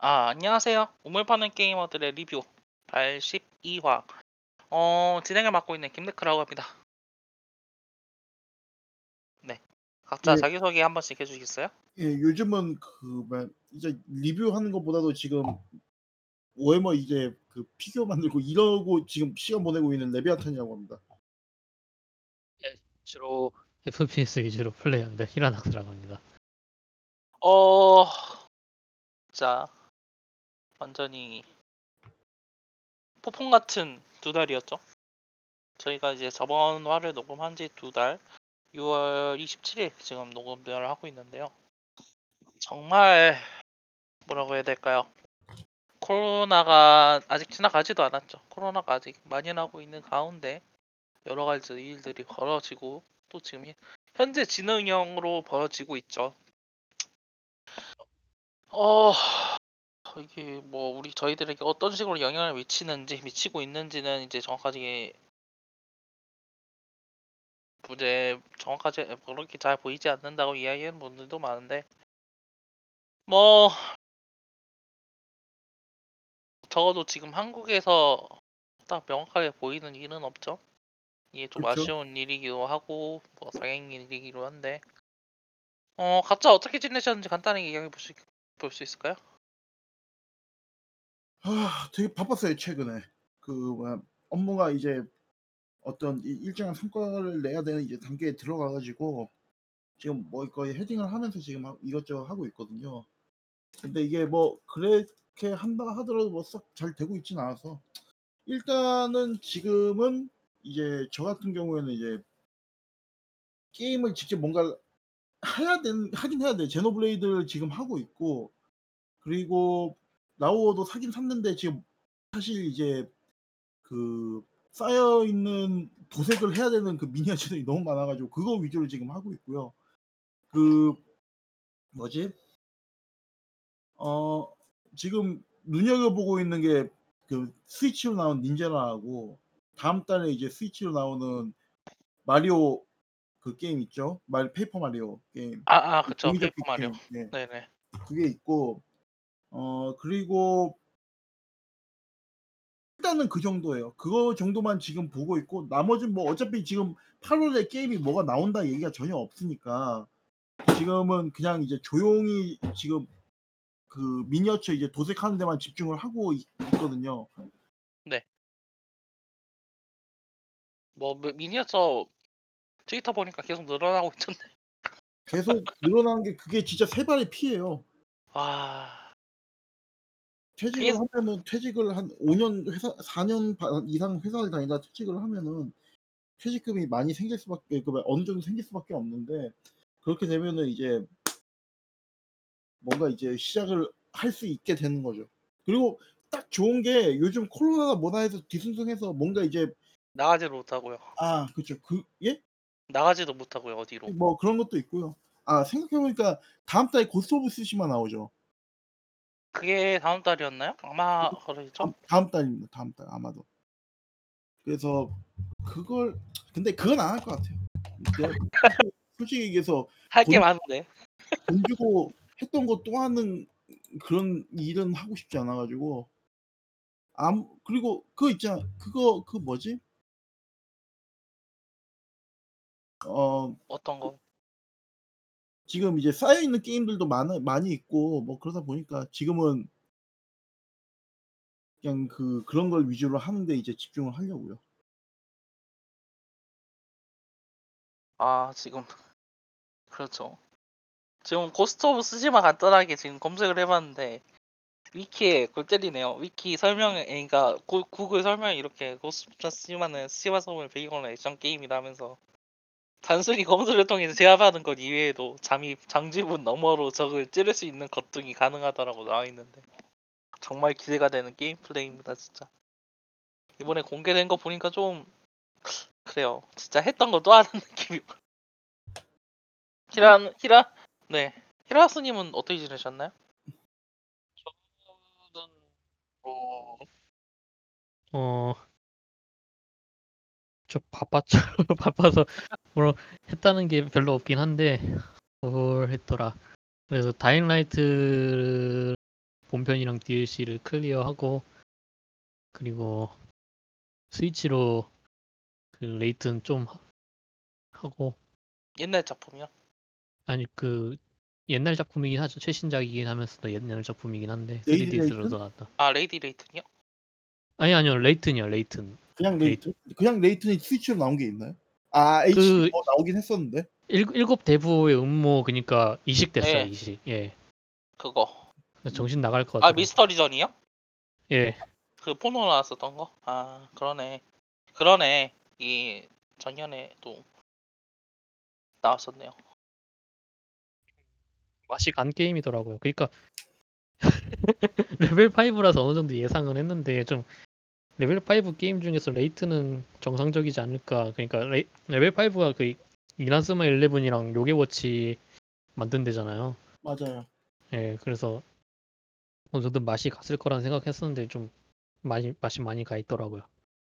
아, 안녕하세요. 우물 파는 게이머들의 리뷰 82화. 어, 진행을 맡고 있는 김데크라고 합니다. 네. 각자 예. 자기소개 한 번씩 해주시겠어요? 예, 요즘은 그 뭐, 이제 리뷰하는 것보다도 지금 워해머 이제 그 피규어 만들고 이러고 지금 시간 보내고 있는 레비아탄이라고 합니다. 주로 FPS 위주로 플레이합니다. 히라낙스라고 합니다. 어, 자, 완전히 폭풍 같은 두 달이었죠. 저희가 이제 저번 화를 녹음한 지 두 달, 6월 27일 지금 녹음을 하고 있는데요. 정말 뭐라고 해야 될까요? 코로나가 아직 지나가지도 않았죠. 코로나가 아직 만연하고 있는 가운데 여러 가지 일들이 벌어지고 또 지금 현- 현재 진행형으로 벌어지고 있죠. 어 이게 뭐 우리 저희들에게 어떤 식으로 영향을 미치는지 미치고 있는지는 이제 정확하게 이제 정확하지 그렇게 잘 보이지 않는다고 이야기하는 분들도 많은데 뭐 적어도 지금 한국에서 딱 명확하게 보이는 일은 없죠. 이게 좀 그쵸. 아쉬운 일이기도 하고 뭐 상행 일이기도 한데 어 각자 어떻게 지내셨는지 간단하게 이야기해 볼수 볼수 있을까요? 아, 되게 바빴어요 최근에. 그 뭐야 업무가 이제 어떤 이- 일정한 성과를 내야 되는 이제 단계에 들어가 가지고 지금 뭐 거의 헤딩을 하면서 지금 하- 이것저것 하고 있거든요. 근데 이게 뭐 그렇게 한다 하더라도 뭐 썩 잘 되고 있진 않아서 일단은 지금은 이제 저 같은 경우에는 이제 게임을 직접 뭔가를 해야 되는 하긴 해야 돼. 제노블레이드를 지금 하고 있고 그리고 라오어도 사긴 샀는데 지금 사실 이제 그 쌓여 있는 도색을 해야 되는 그 미니어처들이 너무 많아 가지고 그거 위주로 지금 하고 있고요. 그 뭐지? 어 지금 눈여겨 보고 있는 게 그 스위치로 나온 닌자라하고 다음 달에 이제 스위치로 나오는 마리오 그 게임 있죠? 말 페이퍼 마리오 게임. 아, 아 그쵸. 페이퍼 마리오. 네. 네네. 그게 있고 어 그리고 일단은 그 정도예요. 그거 정도만 지금 보고 있고 나머지는 뭐 어차피 지금 8월에 게임이 뭐가 나온다 얘기가 전혀 없으니까 지금은 그냥 이제 조용히 지금 그 미니어처 이제 도색하는 데만 집중을 하고 있, 있거든요. 뭐 미- 미니어처 트위터 보니까 계속 늘어나고 있던데. 계속 늘어나는 게 그게 진짜 세 발의 피예요. 와. 퇴직을 그게- 하면은 퇴직을 한 5년 회사 4년 반 이상 회사를 다니다 퇴직을 하면은 퇴직금이 많이 생길 수밖에 그 어느 정도 생길 수밖에 없는데 그렇게 되면은 이제 뭔가 이제 시작을 할 수 있게 되는 거죠. 그리고 딱 좋은 게 요즘 코로나가 뭐다 해서 뒤숭숭해서 뭔가 이제 나가지도 못하고요. 아 그쵸 그 예? 나가지도 못하고요 어디로. 뭐 그런 것도 있고요. 아 생각해 보니까 다음 달에 고스트 오브 쓰시마 나오죠. 그게 다음 달이었나요? 아마 그러겠죠. 다음, 다음 달입니다. 다음 달 아마도. 그래서 그걸 근데 그건 안 할 것 같아요. 솔직히 얘기해서 할 게 돈- 많은데. 돈 주고 했던 거 또 하는 그런 일은 하고 싶지 않아 가지고 암 그리고 그거 있잖아. 그거 그 뭐지? 어 어떤 거? 지금 이제 쌓여 있는 게임들도 많아 많이 있고 뭐 그러다 보니까 지금은 그냥 그 그런 걸 위주로 하는 데 이제 집중을 하려고요. 아 지금 그렇죠. 지금 고스트 오브 쓰시마 간단하게 지금 검색을 해봤는데 위키에 골 때리네요. 위키 설명에 그러니까 구, 구글 설명에 이렇게 고스트 오브 쓰시마는 쓰시마 섬을 배경으로 한 액션 게임이라면서 단순히 검술을 통해서 제압하는 것 이외에도 잠입 장지문 너머로 적을 찌를 수 있는 것 등이 가능하다라고 나와 있는데 정말 기대가 되는 게임 플레이입니다 진짜. 이번에 공개된 거 보니까 좀 그래요. 진짜 했던 거 또 하는 느낌이. 히라 히라 네 히라스님은 어떻게 지내셨나요? 저는 뭐 어, 좀 바빴죠. 바빠서 뭐 했다는 게 별로 없긴 한데 뭘 했더라. 그래서 다잉라이트 본편이랑 DLC를 클리어하고 그리고 스위치로 그 레이튼 좀 하- 하고 옛날 작품이요? 아니 그 옛날 작품이긴 하죠 최신작이긴 하면서도 옛날 작품이긴 한데 레이디 3DS로 레이튼? 나왔다 아 레이디 레이튼이요? 아니 아니요 레이튼이요 레이튼 그냥 레이튼? 그냥 레이튼이 스위치로 나온 게 있나요? 아 HD 그- 뭐 나오긴 했었는데 일, 일곱 대부의 음모 그니까 이식됐어요 네. 이식 예 그거 정신 나갈 것아 같아요 미스터리전이요? 예 그 포노 나왔었던 거? 아 그러네 그러네 이 작년에도 나왔었네요 맛이 간 게임이더라고요. 그러니까 레벨 5라서 어느 정도 예상은 했는데 좀 레벨 5 게임 중에서 레이튼은 정상적이지 않을까. 그러니까 레, 레벨 5가 그 이나즈마 11이랑 요괴워치 만든 데잖아요. 맞아요. 예, 그래서 어느 정도 맛이 갔을 거란 생각했었는데 좀 많이 맛이 많이 가 있더라고요.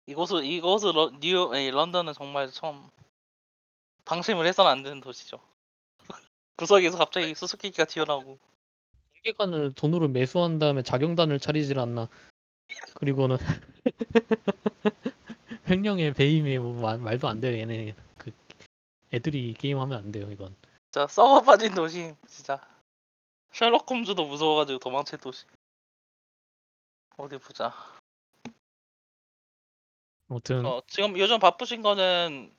이곳을 이곳을 러, 뉴 에이, 런던은 정말 처음 방심을 해서는 안 되는 도시죠 구석에서 갑자기 수수께끼가 튀어나오고 세계관을 돈으로 매수한 다음에 자경단을 차리질 않나. 그리고는 횡령의 배임에 뭐 말- 말도 안 돼요. 얘네 그 애들이 게임하면 안 돼요. 이건. 진짜 썩어 빠진 도시 진짜 셜록 홈즈도 무서워가지고 도망칠 도시 어디 보자 아무튼 어, 지금 요즘 바쁘신 거는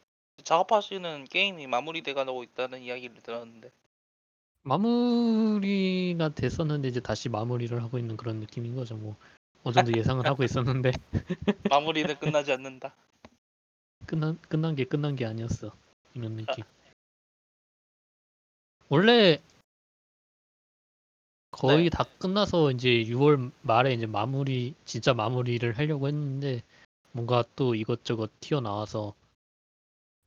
작업하시는 게임이 마무리돼가고 있다는 이야기를 들었는데 마무리가 됐었는데 이제 다시 마무리를 하고 있는 그런 느낌인 거죠. 뭐 어느 정도 예상을 하고 있었는데 마무리는 끝나지 않는다 끝난 끝난 게 끝난 게 아니었어. 이런 느낌. 원래 거의 네. 다 끝나서 이제 6월 말에 이제 마무리 진짜 마무리를 하려고 했는데 뭔가 또 이것저것 튀어나와서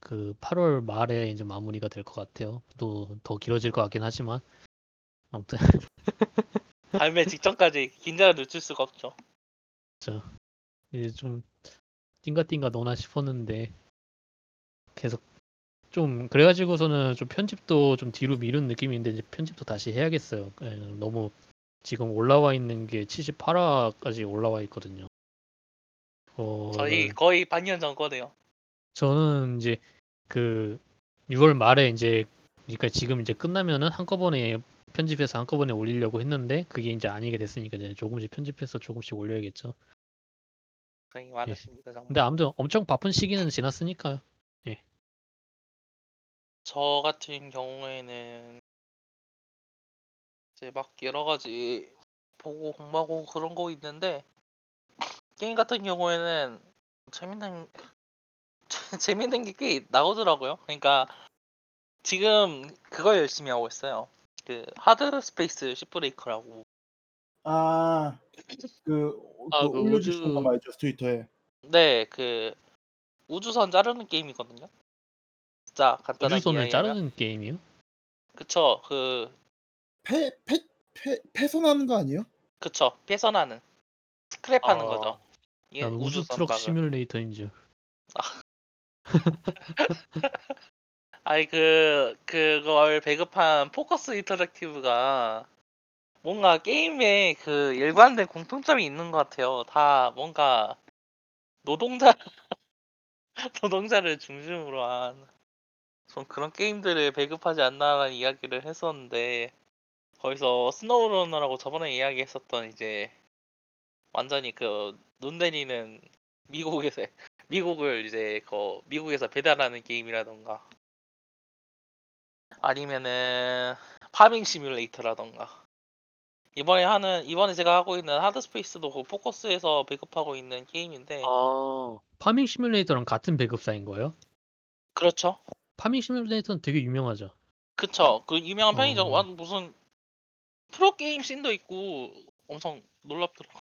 그 8월 말에 이제 마무리가 될 것 같아요. 또 더 길어질 것 같긴 하지만 아무튼 발매 직전까지 긴장을 늦출 수가 없죠 이제 좀 띵가띵가 너나 싶었는데 계속 좀 그래가지고서는 좀 편집도 좀 뒤로 미룬 느낌인데 이제 편집도 다시 해야겠어요. 예, 너무 지금 올라와 있는 게 78화까지 올라와 있거든요. 어, 저희 거의 반년 전 거네요 저는 이제 그 6월 말에 이제 그러니까 지금 이제 끝나면은 한꺼번에 편집해서 한꺼번에 올리려고 했는데 그게 이제 아니게 됐으니까 이제 조금씩 편집해서 조금씩 올려야겠죠. 고생이 많으십니다 정말 근데 아무튼 엄청 바쁜 시기는 지났으니까요. 저 같은 경우에는 이제 막 여러 가지 보고 공부하고 그런 거 있는데 게임 같은 경우에는 재밌는 재밌는 게 꽤 나오더라고요. 그러니까 지금 그걸 열심히 하고 있어요. 그 하드 스페이스 쉽브레이커라고 아그 그 아, 그 올려주시는 우주- 거 말이죠 트위터에. 네, 그 우주선 자르는 게임이거든요. 진짜 간단하게 우주선을 이야기하면. 자르는 게임이요? 그쵸 그 폐 폐 폐 폐선하는 거 아니에요? 그쵸 폐선하는 스크랩하는 아, 거죠. 이난 우주 우주선 트럭. 시뮬레이터인 줄. 아니 그 그걸 배급한 포커스 인터랙티브가 뭔가 게임에 그 일관된 공통점이 있는 것 같아요. 다 뭔가 노동자 노동자를 중심으로 한좀 그런 게임들을 배급하지 않나라는 이야기를 했었는데 거기서 스노우러너라고 저번에 이야기했었던 이제 완전히 그 눈 내리는 미국에서 미국을 이제 그 미국에서 배달하는 게임이라던가 아니면은 파밍 시뮬레이터라던가 이번에 하는 이번에 제가 하고 있는 하드 스페이스도 그 포커스에서 배급하고 있는 게임인데 아, 파밍 시뮬레이터랑 같은 배급사인 거예요? 그렇죠 Farming Simulator는 되게 유명하죠. 그쵸 그 유명한 편이죠 어. 완 무슨 프로 게임 scene도 있고 엄청 놀랍더라고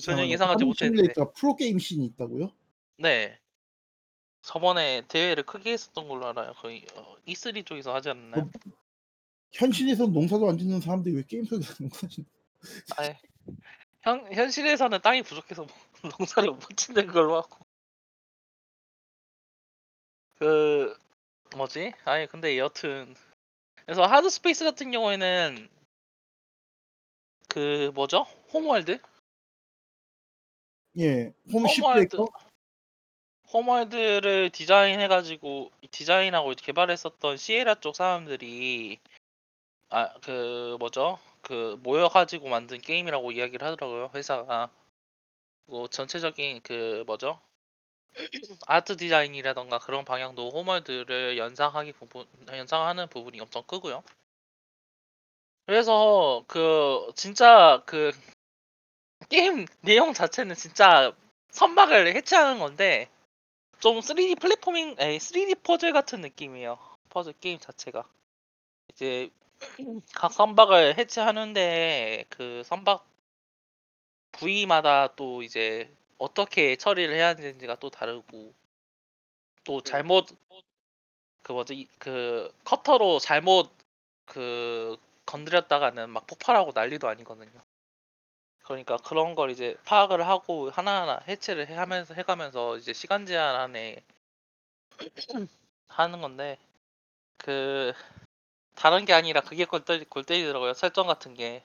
전혀. 예상하지 못했는데 시뮬레이터가 프로 게임 scene이 있다고요? 네 저번에 대회를 크게 했었던 걸로 알아요 거의 어, E3 쪽에서 하지 않나요? 어, 현실에서 농사도 안 짓는 사람들이 왜 게임 속에서 하는 거지? 아이, 현, 현실에서는 땅이 부족해서 뭐 농사를 못 짓는 걸로 하고 그 뭐지? 아니 근데 여튼 그래서 Hardspace 같은 경우에는 그 뭐죠? Homeworld? 예, 홈 Homeworld. 시 Homeworld를 디자인해가지고 디자인하고 개발했었던 Sierra 쪽 사람들이 아 그 뭐죠? 그 모여가지고 만든 게임이라고 이야기를 하더라고요 회사가. 뭐 전체적인 그 뭐죠? 아트 디자인이라던가 그런 방향도 Homeworld를 연상하기 부분 연상하는 부분이 엄청 크고요. 그래서 그 진짜 그 게임 내용 자체는 진짜 선박을 해체하는 건데 좀 3D platforming, 에이 3D 퍼즐 같은 느낌이에요. 퍼즐 게임 자체가 이제 각 선박을 해체하는데 그 선박 부위마다 또 이제 어떻게 처리를 해야 되는지가 또 다르고 또 잘못 그 뭐지 이- 그 커터로 잘못 그 건드렸다가는 막 폭발하고 난리도 아니거든요. 그러니까 그런 걸 이제 파악을 하고 하나하나 해체를 해- 하면서 해가면서 이제 시간 제한 안에 하는 건데 그 다른 게 아니라 그게 골, 때리, 골 때리더라고요 설정 같은 게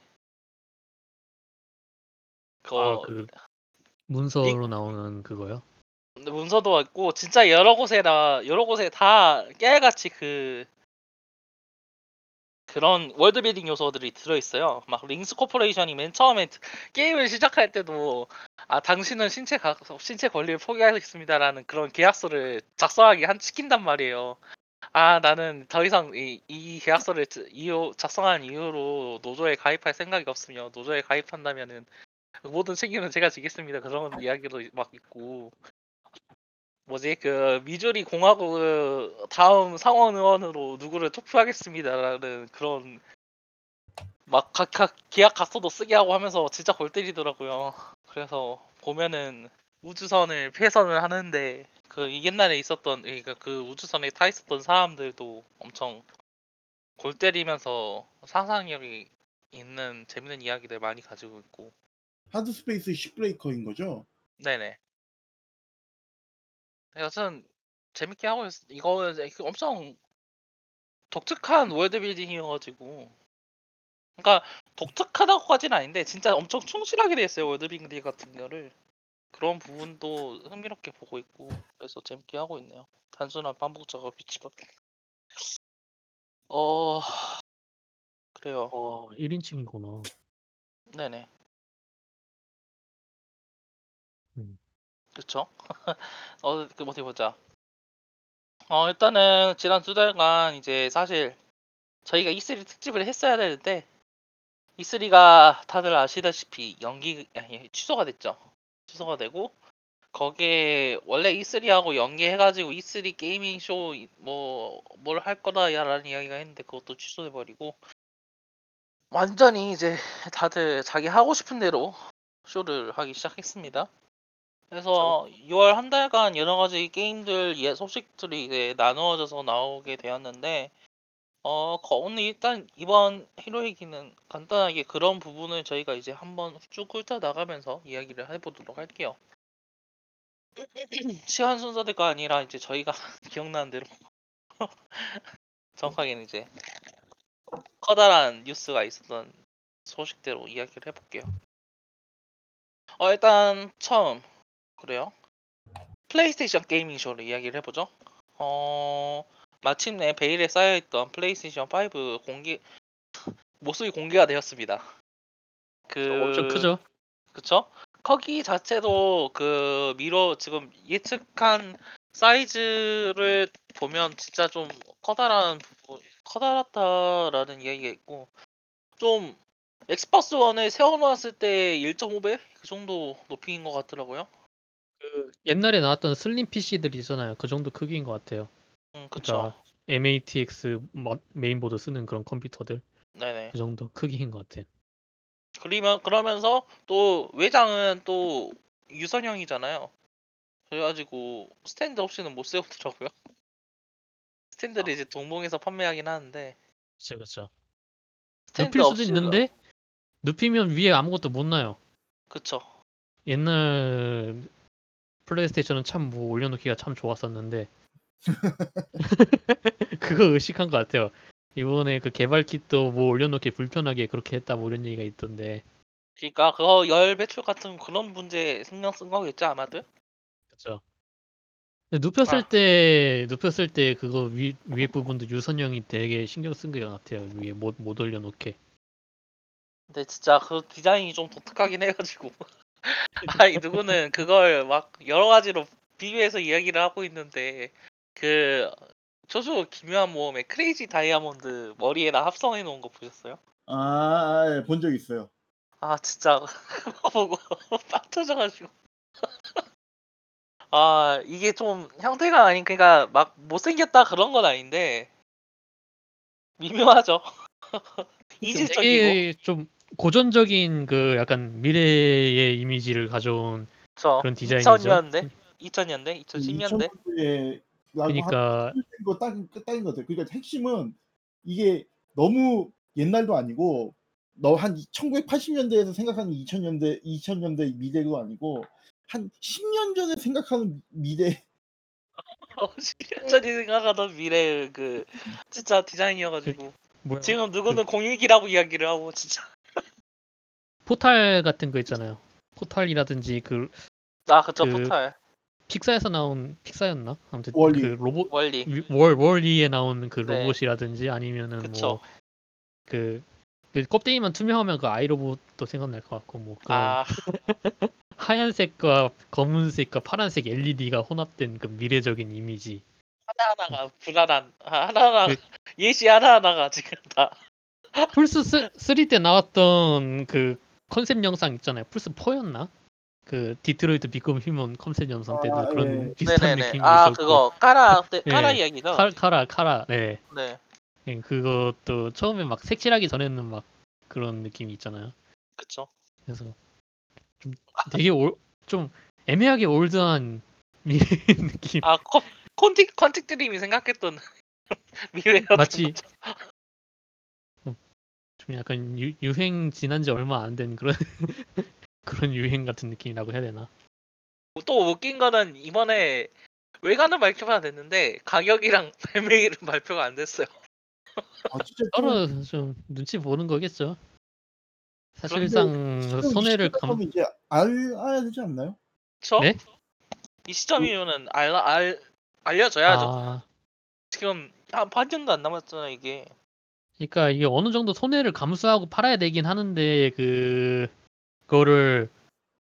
그거 아, 그 문서로 나오는 그거요? 문서도 있고 진짜 여러 곳에다 여러 곳에 다 깨알같이 그 그런 world building 요소들이 들어있어요. 막 Lynx Corporation이 맨 처음에 게임을 시작할 때도 아 당신은 신체 가, 신체 권리를 포기하겠습니다라는 그런 계약서를 작성하게 한 시킨단 말이에요. 아 나는 더 이상 이, 이 계약서를 자- 이유 작성한 이유로 노조에 가입할 생각이 없으며 노조에 가입한다면은 모든 책임은 제가 지겠습니다. 그런 이야기도 막 있고 뭐지 그 미주리 공화국 그 다음 상원 의원으로 누구를 투표하겠습니다라는 그런 막 각각 계약 각서도 쓰게 하고 하면서 진짜 골 때리더라고요. 그래서 보면은 우주선을 폐선을 하는데 그 옛날에 있었던 그러니까 그 우주선에 타 있었던 사람들도 엄청 골 때리면서 상상력이 있는 재밌는 이야기들 많이 가지고 있고 Hardspace Shipbreaker인 거죠? 네네. 여튼 재밌게 하고 있, 이거 이제 그 엄청 독특한 world building이어가지고, 그러니까 독특하다고까지는 아닌데 진짜 엄청 충실하게 돼 있어요 world building 같은 거를. 그런 부분도 흥미롭게 보고 있고, 그래서 재밌게 하고 있네요. 단순한 반복 작업이지만. 어, 그래요. 어, 1인칭이구나. 네네. 그쵸? 어, 그 어디 보자. 어, 일단은 지난 두 달간 이제 사실 저희가 E3 특집을 했어야 되는데 E3가 다들 아시다시피 연기 아니 취소가 됐죠. 취소가 되고 거기에 원래 E3하고 연계해가지고 E3 게이밍 쇼 뭐 뭘 할 거다야라는 이야기가 했는데 그것도 취소돼 버리고 완전히 이제 다들 자기 하고 싶은 대로 쇼를 하기 시작했습니다. 그래서 6월 한 달간 여러 가지 게임들 예 소식들이 이제 나누어져서 나오게 되었는데 어 거- 오늘 일단 이번 히로이기는 간단하게 그런 부분을 저희가 이제 한번 쭉 훑어 나가면서 이야기를 해보도록 할게요. 시간 순서대가 아니라 이제 저희가 기억나는 대로 정확하게는 이제 커다란 뉴스가 있었던 소식대로 이야기를 해볼게요. 어 일단 처음 그래요. 플레이스테이션 gaming 쇼를 이야기를 해보죠. 어 마침내 베일에 쌓여있던 플레이스테이션 5 공개 모습이 공개가 되었습니다. 그 엄청 크죠? 그쵸? 크기 자체도 그 미리 지금 예측한 사이즈를 보면 진짜 좀 커다란 커다랗다라는 이야기가 있고 좀 엑스박스 원을 세워놓았을 때 1.5배 그 정도 높이인 것 같더라고요. 그 옛날에 나왔던 슬림 PC들 있잖아요. 그 정도 크기인 것 같아요. 음 그쵸. 그러니까 MATX 뭐- 메인보드 쓰는 그런 컴퓨터들 네네. 그 정도 크기인 것 같아. 그러면 그러면서 또 외장은 또 유선형이잖아요. 그래가지고 스탠드 없이는 못 세우더라고요. 스탠드를 이제 동봉해서 판매하긴 하는데 그렇죠, 그렇죠. 스탠드 눕힐 수도 없이 있는데 눕히면 위에 아무것도 못 놔요. 그쵸. 옛날 플레이스테이션은 참 뭐 올려놓기가 참 좋았었는데 그거 의식한 것 같아요. 이번에 그 개발 킷도 뭐 올려놓기 불편하게 그렇게 했다 뭐 이런 얘기가 있던데 그러니까 그거 열 배출 같은 그런 문제 신경 쓴 거겠죠 아마도. 그렇죠. 눕혔을 아. 때 눕혔을 때 그거 위 위에 부분도 유선형이 되게 신경 쓴 것 같아요. 위에 못 못 올려놓게. 근데 진짜 그 디자인이 좀 독특하긴 해가지고. 아니 누구는 그걸 막 여러 가지로 비교해서 이야기를 하고 있는데 그 조조 기묘한 모험의 크레이지 다이아몬드 머리에다 합성해 놓은 거 보셨어요? 아, 본 적 있어요. 아 진짜. 그거 보고 빵 터져가지고. 아 이게 좀 형태가 아닌 그러니까 막 못생겼다 그런 건 아닌데. 미묘하죠? 이질적이고. 되게 좀 고전적인 그 약간 미래의 이미지를 가져온 저 그런 디자인이죠. 2000년대 2000년대 2010년대 2000년대에 그러니까 거 딱인 딱인 것 같아요. 그러니까 핵심은 이게 너무 옛날도 아니고 너 한 1980년대에서 생각하는 2000년대 2000년대 미래도 아니고 한 10년 전에 생각하는 미래 어, 10년 전에 생각하던 미래의 그 진짜 디자인이어가지고 뭐야? 지금 누구는 공익이라고 이야기를 하고 진짜 포탈 같은 거 있잖아요. Portal이라든지 그 아 그쵸 그 포탈 픽사에서 나온 픽사였나? 아무튼 월리. 그 로봇 월리 위- 월 월리에 나온 그 네. 로봇이라든지 아니면은 그쵸 뭐 그 그 껍데기만 투명하면 그 아이로봇도 생각날 것 같고 뭐 그런 아 하얀색과 검은색과 파란색 LED가 혼합된 그 미래적인 이미지. 하나하나가 불안한 아, 하나하나 그- 예시 하나하나가 지금 다 플스 3때 나왔던 그 컨셉 영상 있잖아요. 플스 4였나? 그 Detroit Become Human 컨셉 영상 때도 아, 그런 예. 비슷한 네네네 느낌이 아 있었고 그거 Kara 때 예. Kara 이야기죠 칼, Kara Kara 네. 네 예, 그것도 처음에 막 색칠하기 전에는 막 그런 느낌이 있잖아요. 그쵸 그래서 좀 되게 올, 좀 애매하게 old한 미래 느낌. 아 컨, Quantic Quantic 드림이 생각했던 미래였던 마치. 좀 약간 유, 유행 지난 지 얼마 안 된 그런 그런 유행 같은 느낌이라고 해야 되나? 또 웃긴 거는 이번에 외관은 발표가 됐는데 가격이랑 발매일은 발표가 안 됐어요 아 진짜 좀 서로 좀 눈치 보는 거겠죠. 사실상 손해를 이감 이제 알아야 되지 않나요? 그쵸? 네? 이 시점이면은 알, 알, 알려줘야죠 아, 지금 한 반년도 안 남았잖아 이게 그러니까 이게 어느 정도 손해를 감수하고 팔아야 되긴 하는데 그 그거를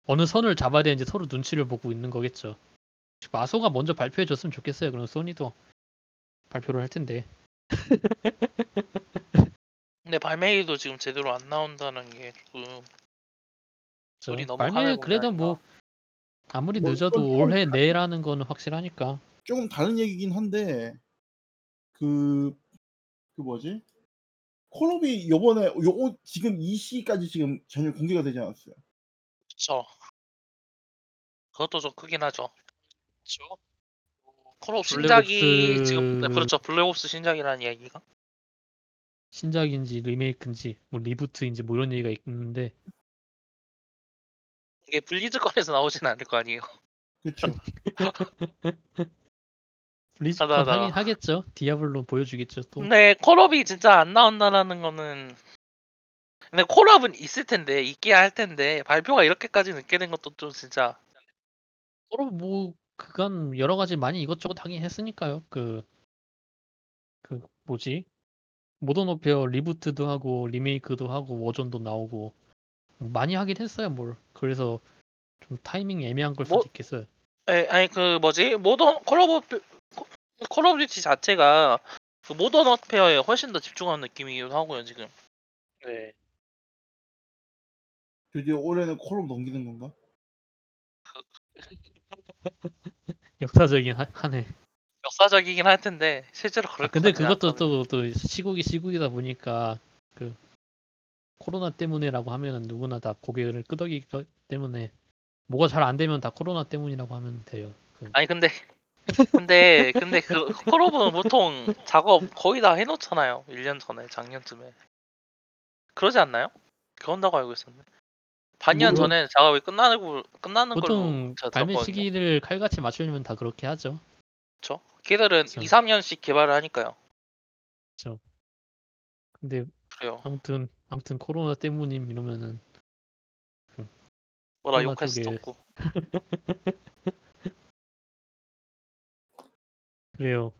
어느 선을 잡아야 되는지 서로 눈치를 보고 있는 거겠죠. 마소가 먼저 발표해 줬으면 좋겠어요. 그럼 소니도 발표를 할 텐데. 근데 발매일도 지금 제대로 안 나온다는 게 조금 그렇죠. 우리 너무 발매 화내고 그래도 뭐 그러니까. 아무리 뭐 늦어도 좀 올해 내라는 거는 확실하니까. 조금 다른 얘기긴 한데 그, 그 뭐지? 콜옵이 요번에 요 지금 이 시까지 지금 전혀 공개가 되지 않았어요. 그쵸. 그것도 좀 크긴 하죠. 그쵸. 콜옵 신작이 블랙옵스- 지금 네, 그렇죠. 블랙옵스 신작이라는 이야기가? 신작인지 리메이크인지 뭐 리부트인지 뭐 이런 얘기가 있는데. 이게 BlizzCon에서 나오진 않을 거 아니에요. 그렇죠. BlizzCon 하다, 하다. 하긴 하겠죠. 디아블로 보여주겠죠 또. 근데 콜옵이 진짜 안 나온다라는 거는 근데 콜옵은 있을 텐데 있게 할 텐데 발표가 이렇게까지 늦게 된 것도 좀 진짜 서로 뭐 그간 여러 가지 많이 이것저것 하긴 했으니까요. 그, 그 뭐지? Modern Warfare 리부트도 하고 리메이크도 하고 Warzone도 나오고 많이 하긴 했어요 뭘. 그래서 좀 타이밍 애매한 걸 수도 뭐- 있겠어요. 에, 아니 그 뭐지 모던 콜업 오브 Call of Duty 자체가 그 모던 어페어에 훨씬 더 집중하는 느낌이기도 하고요 지금 네. 드디어 올해는 콜옵 넘기는 건가? 역사적인 하- 한 해. 역사적이긴 할 텐데 실제로 그럴 아, 근데 것 그것도. 또, 또 시국이 시국이다 보니까 그 코로나 때문에라고 하면은 누구나 다 고개를 끄덕이기 때문에 뭐가 잘 안 되면 다 코로나 때문이라고 하면 돼요. 그 아니 근데 근데 근데 그 콜옵은 보통 작업 거의 다 해놓잖아요 1년 전에 작년쯤에 그러지 않나요? 그런다고 알고 있었는데 반년 뭐- 전에 작업이 끝나고 끝나는 보통 걸로 제가 발매 들었거든요. 시기를 칼같이 맞추려면 다 그렇게 하죠. 그렇죠. 걔들은 그쵸. 2, 3년씩 개발을 하니까요. 근데 그래요. 아무튼 아무튼 코로나 때문임 이러면은 뭐라 코로나 욕할 수도 쪽에- 없고. 그래요.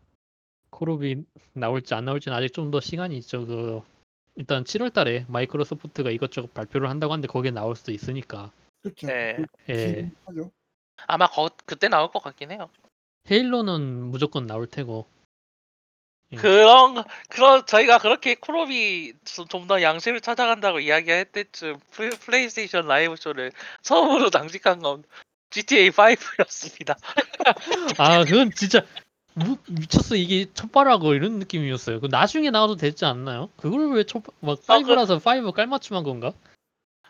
콜옵이 나올지 안 나올지는 아직 좀 더 시간이 있죠. 그 일단 7월 달에 마이크로소프트가 이것저것 발표를 한다고 하는데 거기에 나올 수도 있으니까. 그렇죠. 네. 예. 하죠. 아마 거, 그때 나올 것 같긴 해요. 헤일로는 무조건 나올 테고. 예. 그런 그런 저희가 그렇게 콜옵이 좀 더 양심을 찾아간다고 이야기할 때쯤 플- 플레이스테이션 라이브 쇼를 처음으로 장식한 건 GTA 5였습니다. 아 그건 진짜 무- 미쳤어 이게 첫발하고 이런 느낌이었어요. 그 나중에 나와도 되지 않나요? 그걸 왜첫막 아, 그- 5라서 5 깔맞춤한 건가?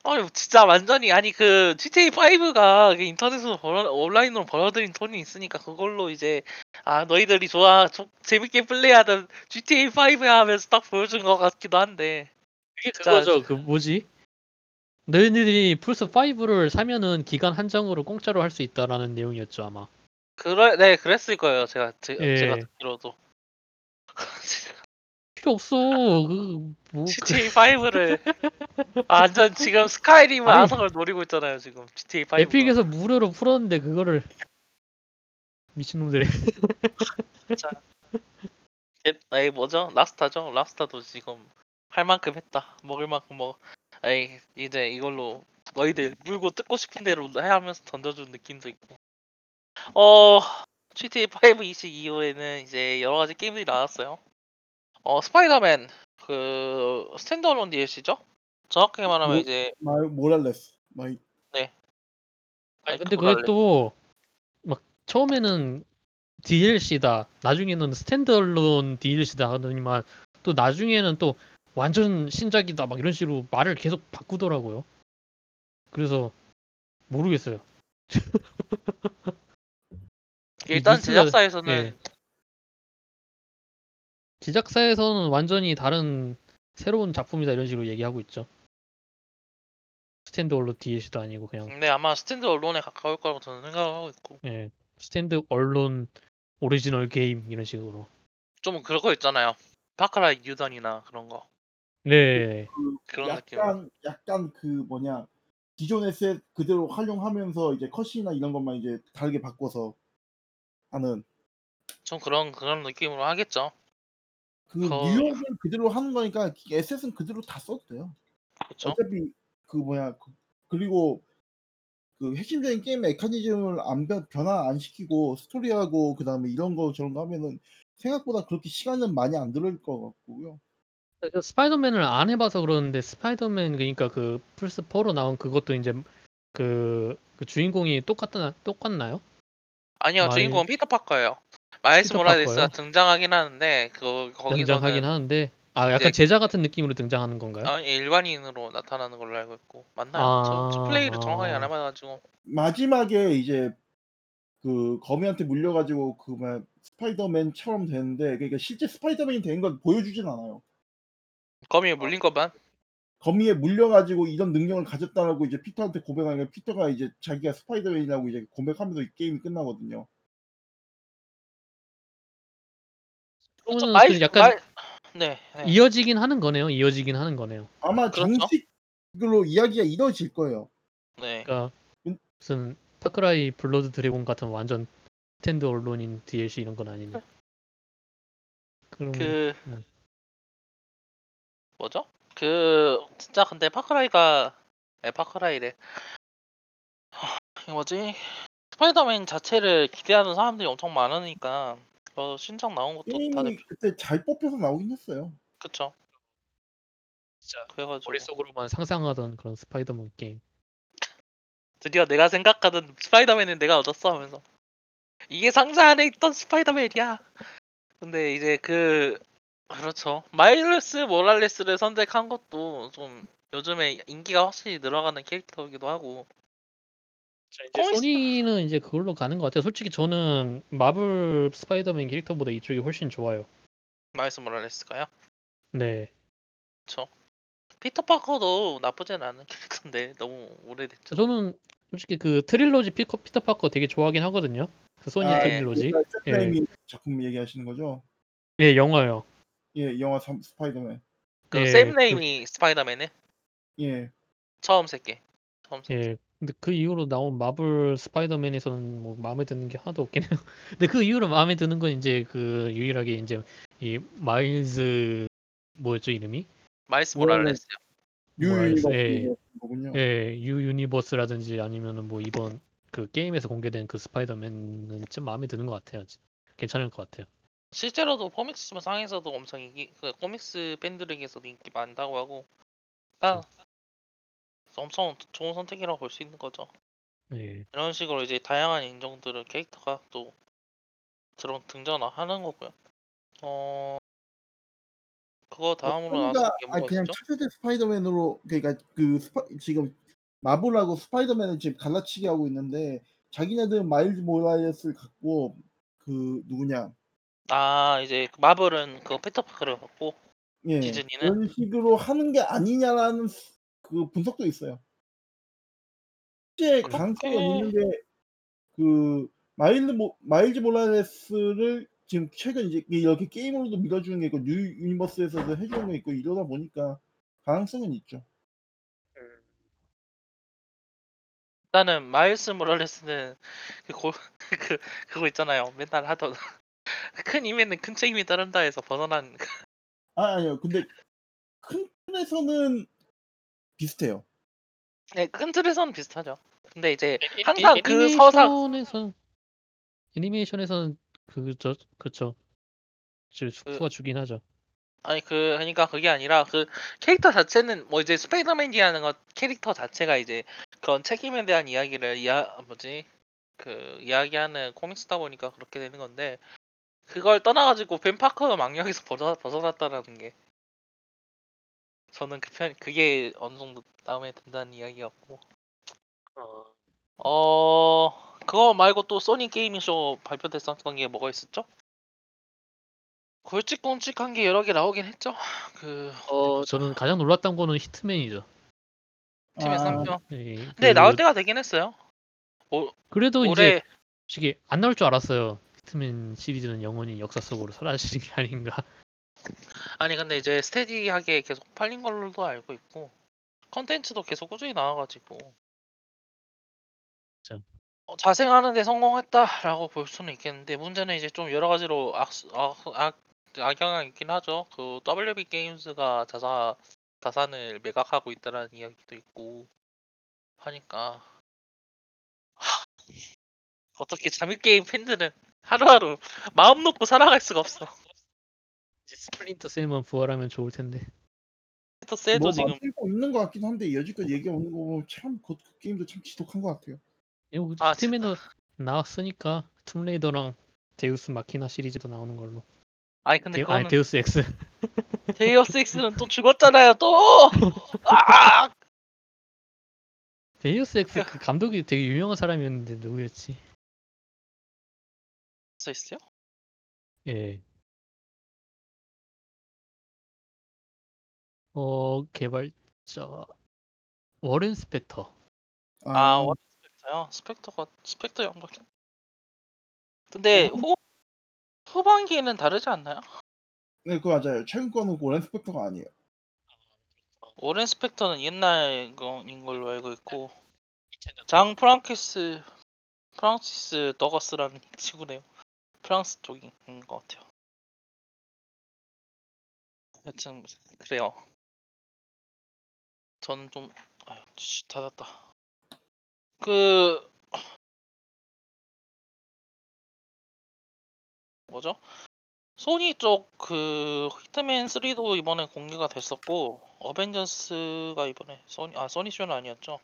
아니 진짜 완전히 아니 그 GTA 5가 인터넷으로 벌어, 온라인으로 벌어들인 돈이 있으니까 그걸로 이제 아 너희들이 좋아 조- 재밌게 플레이하던 GTA 5야 하면서 딱 보여준 것 같기도 한데 그게 그거죠. 그 뭐지? 너희들이 플스 5를 사면은 기간 한정으로 공짜로 할 수 있다라는 내용이었죠 아마. 그래 네 그랬을 거예요. 제가 제, 예. 제가 듣기로도. 필요 없어. 그 뭐 그, GTA 5를 완전 지금 스카이림을 아니. 아성을 노리고 있잖아요 지금. GTA 5 에픽에서 무료로 풀었는데 그거를 미친놈들이. 에이 뭐죠? 라스타죠? 라스타도 지금 할 만큼 했다. 먹을 만큼 먹 에이 이제 이걸로 너희들 물고 뜯고 싶은 대로 해 하면서 던져준 느낌도 있고 어 GTA 5 이식 이후에는 이제 여러 가지 게임들이 나왔어요 어 스파이더맨 그 standalone DLC죠 정확하게 말하면 뭐- 이제 마일스 모랄레스. 마이 아니 근데 그게 또막 처음에는 DLC다. 나중에는 standalone DLC다 하더니만 또 나중에는 또 완전 신작이다 막 이런 식으로 말을 계속 바꾸더라고요. 그래서 모르겠어요. 일단 뉴스가- 제작사에서는 예. 제작사에서는 완전히 다른 새로운 작품이다 이런 식으로 얘기하고 있죠. standalone DLC도 아니고 그냥 네 아마 standalone에 가까울 거라고 저는 생각하고 있고 예, standalone 오리지널 게임 이런 식으로. 좀 그런 거 있잖아요 파크라이 뉴 던이나 그런 거그 네, 그런 느낌 약간 약간 그 뭐냐 기존의 셋 그대로 활용하면서 이제 컷이나 이런 것만 이제 다르게 바꿔서 하는 좀 그런 그런 느낌으로 하겠죠. 그 거- 뉴욕을 그대로 하는 거니까 에셋은 그대로 다 써도 돼요. 그렇죠. 어차피 그 뭐야 그, 그리고 그 핵심적인 게임 메커니즘을 안 변, 변화 안 시키고 스토리하고 그 다음에 이런 거 저런 거 하면은 생각보다 그렇게 시간은 많이 안 들을 것 같고요. 그 스파이더맨을 안 해봐서 그러는데 스파이더맨 그러니까 그 플스 4로 나온 그것도 이제 그, 그 주인공이 똑같나 똑같나요? 아니요, 마일- 주인공은 피터 파커예요. 마일스 피터 모랄레스가 파커요? 등장하긴 하는데 그 거기서는 등장하긴 하는데 아 약간 이제- 제자 같은 느낌으로 등장하는 건가요? 아, 일반인으로 나타나는 걸로 알고 있고 맞나요? 아, 저, 저 플레이를 아. 정확하게 안 해봐가지고 마지막에 이제 그 거미한테 물려가지고 그 뭐야 스파이더맨처럼 되는데 그러니까 실제 스파이더맨이 된 건 보여주진 않아요. 거미에 물린 것만 거미에 물려가지고 이런 능력을 가졌다라고 이제 피터한테 고백하니까 피터가 이제 자기가 스파이더맨이라고 이제 고백하면서 이 게임이 끝나거든요. 그러면은 마일 그 약간 마일 네, 네. 이어지긴 하는 거네요. 이어지긴 하는 거네요. 아마 그렇죠. 정식으로 이야기가 이루어질 거예요. 네. 그러니까 음. 무슨 파크라이 블러드 드래곤 같은 완전 standalone인 DLC 이런 건 아니네. 그럼 그 음. 뭐죠? 그 진짜 근데 파크라이가 네, 파크라이래. 하, 이거 뭐지? 스파이더맨 자체를 기대하는 사람들이 엄청 많으니까 어, 신작 나온 것도 다들 게임이 그때 잘 뽑혀서 나오긴 했어요. 그쵸. 진짜 그래가지고 머릿속으로만 상상하던 그런 스파이더맨 게임. 드디어 내가 생각하던 스파이더맨은 내가 얻었어 하면서 이게 상자 안에 있던 스파이더맨이야. 근데 이제 그 그렇죠. 마일스 모랄레스를 선택한 것도 좀 요즘에 인기가 확실히 늘어가는 캐릭터이기도 하고 자, 이제 comics- 소니는 이제 그걸로 가는 것 같아요. 솔직히 저는 마블 스파이더맨 캐릭터보다 이쪽이 훨씬 좋아요. 마일스 모랄레스가요. 네. 그렇죠. 피터 파커도 나쁘진 않은 캐릭터인데 너무 오래됐죠. 저는 솔직히 그 trilogy 피커 피터 파커 되게 좋아하긴 하거든요. 그 소니 아, trilogy. 그러니까 예. 작품 얘기하시는 거죠? 예, 영화요. 예, 영화 삼- 스파이더맨. 그 예, 샘 그- 레이미 스파이더맨은 예. 처음 새끼. 처음 새끼. 예. 근데 그 이후로 나온 마블 스파이더맨에서는 뭐 마음에 드는 게 하나도 없긴 해요. 근데 그 이후로 마음에 드는 건 이제 그 유일하게 이제 이 마일즈 뭐였죠 이름이? 마일스 모랄레스. 뭐랄까, 예. 거군요. 예, 뉴 유니버스라든지 아니면은 뭐 이번 그 게임에서 공개된 그 스파이더맨은 좀 마음에 드는 것 같아요. 괜찮을 것 같아요. 실제로도 comics 상에서도 엄청 인기, 그 comics 팬들에게서도 인기 많다고 하고, 아, 엄청 좋은 선택이라고 볼 수 있는 거죠. 예. 이런 식으로 이제 다양한 인종들의 캐릭터가 또 들어 등장하는 거고요. 어, 그거 다음으로 나왔던 소니가 게아 뭐가 그냥? 차세대 스파이더맨으로 그러니까 그 스파, 지금 마블하고 스파이더맨을 지금 갈라치기 하고 있는데 자기네들은 마일즈 모랄레스를 갖고 그 누구냐 아, 이제 그 마블은 그 피터 파커를 갖고 예 디즈니는? 그런 식으로 하는 게 아니냐라는 스- 그 분석도 있어요. 실제 가능성이 없는 게그 마일즈 모, 마일즈 모랄레스를 지금 최근 이제 이렇게 게임으로도 밀어주는 게 있고 뉴 유니버스에서도 해주는 게 있고 이러다 보니까 가능성은 있죠. 일단은 마일스 모랄레스는 그, 고, 그 그거 있잖아요. 맨날 하던 큰 힘에는 큰 책임이 따른다 해서 벗어난 아 아니요 근데 큰 틀에서는 비슷해요. 네, 큰 틀에서는 비슷하죠. 근데 이제 항상 그 서사 애니메이션에서 애니메이션에서는 그저 그쵸. 저 숙소가 주긴 하죠. 아니 그 그러니까 그게 아니라 그 캐릭터 자체는 뭐 이제 스파이더맨이라는 것 캐릭터 자체가 이제 그런 책임에 대한 이야기를 이야 뭐지 그 이야기하는 코믹스다 보니까 그렇게 되는 건데 그걸 떠나가지고 벤 파커가 망령에서 벗어 벗어났다라는 게 저는 그 편 그게 어느 정도 마음에 든다는 이야기였고 어 그거 말고 또 소니 게이밍쇼 발표됐었던 게 뭐가 있었죠? 굵직굵직한 게 여러 개 나오긴 했죠. 그 어 저는 가장 놀랐던 거는 히트맨이죠. 팀의 아, 상표. 예, 근데 그- 나올 때가 되긴 했어요. 그래도 이제 올해 솔직히 안 나올 줄 알았어요. 히트맨 시리즈는 영원히 역사 속으로 사라지는 게 아닌가. 아니 근데 이제 스테디하게 계속 팔린 걸로도 알고 있고 컨텐츠도 계속 꾸준히 나와가지고 참. 어, 자생하는데 성공했다라고 볼 수는 있겠는데 문제는 이제 좀 여러 가지로 악, 악, 악, 악영향이 있긴 하죠. 그 WB 게임즈가 자사 자산을 매각하고 있다라는 이야기도 있고 하니까 하, 어떻게 잠입 게임 팬들은 하루하루 마음 놓고 살아갈 수가 없어. 이제 스플린터 셀만 부활하면 좋을 텐데. 또 쎄도 뭐 지금 만들고 있는 것 같긴 한데 여지껏 얘기 오는 거 보면 참그 게임도 참 지독한 것 같아요. 이거 아, 히트맨도 나왔으니까 툼레이더랑 데우스 마키나 시리즈도 나오는 걸로. 아니 근데 데, 그거는 아니 데우스 엑스. 데이어스 X는 또 죽었잖아요 또. 아! Deus Ex 그 감독이 되게 유명한 사람이었는데 누구였지? 써 있어요? 예. 어 개발자 Warren Spector. 아, 원 Spector요. Spector가 Spector 연구. 근데 어, 후 후반기에는 다르지 않나요? 네, 그거 맞아요. 최근 거는 오렌 스펙터가 아니에요. 오렌 스펙터는 옛날 거인 걸로 알고 있고 장 프랑키스 프랑시스 더거스라는 친구네요. 프랑스 쪽인 것 같아요. 여튼 그래요. 저는 좀 아유 씨, 닫았다. 그 뭐죠? 소니 쪽 그 Hitman 3도 이번에 공개가 됐었고 Avengers가 이번에 소니 아 소니 쇼는 아니었죠?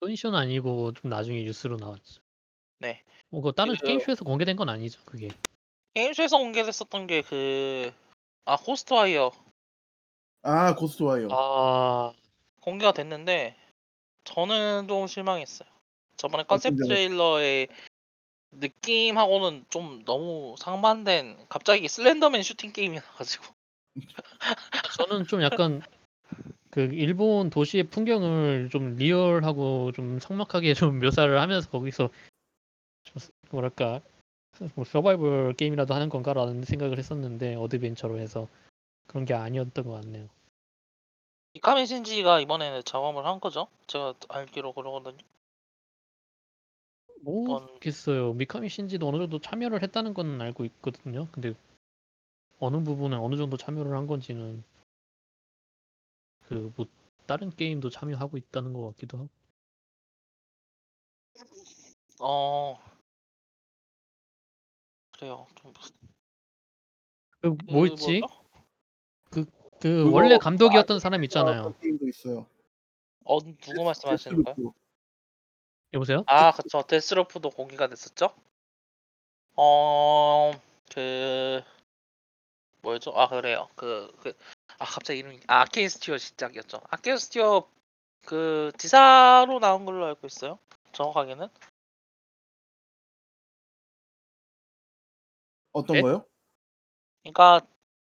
소니쇼는 아니고 좀 나중에 뉴스로 나왔죠. 네. 뭐 그거 다른 그- 게임쇼에서 공개된 건 아니죠, 그게. 게임쇼에서 공개됐었던 게 그 아 Ghostwire 아 Ghostwire. 아, 공개가 됐는데 저는 좀 실망했어요. 저번에 컨셉? 트레일러의 느낌하고는 좀 너무 상반된 갑자기 Slender Man 슈팅 게임이 나가지고 저는 좀 약간 그 일본 도시의 풍경을 좀 리얼하고 좀 삭막하게 좀 묘사를 하면서 거기서 뭐랄까 뭐 서바이벌 게임이라도 하는 건가라는 생각을 했었는데 어드벤처로 해서 그런 게 아니었던 것 같네요. 이카미 신지가 이번에는 작업을 한 거죠? 제가 알기로 그러거든요. 모르겠어요. 미카미 신지도 어느 정도 참여를 했다는 건 알고 있거든요. 근데 어느 부분에 어느 정도 참여를 한 건지는 그 뭐 다른 게임도 참여하고 있다는 것 같기도 하고. 어 그래요. 좀그그 뭐였지? 뭐죠? 그 그거 원래 감독이었던 사람 있잖아요. 어떤 게임도 있어요. 어 누구 말씀하시는 거예요? Deathloop. 여보세요? 아 그쵸 Deathloop도 공개가 됐었죠? 어, 어그 뭐였죠? 아 그래요. 그 그 아 갑자기 이름이 아, Arkane Studios 작이었죠. Arkane Studios 그 지사로 나온 걸로 알고 있어요. 정확하게는 어떤 네? 거요? 그러니까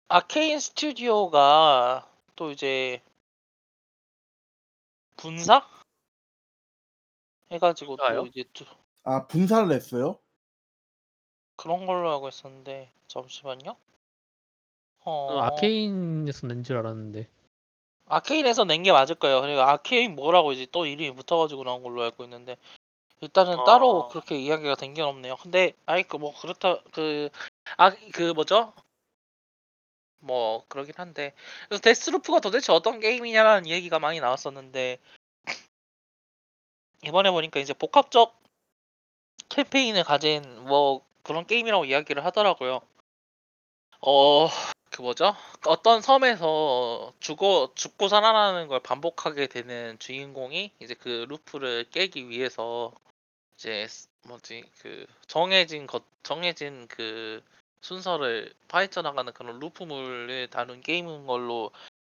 아케인 스튜디오가 또 이제 분사 해가지고 분사요? 또 이제 또 아 분사를 했어요? 그런 걸로 알고 있었는데 잠시만요. 어 저는 아케인에서 낸 줄 알았는데. 아케인에서 낸 게 맞을 거예요. 그러니까 아케인 뭐라고 이제 또 이름이 붙어가지고 나온 걸로 알고 있는데 일단은 따로 아. 그렇게 이야기가 된 게 없네요. 근데 아이 그뭐 그렇다 그 아 그 뭐죠? 뭐 그러긴 한데 그래서 데스루프가 도대체 어떤 게임이냐라는 얘기가 많이 나왔었는데 이번에 보니까 이제 복합적 캠페인을 가진 뭐 그런 게임이라고 이야기를 하더라고요. 어, 그 뭐죠? 어떤 섬에서 죽어 죽고 살아나는 걸 반복하게 되는 주인공이 이제 그 루프를 깨기 위해서 이제 스- 뭐지 그 정해진 것 정해진 그 순서를 파헤쳐 나가는 그런 루프물을 다룬 게임인 걸로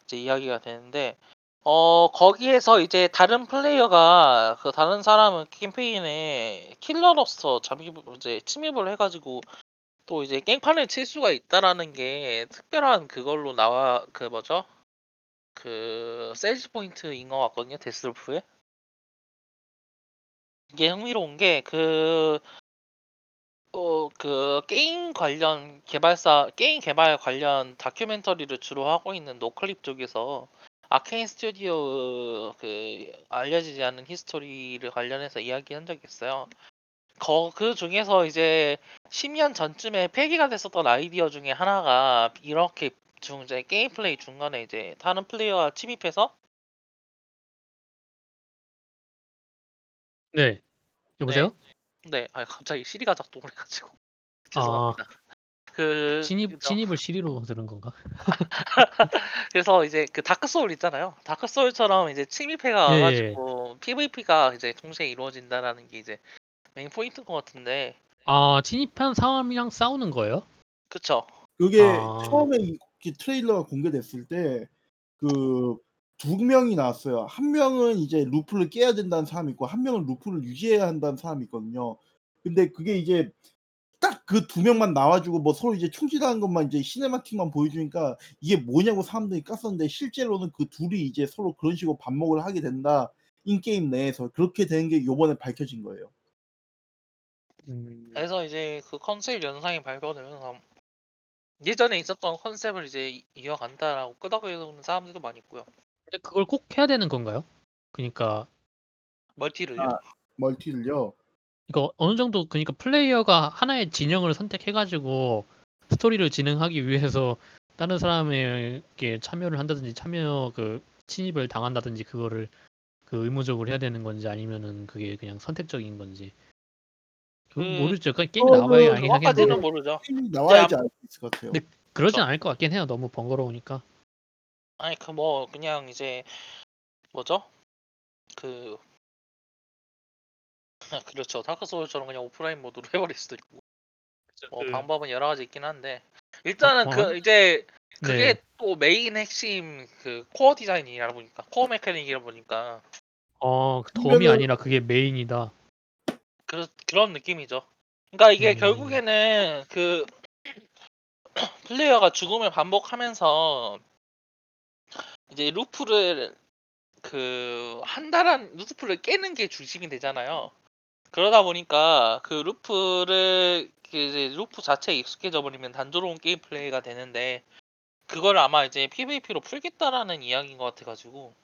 이제 이야기가 되는데 어 거기에서 이제 다른 플레이어가 그 다른 사람은 캠페인에 킬러로서 잠입 이제 침입을 해가지고 또 이제 깽판을 칠 수가 있다라는 게 특별한 그걸로 나와 그 뭐죠? 그 세일즈 포인트인 것 같거든요 Deathloop에 이게 흥미로운 게 그 어, 그 게임 관련 개발사 게임 개발 관련 다큐멘터리를 주로 하고 있는 Noclip 쪽에서 Arkane 스튜디오 그 알려지지 않은 history를 관련해서 이야기한 적이 있어요. 거, 그 중에서 이제 10년 전쯤에 폐기가 됐었던 아이디어 중에 하나가 이렇게 중 이제 게임 플레이 중간에 이제 다른 플레이어가 침입해서 네. 여보세요? 네, 아 갑자기 Siri가 작동을 해가지고 아. 죄송합니다. 그 진입 그죠? 진입을 Siri로 들은 건가? 그래서 이제 그 Dark Souls 있잖아요. Dark Souls처럼 이제 침입해 예, 가가지고 PVP가 이제 동시에 이루어진다라는 게 이제 메인 포인트인 것 같은데, 아, 진입한 사람이랑 싸우는 거예요? 그쵸? 그게 아. 처음에 이 이 트레일러가 공개됐을 때 그 두 명이 나왔어요. 한 명은 이제 루프를 깨야 된다는 사람이 있고 한 명은 루프를 유지해야 한다는 사람이 있거든요. 근데 그게 이제 딱그두 명만 나와 주고 뭐 서로 이제 충돌하는 것만 이제 cinematic만 보여주니까 이게 뭐냐고 사람들이 깠었는데 실제로는 그 둘이 이제 서로 그런 식으로 반목을 하게 된다. in-game 내에서 그렇게 된게 요번에 밝혀진 거예요. 음. 그래서 이제 그 컨셉 영상이 발표되면서 예전에 있었던 컨셉을 이제 이- 이어간다라고 끄덕이는 사람들도 많이 있고요. 근데 그걸 꼭 해야 되는 건가요? 그러니까 멀티를요. 아. 멀티를요. 이거 어느 정도 그러니까 플레이어가 하나의 진영을 선택해 가지고 스토리를 진행하기 위해서 다른 사람에게 참여를 한다든지 참여 그 침입을 당한다든지 그거를 그 의무적으로 해야 되는 건지 아니면은 그게 그냥 선택적인 건지 그 그- 모르죠. 그 게임이 어, 나와야 그 알긴 정확하지는 하겠는데 모르죠. 게임이 나와야지 알 수 있을 것 같아요. 네. 그러진 그쵸. 않을 것 같긴 해요. 너무 번거로우니까. 아니 그 뭐 그냥 이제 뭐죠? 그 그렇죠. Dark Souls처럼 그냥 오프라인 모드로 해버릴 수도 있고. 뭐 그- 방법은 여러 가지 있긴 한데 일단은 어, 그 이제 그게 네. 또 메인 핵심 그 core 디자인이라 보니까 코어 메카닉이라 보니까 어, 덤이 그러면은- 아니라 그게 main이다. 그 그런 느낌이죠. 그러니까 이게 음. 결국에는 그 플레이어가 죽음을 반복하면서 이제 루프를 그 한달한 루프를 깨는 게 중심이 되잖아요. 그러다 보니까 그 루프를 그 이제 루프 자체에 익숙해져 버리면 단조로운 게임 플레이가 되는데 그걸 아마 이제 PVP로 풀겠다라는 이야기인 것 같아가지고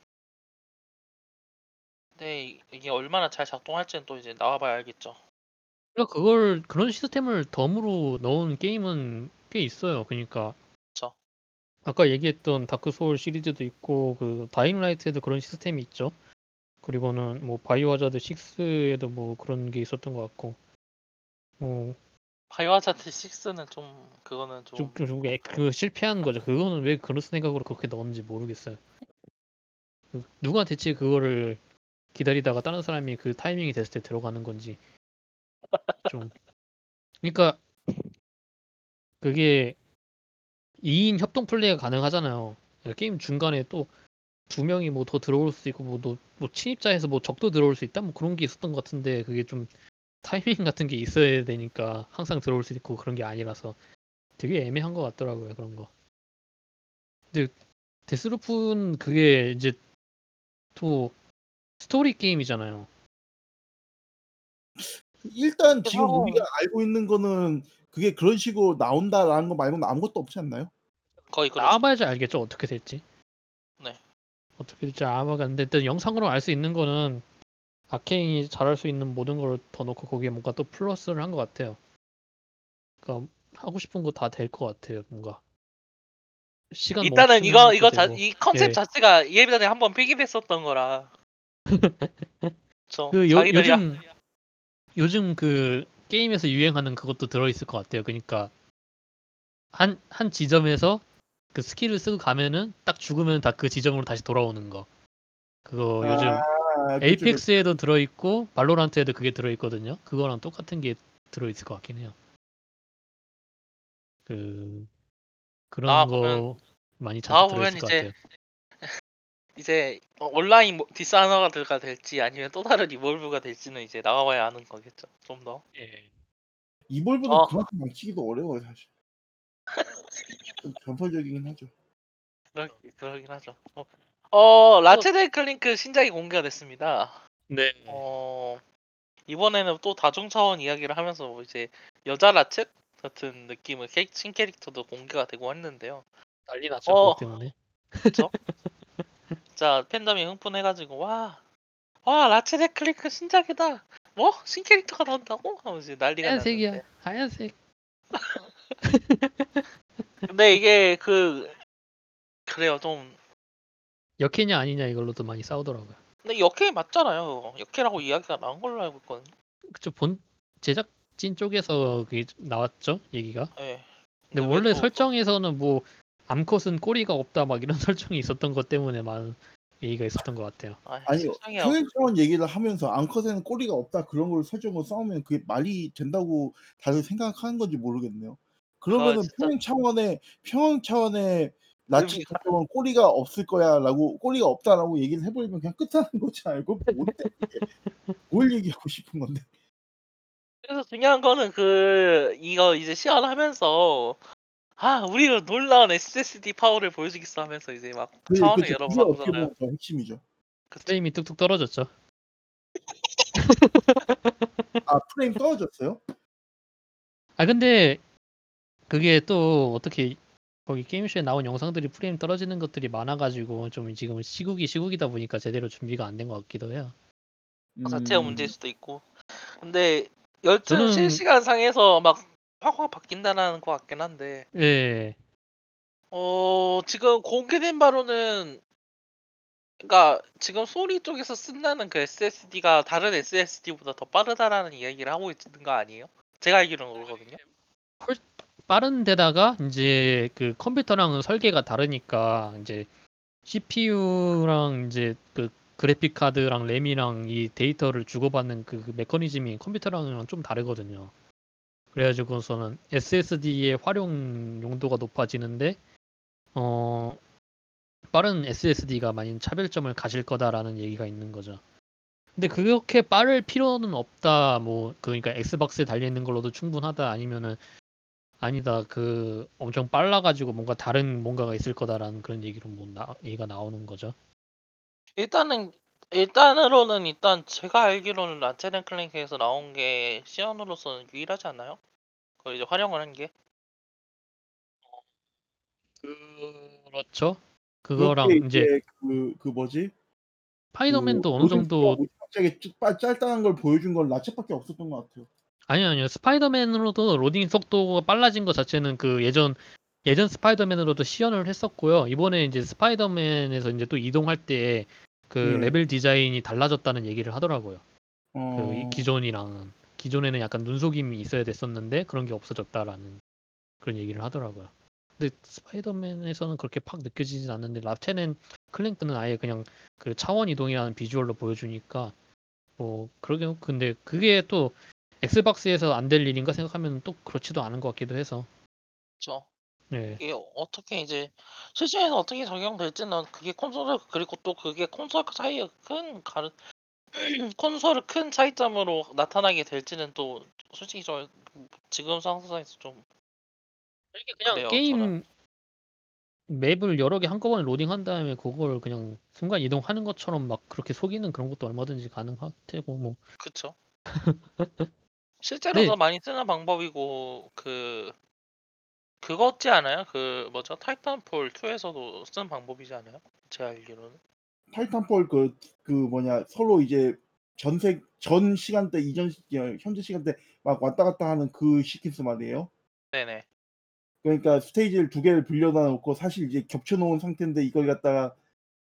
이- 이게 얼마나 잘 작동할지는 또 이제 나와봐야 알겠죠. 그러니까 그걸 그런 시스템을 덤으로 넣은 게임은 꽤 있어요. 그러니까. 아까 얘기했던 Dark Souls 시리즈도 있고 그 Dying Light에도 그런 시스템이 있죠. 그리고는 뭐 Biohazard 6에도 뭐 그런 게 있었던 것 같고. 뭐 Biohazard 6는 좀 그거는 좀 좀, 좀, 그 실패한 거죠. 그거는 왜 그런 생각으로 그렇게 넣었는지 모르겠어요. 그 누가 대체 그거를 기다리다가 다른 사람이 그 타이밍이 됐을 때 들어가는 건지 좀 그러니까 그게 2인 협동 플레이가 가능하잖아요. 게임 중간에 또 두 명이 뭐 더 들어올 수 있고 뭐, 또- 뭐 침입자에서 뭐 적도 들어올 수 있다 뭐 그런 게 있었던 것 같은데 그게 좀 타이밍 같은 게 있어야 되니까 항상 들어올 수 있고 그런 게 아니라서 되게 애매한 것 같더라고요 그런 거. 근데 Deathloop는 그게 이제 또 스토리 게임이잖아요. 일단 지금 그래서- 우리가 알고 있는 거는 그게 그런 식으로 나온다라는 거 말고는 아무것도 없지 않나요? 거의 그렇죠. 나와봐야지 알겠죠 어떻게 될지. 네. 어떻게 될지 알아봤는데 일단 영상으로 알 수 있는 거는 Arkane이 잘할 수 있는 모든 걸 더 넣고 거기에 뭔가 또 플러스를 한 것 같아요. 그러니까 하고 싶은 거 다 될 것 같아요 뭔가. 시간 일단은 이거 이거 자. 이 컨셉 예. 자체가 예전에 한번 필기했었던 거라. 저그 요, 요즘 요즘 그 게임에서 유행하는 그것도 들어 있을 것 같아요. 그러니까 한 한 지점에서 그 스킬을 쓰고 가면은 딱 죽으면 다 그 지점으로 다시 돌아오는 거. 그거 요즘 아, 그쵸, 에이펙스에도 들어있고 발로란트에도 그게 들어있거든요. 그거랑 똑같은 게 들어있을 것 같긴 해요. 그 그런 아, 거 보면- 많이 아, 잔뜩 보면 들어있을 것 이제 같아요. 이제 어, 온라인 뭐- 디스아너드가 될지 아니면 또 다른 이볼브가 될지는 이제 나와봐야 아는 거겠죠. 좀 더. 예. 이볼브는 어. 그만큼 망치기도 어려워요 사실. 좀 전설적이긴 하죠. 그러, 그러긴 하죠. 어, 어 라쳇 클랭크 신작이 공개가 됐습니다. 네. 어 이번에는 또 다중 차원 이야기를 하면서 뭐 이제 여자 라쳇 같은 느낌의 캐- 신 캐릭터도 공개가 되고 했는데요. 난리 났죠 어. 그것 때문에. 자 팬덤이 흥분해가지고 와, 와 라쳇 클랭크 신작이다. 뭐 신 캐릭터가 나온다고? 하면서 이제 난리가 하얀색이야. 났는데. 하얀색. 근데 이게 그 그래요 좀. 역해냐 아니냐 이걸로도 많이 싸우더라고요. 근데 역해 맞잖아요. 역해라고 이야기가 나온 걸로 알고 있거든요. 그쵸 본 제작진 쪽에서 그게 나왔죠 얘기가. 예. 근데 왜 원래 또- 설정에서는 뭐 암컷은 꼬리가 없다 막 이런 설정이 있었던 것 때문에 많은 얘기가 있었던 것 같아요. 아, 아니요 세상에 평행차원 얘기를 하면서 암컷에는 꼬리가 없다 그런 걸 설정을 싸우면 그게 말이 된다고 다들 생각하는 건지 모르겠네요. 그러면은 진짜. 평행 차원의 평행 차원의 나치 설정은 꼬리가 없을 거야라고 꼬리가 없다라고 얘기를 해버리면 그냥 끝나는 거지 알고 뭔데 뭘 얘기하고 싶은 건데 그래서 중요한 거는 그 이거 이제 시연하면서 아 우리는 놀라운 SSD 파워를 보여주겠어 하면서 이제 막 그, 차원을 그쵸, 여러 그게 번더 핵심이죠. 프레임이 뚝뚝 떨어졌죠. 아 프레임 떨어졌어요? 아 근데 그게 또 어떻게 거기 게임쇼에 나온 영상들이 프레임 떨어지는 것들이 많아가지고 좀 지금 시국이 시국이다 보니까 제대로 준비가 안 된 것 같기도 해요. 그 자체가 음, 문제일 수도 있고 근데 여튼 저는- 실시간 상에서 막 확확 바뀐다는 것 같긴 한데 예. 어 지금 공개된 바로는 그러니까 지금 소니 쪽에서 쓴다는 그 SSD가 다른 SSD보다 더 빠르다라는 이야기를 하고 있는 거 아니에요? 제가 알기로는 그러거든요. 빠른 데다가 이제 그 컴퓨터랑은 설계가 다르니까 이제 CPU랑 이제 그 그래픽 카드랑 램이랑 이 데이터를 주고받는 그, 그 메커니즘이 컴퓨터랑은 좀 다르거든요. 그래가지고서는 SSD의 활용 용도가 높아지는데 어 빠른 SSD가 많이 차별점을 가질 거다라는 얘기가 있는 거죠. 근데 그렇게 빠를 필요는 없다. 뭐 그러니까 엑스박스에 달려 있는 걸로도 충분하다. 아니면은 아니다. 그 엄청 빨라가지고 뭔가 다른 뭔가가 있을 거다라는 그런 얘기로 뭐 나, 얘기가 나오는 거죠. 일단은 일단으로는 일단 제가 알기로는 라체덴 클랭크에서 나온 게 시연으로서는 유일하지 않나요? 그걸 이제 활용을 한 게. 그렇죠. 그거랑 그렇게 이제 그, 그 뭐지? 스파이더맨도 그 어느 정도 갑자기 짧- 짧다는 걸 보여준 건 라쳇밖에 없었던 것 같아요. 아니요, 아니요. 스파이더맨으로도 로딩 속도가 빨라진 것 자체는 그 예전 예전 스파이더맨으로도 시연을 했었고요. 이번에 이제 스파이더맨에서 이제 또 이동할 때 그 예. 레벨 디자인이 달라졌다는 얘기를 하더라고요. 어, 그 이- 기존이랑은 기존에는 약간 눈속임이 있어야 됐었는데 그런 게 없어졌다라는 그런 얘기를 하더라고요. 근데 스파이더맨에서는 그렇게 팍 느껴지진 않는데 라체넨 클랭크는 아예 그냥 그 차원 이동이라는 비주얼로 보여주니까 뭐 그러게 근데 그게 또 엑스박스에서 안 될 일인가 생각하면 또 그렇지도 않은 것 같기도 해서 그렇죠. 네. 이게 어떻게 이제 실제에서 어떻게 적용될지는 그게 콘솔 그리고 또 그게 콘솔 차이가 큰 가르 콘솔을 큰 차이점으로 나타나게 될지는 또 솔직히 저 지금 상황에서 좀 이게 그냥 그래요, 게임 저는. 맵을 여러 개 한꺼번에 로딩한 다음에 그걸 그냥 순간 이동하는 것처럼 막 그렇게 속이는 그런 것도 얼마든지 가능할 테고 뭐 그쵸. 실제로도 네. 많이 쓰는 방법이고 그 그거지 않아요? 그 뭐죠? 타이탄폴 2에서도 쓰는 방법이지 않아요? 제 알기로는. 타이탄폴 그, 그 뭐냐 서로 이제 전색 전 시간대 이전 시- 어, 현재 시간대 막 왔다 갔다 하는 그 시퀀스 말이에요. 네네. 그러니까 스테이지를 두 개를 빌려다 놓고 사실 이제 겹쳐 놓은 상태인데 이걸 갖다가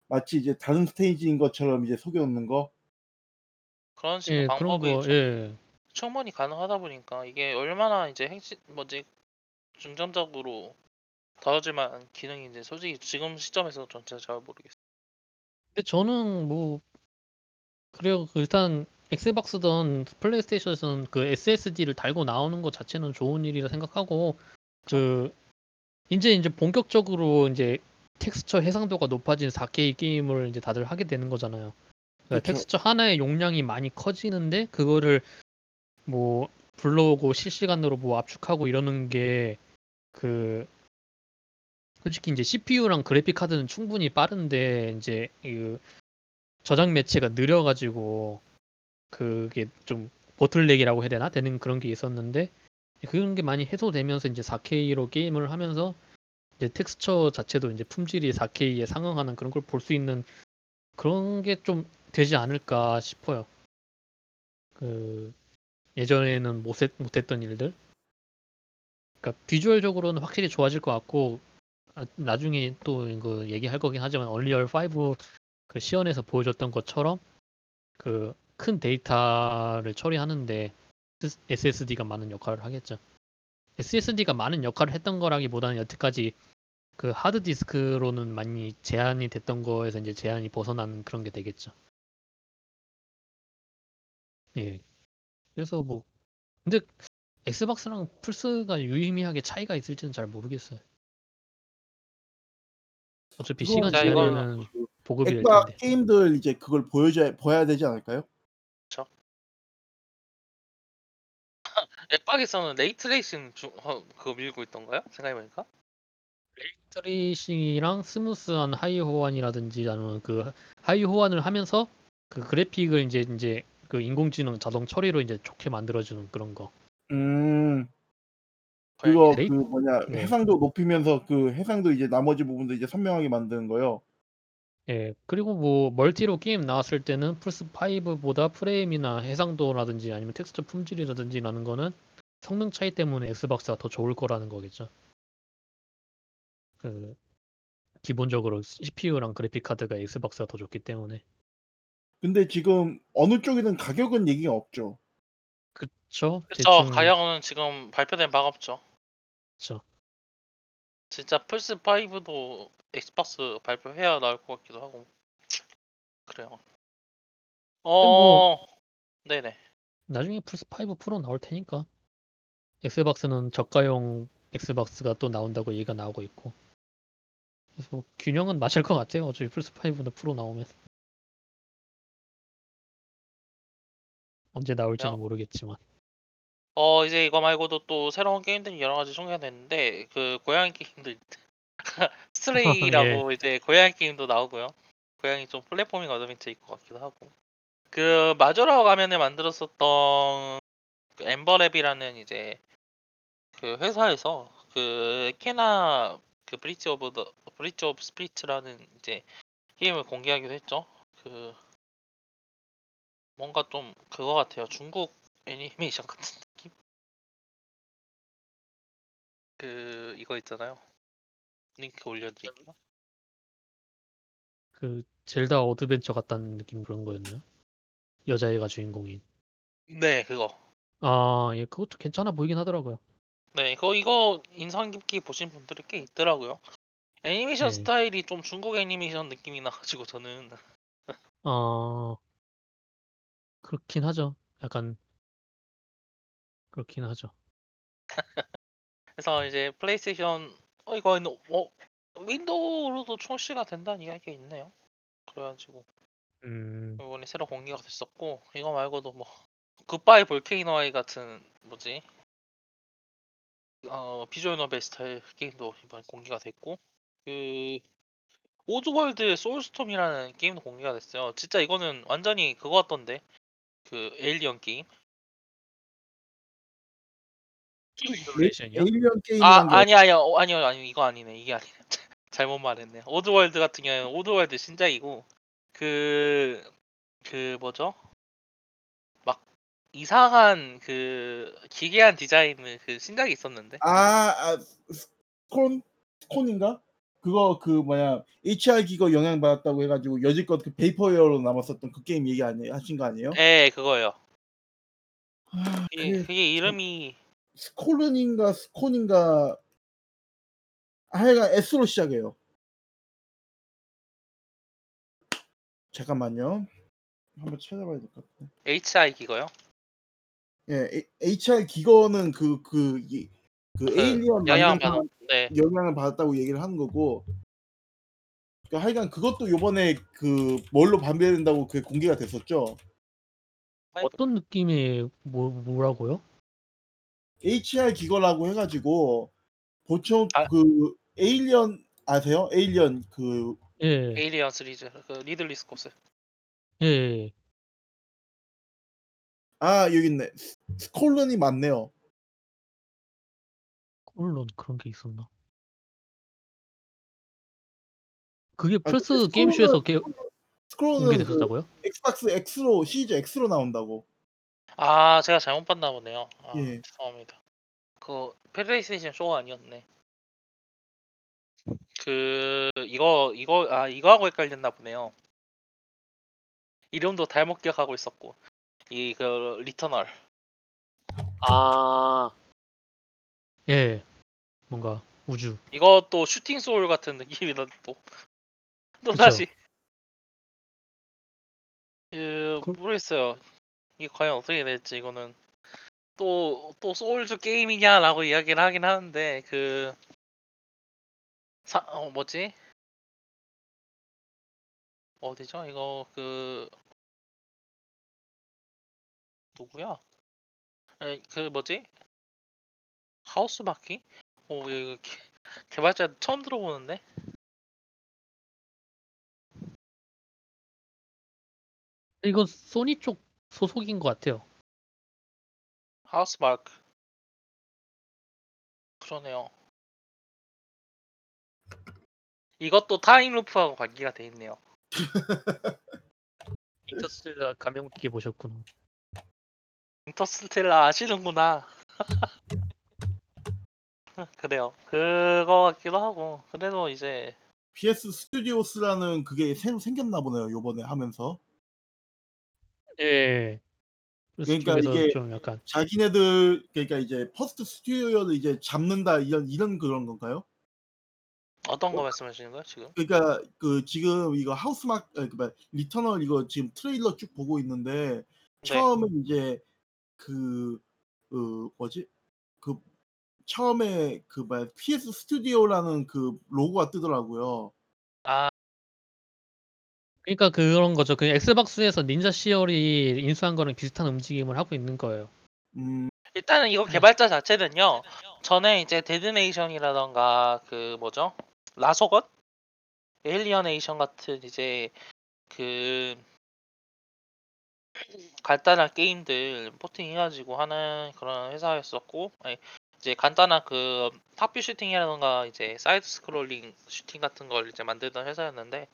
마치 이제 다른 스테이지인 것처럼 이제 속여 놓는 거. 그런 식의 예, 그런 방법이 거 좀 예. 충분히 가능하다 보니까 이게 얼마나 이제 핵심 뭐지 중점적으로 다뤄질 만한 기능인지 솔직히 지금 시점에서 전 진짜 잘 모르겠어요. 근데 저는 뭐 그래요. 그 일단 엑스박스든 플레이스테이션에서는 그 SSD를 달고 나오는 것 자체는 좋은 일이라 생각하고 그 이제 이제 본격적으로 이제 텍스처 해상도가 높아진 4K 게임을 이제 다들 하게 되는 거잖아요. 그러니까. 텍스처 하나의 용량이 많이 커지는데 그거를 뭐 불러오고 실시간으로 뭐 압축하고 이러는 게 그 솔직히 이제 CPU랑 그래픽 카드는 충분히 빠른데 이제 그 저장 매체가 느려가지고 그게 좀 보틀렉이라고 해야 되나 되는 그런 게 있었는데 그런 게 많이 해소되면서 이제 4K로 게임을 하면서 이제 텍스처 자체도 이제 품질이 4K에 상응하는 그런 걸 볼 수 있는 그런 게 좀 되지 않을까 싶어요. 그 예전에는 못했, 못했던 일들. 그러니까 비주얼적으로는 확실히 좋아질 것 같고 아, 나중에 또 이거 얘기할 거긴 하지만 얼리얼 5그 시연에서 보여줬던 것처럼 그 큰 데이터를 처리하는데 SSD가 많은 역할을 하겠죠. SSD가 많은 역할을 했던 거라기보다는 여태까지 그 하드 디스크로는 많이 제한이 됐던 거에서 이제 제한이 벗어나는 그런 게 되겠죠. 예. 그래서 뭐 근데 엑스박스랑 플스가 유의미하게 차이가 있을지는 잘 모르겠어요. 어차피 시간 자, 이건 지나면은 보급이 될 엑박 텐데. 게임들 이제 그걸 보여줘야 보여야 되지 않을까요? 엑박에서는 ray tracing 중 어, 그거 밀고 있던가요? 생각해보니까. tracing이랑 smooth한 하위 호환이라든지 아니면 그 하위 호환을 하면서 그 그래픽을 이제 이제 그 인공지능 자동 처리로 이제 좋게 만들어주는 그런 거. 음. 그거 그 뭐냐 네. 해상도 높이면서 그 해상도 이제 나머지 부분도 이제 선명하게 만드는 거요. 예. 그리고 뭐 멀티로 게임 나왔을 때는 플스 5 보다 프레임이나 해상도라든지 아니면 텍스처 품질이라든지라는 거는 성능 차이 때문에 엑스박스가 더 좋을 거라는 거겠죠. 그 기본적으로 CPU랑 그래픽 카드가 엑스박스가 더 좋기 때문에. 근데 지금 어느 쪽이든 가격은 얘기가 없죠. 그쵸? 그쵸. 대충 가격은 지금 발표된 바가 없죠. 그쵸. 진짜 플스 5도 엑스박스 발표해야 나올 것 같기도 하고. 그래요. 어, 뭐- 네네. 나중에 플스 5 프로 나올 테니까 엑스박스는 저가용 엑스박스가 또 나온다고 얘기가 나오고 있고 그래서 뭐 균형은 맞을 것 같아요 어차피 플스 5는 프로 나오면 언제 나올지는 야. 모르겠지만 어 이제 이거 말고도 또 새로운 게임들이 여러 가지 소개됐는데 그 고양이 게임들 스트레이라고 이제 고양이 게임도 나오고요. 고양이 좀 platforming 어드벤처일 것 같기도 하고 그 마조라 가면을 만들었었던 그 엠버랩이라는 이제 그 회사에서 그 케나 그 Bridge of the Bridge of Spirits라는 이제 게임을 공개하기도 했죠. 그 뭔가 좀 그거 같아요. 중국 애니메이션 같은 느낌? 그 이거 있잖아요. 링크 올려드릴게요. 그 젤다 어드벤처 같다는 느낌 그런 거였나요? 여자애가 주인공인. 네, 그거. 아, 예, 그것도 괜찮아 보이긴 하더라고요. 네, 그거 이거 인상 깊게 보신 분들이 꽤 있더라고요. 애니메이션 네. 스타일이 좀 중국 애니메이션 느낌이 나가지고 저는 아, 그렇긴 하죠. 약간 그렇긴 하죠. 그래서 이제 플레이스테이션 어 이거 어, 윈도우로도 출시가 된다는 이야기가 있네요. 그래가지고 음, 이번에 새로 공개가 됐었고 이거 말고도 뭐 Goodbye Volcano High 같은 뭐지 어 visual novel 스타일 게임도 이번 에 공개가 됐고 그 오즈월드 소울스톰이라는 게임도 공개가 됐어요. 진짜 이거는 완전히 그거 같던데 그 에일리언 게임. 시뮬레이션이요? 에일리언 아 게임이란 게 아니 아니요 어, 아니요 아니요 이거 아니네 이게 아니네 잘못 말했네. 오즈월드 같은 경우는 오즈월드 신작이고 그 그 뭐죠? 막 이상한 그 기괴한 디자인의 그 신작이 있었는데 아, 아 스콘 스콘인가? 그거 그 뭐냐 HR 기거 영향 받았다고 해가지고 여지껏 그 vaporware로 남았었던 그 게임 얘기 아니에요? 하신 거 아니에요? 예 그거요. 아, 그게, 그게 그게 이름이 스콜른인가 스콘인가 하여간 S로 시작해요. 잠깐만요. 한번 찾아봐야 될 것 같아. HI 기거요. 예, 에- HR 기거는 그 그 그, 그그 에일리언 영향 만든 받 사람 네. 영향을 받았다고 얘기를 하는 거고. 그러니까 하여간 그것도 요번에 그 뭘로 발매된다고 그 공개가 됐었죠. 어떤 느낌의 뭐 뭐라고요? HR 기거라고 해가지고 보통 아. 그 에일리언 아세요? 에일리언 그 예, 에일리언 시리즈 그 리들리 스콧. 예, 아 여기 있네. 스- 스콘이 맞네요. 물론 그런 게 있었나? 그게 아, 플스 근데 게임쇼에서 게, Scorn은 그 공개됐었다고요? 엑스박스 X로 시리즈 X로 나온다고. 아 제가 잘못 봤나 보네요. 아, 예. 죄송합니다. 그 플레이스테이션 쇼가 아니었네. 그 이거 이거 아 이거하고 헷갈렸나 보네요. 이름도 잘못 기억하고 있었고 이 그 Returnal 아, 예, 뭔가 우주. 이것도 슈팅 소울 같은 느낌이다 또. 또 그쵸. 다시 그 그- 모르겠어요. 이게 과연 어떻게 될지 이거는 또 또 소울즈 게임이냐라고 이야기를 하긴 하는데 그 사, 어 뭐지? 어디죠? 이거 그 누구야? 에, 그 뭐지? 하우스 마키? 어 이거 개, 개발자 처음 들어보는데? 이거 소니 쪽 소속인 것 같아요. 하우스 마크 그러네요. 이것도 타임루프하고 관계가 돼 있네요. 인터스텔라 감명 깊게 보셨구나. 인터스텔라 아시는구나. 그래요. 그거 같기도 하고. 그래도 이제 PS Studios라는 그게 새로 생겼나 보네요. 요번에 하면서 예. 그러니까 이게- 좀 약간 자기네들 그러니까 이제 first 스튜디오를 이제 잡는다 이런 이런 그런 건가요? 어떤 거 말씀하시는 거예요 지금? 그러니까 그 지금 이거 Housemarque 아, 그 Returnal 이거 지금 트레일러 쭉 보고 있는데 네. 처음에 이제 그, 그 뭐지 그 처음에 그 뭐야 PS 스튜디오라는 그 로고가 뜨더라고요. 아 그러니까 그런 거죠. 그 엑스박스에서 Ninja Theory 인수한 거랑 비슷한 움직임을 하고 있는 거예요. 음, 일단은 이거 개발자 자체는요. 전에 이제 Dead Nation이라던가 그 뭐죠? Resogun? Alienation 같은 이제 그 간단한 게임들 porting 해가지고 하는 그런 회사였었고 아니, 이제 간단한 그 top view 슈팅이라던가 이제 side scrolling 슈팅 같은 걸 이제 만들던 회사였는데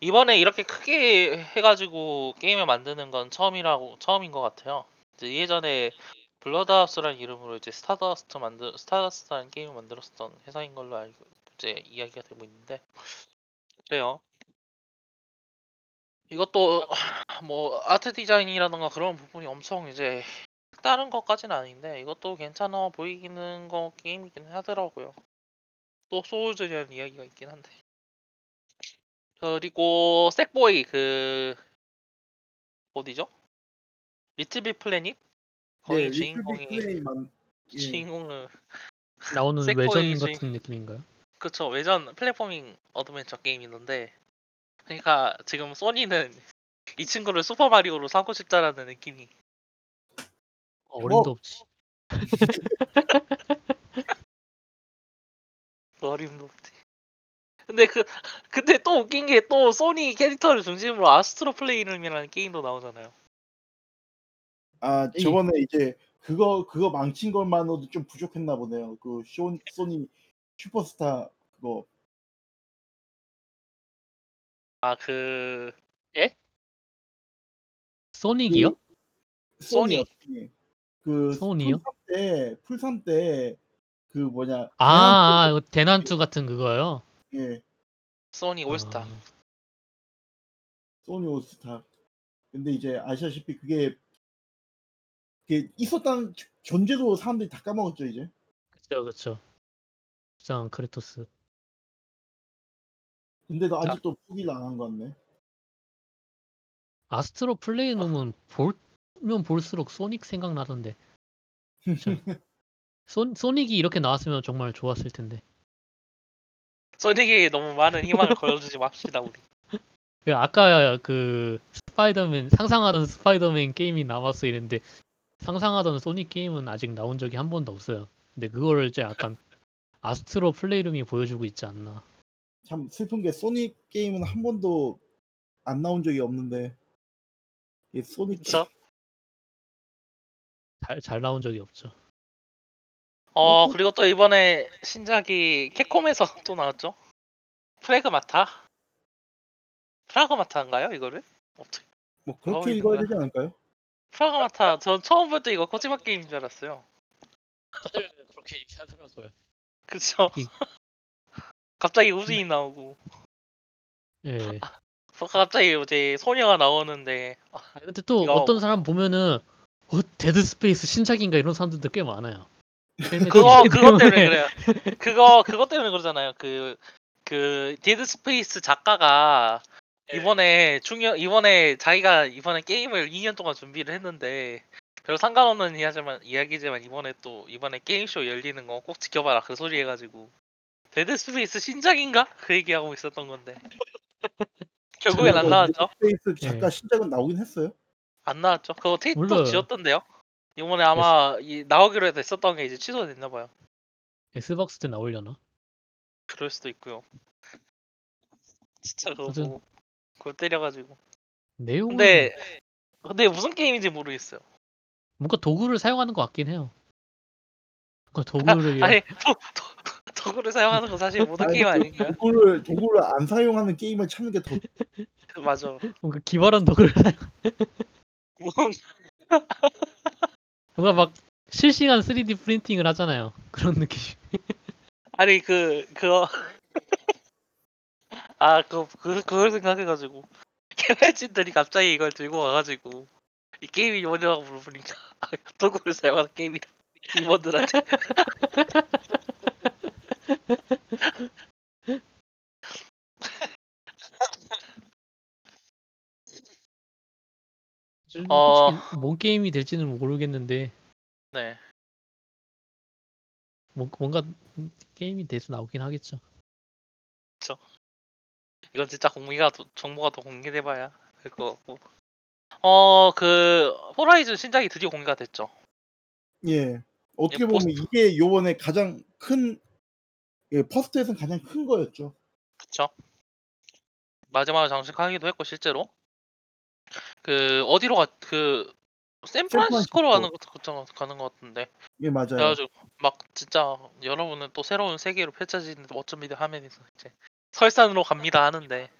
이번에 이렇게 크게 해가지고 게임을 만드는 건 처음이라고 처음인 것 같아요. 이제 예전에 Bloodhouse라는 이름으로 이제 Stardust 만들 Stardust라는 게임을 만들었던 회사인 걸로 알고 이제 이야기가 되고 있는데 그래요. 이것도 뭐 아트 디자인이라던가 그런 부분이 엄청 이제 다른 것까지는 아닌데 이것도 괜찮아 보이기는 거 게임이긴 하더라고요. 또 Souls라는 이야기가 있긴 한데 그리고 Sackboy 그 어디죠? LittleBigPlanet 거기 네, 주인공이 플레이만 예. 주인공을 나오는 Sackboy 외전 주인- 같은 느낌인가요? 그쵸 외전 platforming 어드벤처 게임이던데 그러니까 지금 소니는 이 친구를 슈퍼 마리오로 삼고 싶다라는 느낌이 어림도 없지. 어림도 없지 근데 그 근데 또 웃긴 게 또 소니 캐릭터를 중심으로 Astro Playroom이라는 게임도 나오잖아요 아. 저번에 이제 그거 그거 망친 것만으로도 좀 부족했나 보네요. 그 쇼, 소니 슈퍼스타 그거 아그 소닉이요? 소니. 소니 그 소니요? 풀3 때 풀3 때그 뭐냐 아, 아 이거 대난투 같은 그거요. 예 소니 올스타 아, 소니 올스타 근데 이제 아시다시피 그게 그게 있었다는 존재도 사람들이 다 까먹었죠 이제 그렇죠, 그렇죠. 부상 크레토스. 근데도 자. 아직도 포기를 안 한 것 같네 아스트로 플레이룸은 보면 볼수록 소닉 생각나던데. 소, 소닉이 이렇게 나왔으면 정말 좋았을 텐데. 소닉에 너무 많은 희망을 걸어주지 맙시다 우리 그 아까 그 스파이더맨 상상하던 스파이더맨 게임이 나왔어 이랬는데 상상하던 소닉 게임은 아직 나온 적이 한 번도 없어요. 근데 그거를 이제 약간 Astro Playroom이 보여주고 있지 않나. 참 슬픈 게 소닉 게임은 한 번도 안 나온 적이 없는데 이 소닉 그쵸? 잘, 잘 나온 적이 없죠. 어 그리고 또 이번에 신작이 캡콤에서 또 나왔죠 프레그마타 프라그마타인가요 이거를? 어떻게 뭐 그렇게 어, 읽어야. 되지 않을까요? 프라그마타 전 처음 볼 때 이거 코지마 게임인 줄 알았어요 다들 그렇게 얘기하더라고요. 그쵸 이- 갑자기 우주인 나오고 예. 갑자기 이제 소녀가 나오는데 아, 아, 근데 또 이거- 어떤 사람 보면은 어 Dead Space 신작인가 이런 사람들도 꽤 많아요. 그거 그것 때문에 그래요 그거 그것 때문에 그러잖아요 그 그 Dead Space 작가가 네. 이번에 중요 이번에 자기가 이번에 게임을 2년 동안 준비를 했는데 별 상관없는 이야기지만 이야기지만 이번에 또 이번에 게임쇼 열리는 거 꼭 지켜봐라 그 소리 해가지고 Dead Space 신작인가 그 얘기하고 있었던 건데 결국엔 안 나왔죠 스페이스 작가 예. 신작은 나오긴 했어요. 안 나왔죠 그거 테이프 몰라요. 지었던데요 이번에 아마 이 나오기로 해서 했었던 게 이제 취소됐나 봐요 엑스박스 때 나오려나? 그럴 수도 있고요 진짜 그거 아무튼- 보고 골 때려가지고 내용은 근데 근데 무슨 게임인지 모르겠어요 뭔가 도구를 사용하는 것 같긴 해요. 뭔가 도구를 이런- 아니 도, 도, 도구를 사용하는 거 사실 모든 아니, 게임 그 아닌가요? 도구를 도구를 안 사용하는 게임을 찾는 게 더 맞아 뭔가 기발한 도구를 사용- 뭔- 뭔가 막 실시간 3D 프린팅을 하잖아요. 그런 느낌. 아니 그 그거. 아그 그, 그걸 생각해가지고. 개발진들이 갑자기 이걸 들고 와가지고 이 게임이 뭐냐고 물어보니까 아, 도구를 사용하는 게임이다. 이모들한테 어. 솔직히 뭔 게임이 될지는 모르겠는데 네 뭐- 뭔가 게임이 돼서 나오긴 하겠죠. 이건 진짜 공개가 더- 정보가 더 공개돼봐야 될 것 같고 어 그 호라이즌 신작이 드디어 공개가 됐죠 예. 어떻게 예, 보면 이게 요번에 가장 큰 예, 퍼스트에서는 가장 큰 거였죠. 그쵸 마지막에 장식하기도 했고 실제로 그 어디로 가그 샌프란시스코로 가는 것 같- 가는 것 같은데 예, 맞아요. 그래가지고 막 진짜 여러분은 또 새로운 세계로 펼쳐지는 멋진 미디어 화면에서 이제 설산으로 갑니다 하는데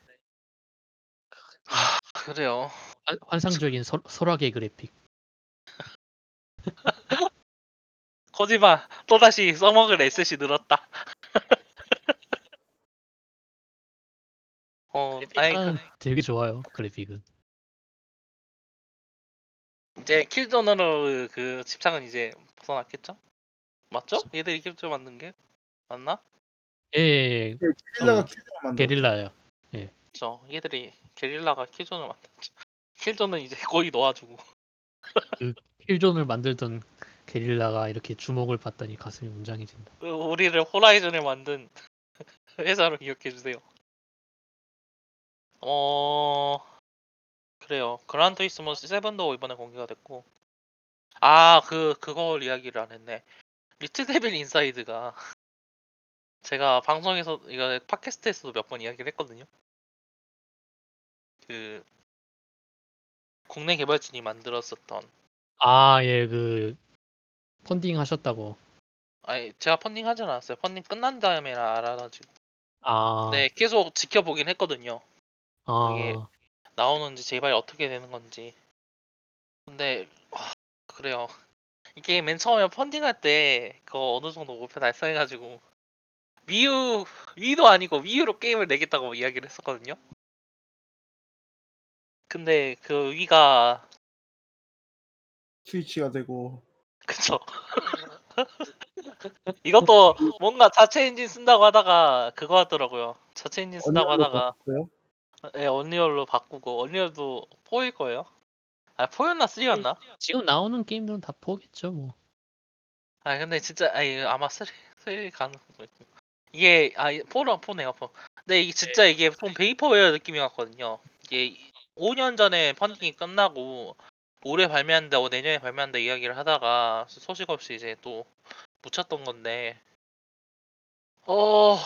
하, 그래요 환- 환상적인 설, 설화계 그래픽. 코지마 또다시 써먹을 에셋이 늘었다. 어, 아니 그, 그래픽은 되게 좋아요. 그래픽은. 이제 킬존으로 그 집착은 이제 벗어났겠죠? 맞죠? 얘들이 킬존 만든 게 맞나? 예, 예, 예. 게릴라가 어, 킬을 만들어. 게릴라요. 그쵸. 얘들이 게릴라가 킬존을 만들었죠. 킬존은 이제 거의 놓아주고. 킬존을 만들던 게릴라가 이렇게 주목을 받다니 가슴이 웅장해진다. 그 우리를 호라이즌을 만든 회사로 기억해 주세요. 어 그래요. 그란 투리스모 7도 이번에 공개가 됐고 아 그 그걸 이야기를 안 했네. Little Devil Inside가 제가 방송에서 이거 팟캐스트에서도 몇 번 이야기를 했거든요. 그 국내 개발진이 만들었었던 아, 예, 그 펀딩 하셨다고. 아니 제가 펀딩 하진 않았어요. 펀딩 끝난 다음에 알아가지고 아, 네 계속 지켜보긴 했거든요. 아, 나오는지 제발 어떻게 되는 건지. 근데 아, 그래요. 이게 맨 처음에 펀딩할 때 그거 어느 정도 목표 달성해가지고 위유 위도 아니고 위유로 게임을 내겠다고 이야기를 했었거든요. 근데 그 위가 스위치가 되고 그쵸. 이것도 뭔가 자체 엔진 쓴다고 하다가 그거 하더라고요. 자체 엔진 쓴다고 하다가 바꿨어요? 예, Unreal로 바꾸고 Unreal도 4일 거예요. 아 4였나 3였나? 지금 나오는 게임들은 다 four겠죠, 뭐. 아 근데 진짜 아니 아마 three three 가능성 있고 이게 아 four랑 four네요 four. 근데 이게 진짜 이게 좀 vaporware 느낌이 같거든요. 이게 5년 전에 펀딩이 끝나고 올해 발매한다, 고 내년에 발매한다 이야기를 하다가 소식 없이 이제 또 묻혔던 건데 어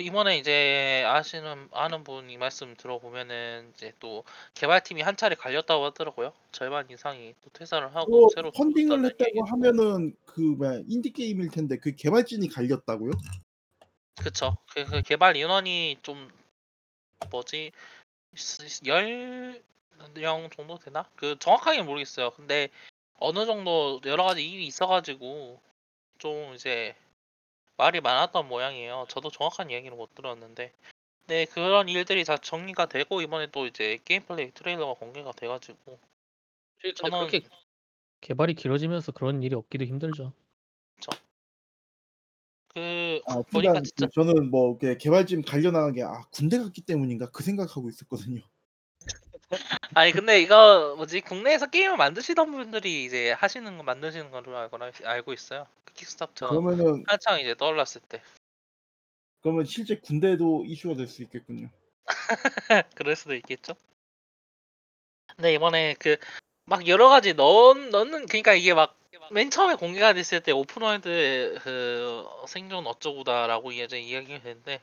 이번에 이제 아시는 아는 분이 말씀 들어보면은 이제 또 개발팀이 한 차례 갈렸다고 하더라고요. 절반 이상이 또 퇴사를 하고 그거 새로 펀딩을 했다고 얘기. 하면은 그 뭐야 인디 게임일 텐데 그 개발진이 갈렸다고요? 그쵸. 그, 그 개발 인원이 좀 뭐지 열 명 정도 되나? 그 정확하게 모르겠어요. 근데 어느 정도 여러 가지 일이 있어가지고 좀 이제 말이 많았던 모양이에요. 저도 정확한 이야기는 못 들었는데, 네 그런 일들이 다 정리가 되고 이번에 또 이제 게임 플레이 트레일러가 공개가 돼가지고 근데 저는 그렇게 개발이 길어지면서 그런 일이 없기도 힘들죠. 그 아, 보니까 진짜 저는 뭐 이렇게 개발진 갈려 나간 게 아, 군대 갔기 때문인가 그 생각하고 있었거든요. 아니 근데 이거 뭐지 국내에서 게임을 만드시던 분들이 이제 하시는 거 만드시는 걸로 알고 알고 있어요. 그 Kickstarter 그러면은 한창 이제 떠올랐을 때 그러면 실제 군대도 이슈가 될 수 있겠군요. 그럴 수도 있겠죠. 근데 이번에 그 막 여러 가지 넣 넣는 그러니까 이게 막 맨 처음에 공개가 됐을 때 open world 그 생존 어쩌고다라고 이제 이야기가 됐는데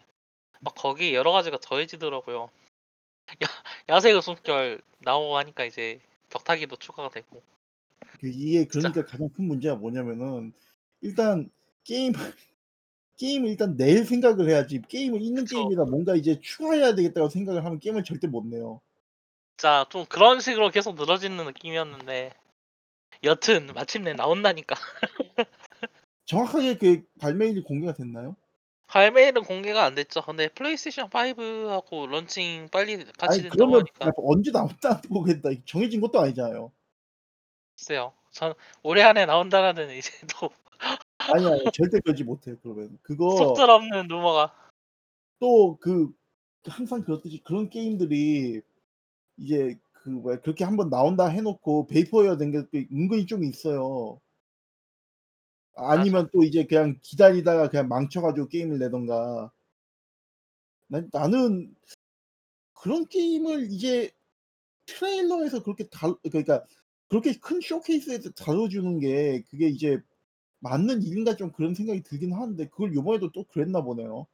막 거기 여러 가지가 더해지더라고요. 야, 야생의 숨결 나오고 하니까 이제 벽타기도 추가가 되고 그 이게 그러니까 가장 큰 문제가 뭐냐면은 일단 게임 게임을 일단 낼 생각을 해야지 게임을 있는 그쵸. 게임이다 뭔가 이제 추가해야 되겠다고 생각을 하면 게임을 절대 못 내요. 자 좀 그런 식으로 계속 늘어지는 느낌이었는데 여튼 마침내 나온다니까 정확하게 그 발매일이 공개가 됐나요? 발매일은 공개가 안 됐죠. 근데 플레이스테이션 5하고 런칭 빨리 같이 아니 된다고 그러면 하니까 언제 나온다 보겠다. 정해진 것도 아니잖아요. 글쎄요. 전 올해 안에 나온다라는 이제 또 아니 아니 절대 그러지 못해요. 그러면 그거 속절 없는 루머가 또 그 항상 그렇듯이 그런 게임들이 이제 그 뭐야 그렇게 한번 나온다 해놓고 베이퍼웨어 된게 은근히 좀 있어요. 아니면 또 이제 그냥 기다리다가 그냥 망쳐가지고 게임을 내던가. 난, 나는 그런 게임을 이제 트레일러에서 그렇게 다 그러니까 그렇게 큰 쇼케이스에서 다뤄주는 게 그게 이제 맞는 일인가 좀 그런 생각이 들긴 하는데 그걸 요번에도 또 그랬나 보네요.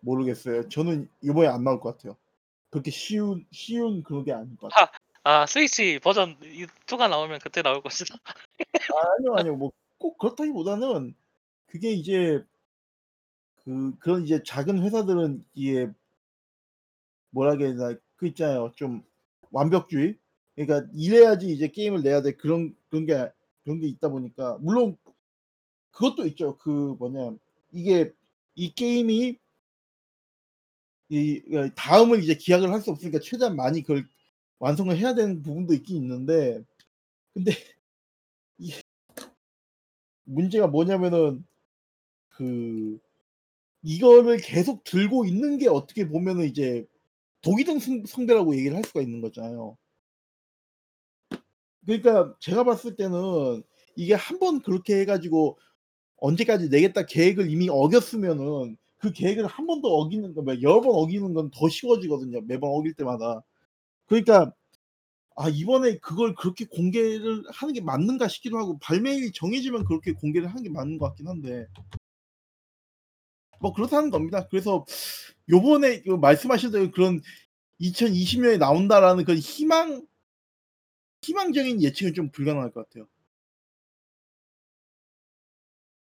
모르겠어요. 저는 요번에 안 나올 것 같아요. 그렇게 쉬운 쉬운 그런 게 아닌 것 같아요. 아 스위치 버전 2가 나오면 그때 나올 것이다. 아니요, 아니요. 뭐 꼭 그렇다기보다는 그게 이제 그 그런 이제 작은 회사들은 이게 뭐라 해야 되나 그 있잖아요. 좀 완벽주의. 그러니까 이래야지 이제 게임을 내야 돼. 그런 그런 게 그런 게 있다 보니까 물론 그것도 있죠. 그 뭐냐 이게 이 게임이 이 어, 다음을 이제 기약을 할 수 없으니까 최대한 많이 그걸 완성을 해야 되는 부분도 있긴 있는데 근데 이 문제가 뭐냐면은 그 이거를 계속 들고 있는 게 어떻게 보면은 이제 독이 든 성- 성배라고 얘기를 할 수가 있는 거잖아요. 그러니까 제가 봤을 때는 이게 한 번 그렇게 해가지고 언제까지 내겠다 계획을 이미 어겼으면은 그 계획을 한 번 더 어기는 거, 뭐 여러 번 어기는 건 더 쉬워지거든요. 매번 어길 때마다. 그러니까 아 이번에 그걸 그렇게 공개를 하는 게 맞는가 싶기도 하고 발매일이 정해지면 그렇게 공개를 하는 게 맞는 것 같긴 한데 뭐 그렇다는 겁니다. 그래서 요번에 그 말씀하신 대로 그런 2020년에 나온다라는 그런 희망 희망적인 예측은 좀 불가능할 것 같아요.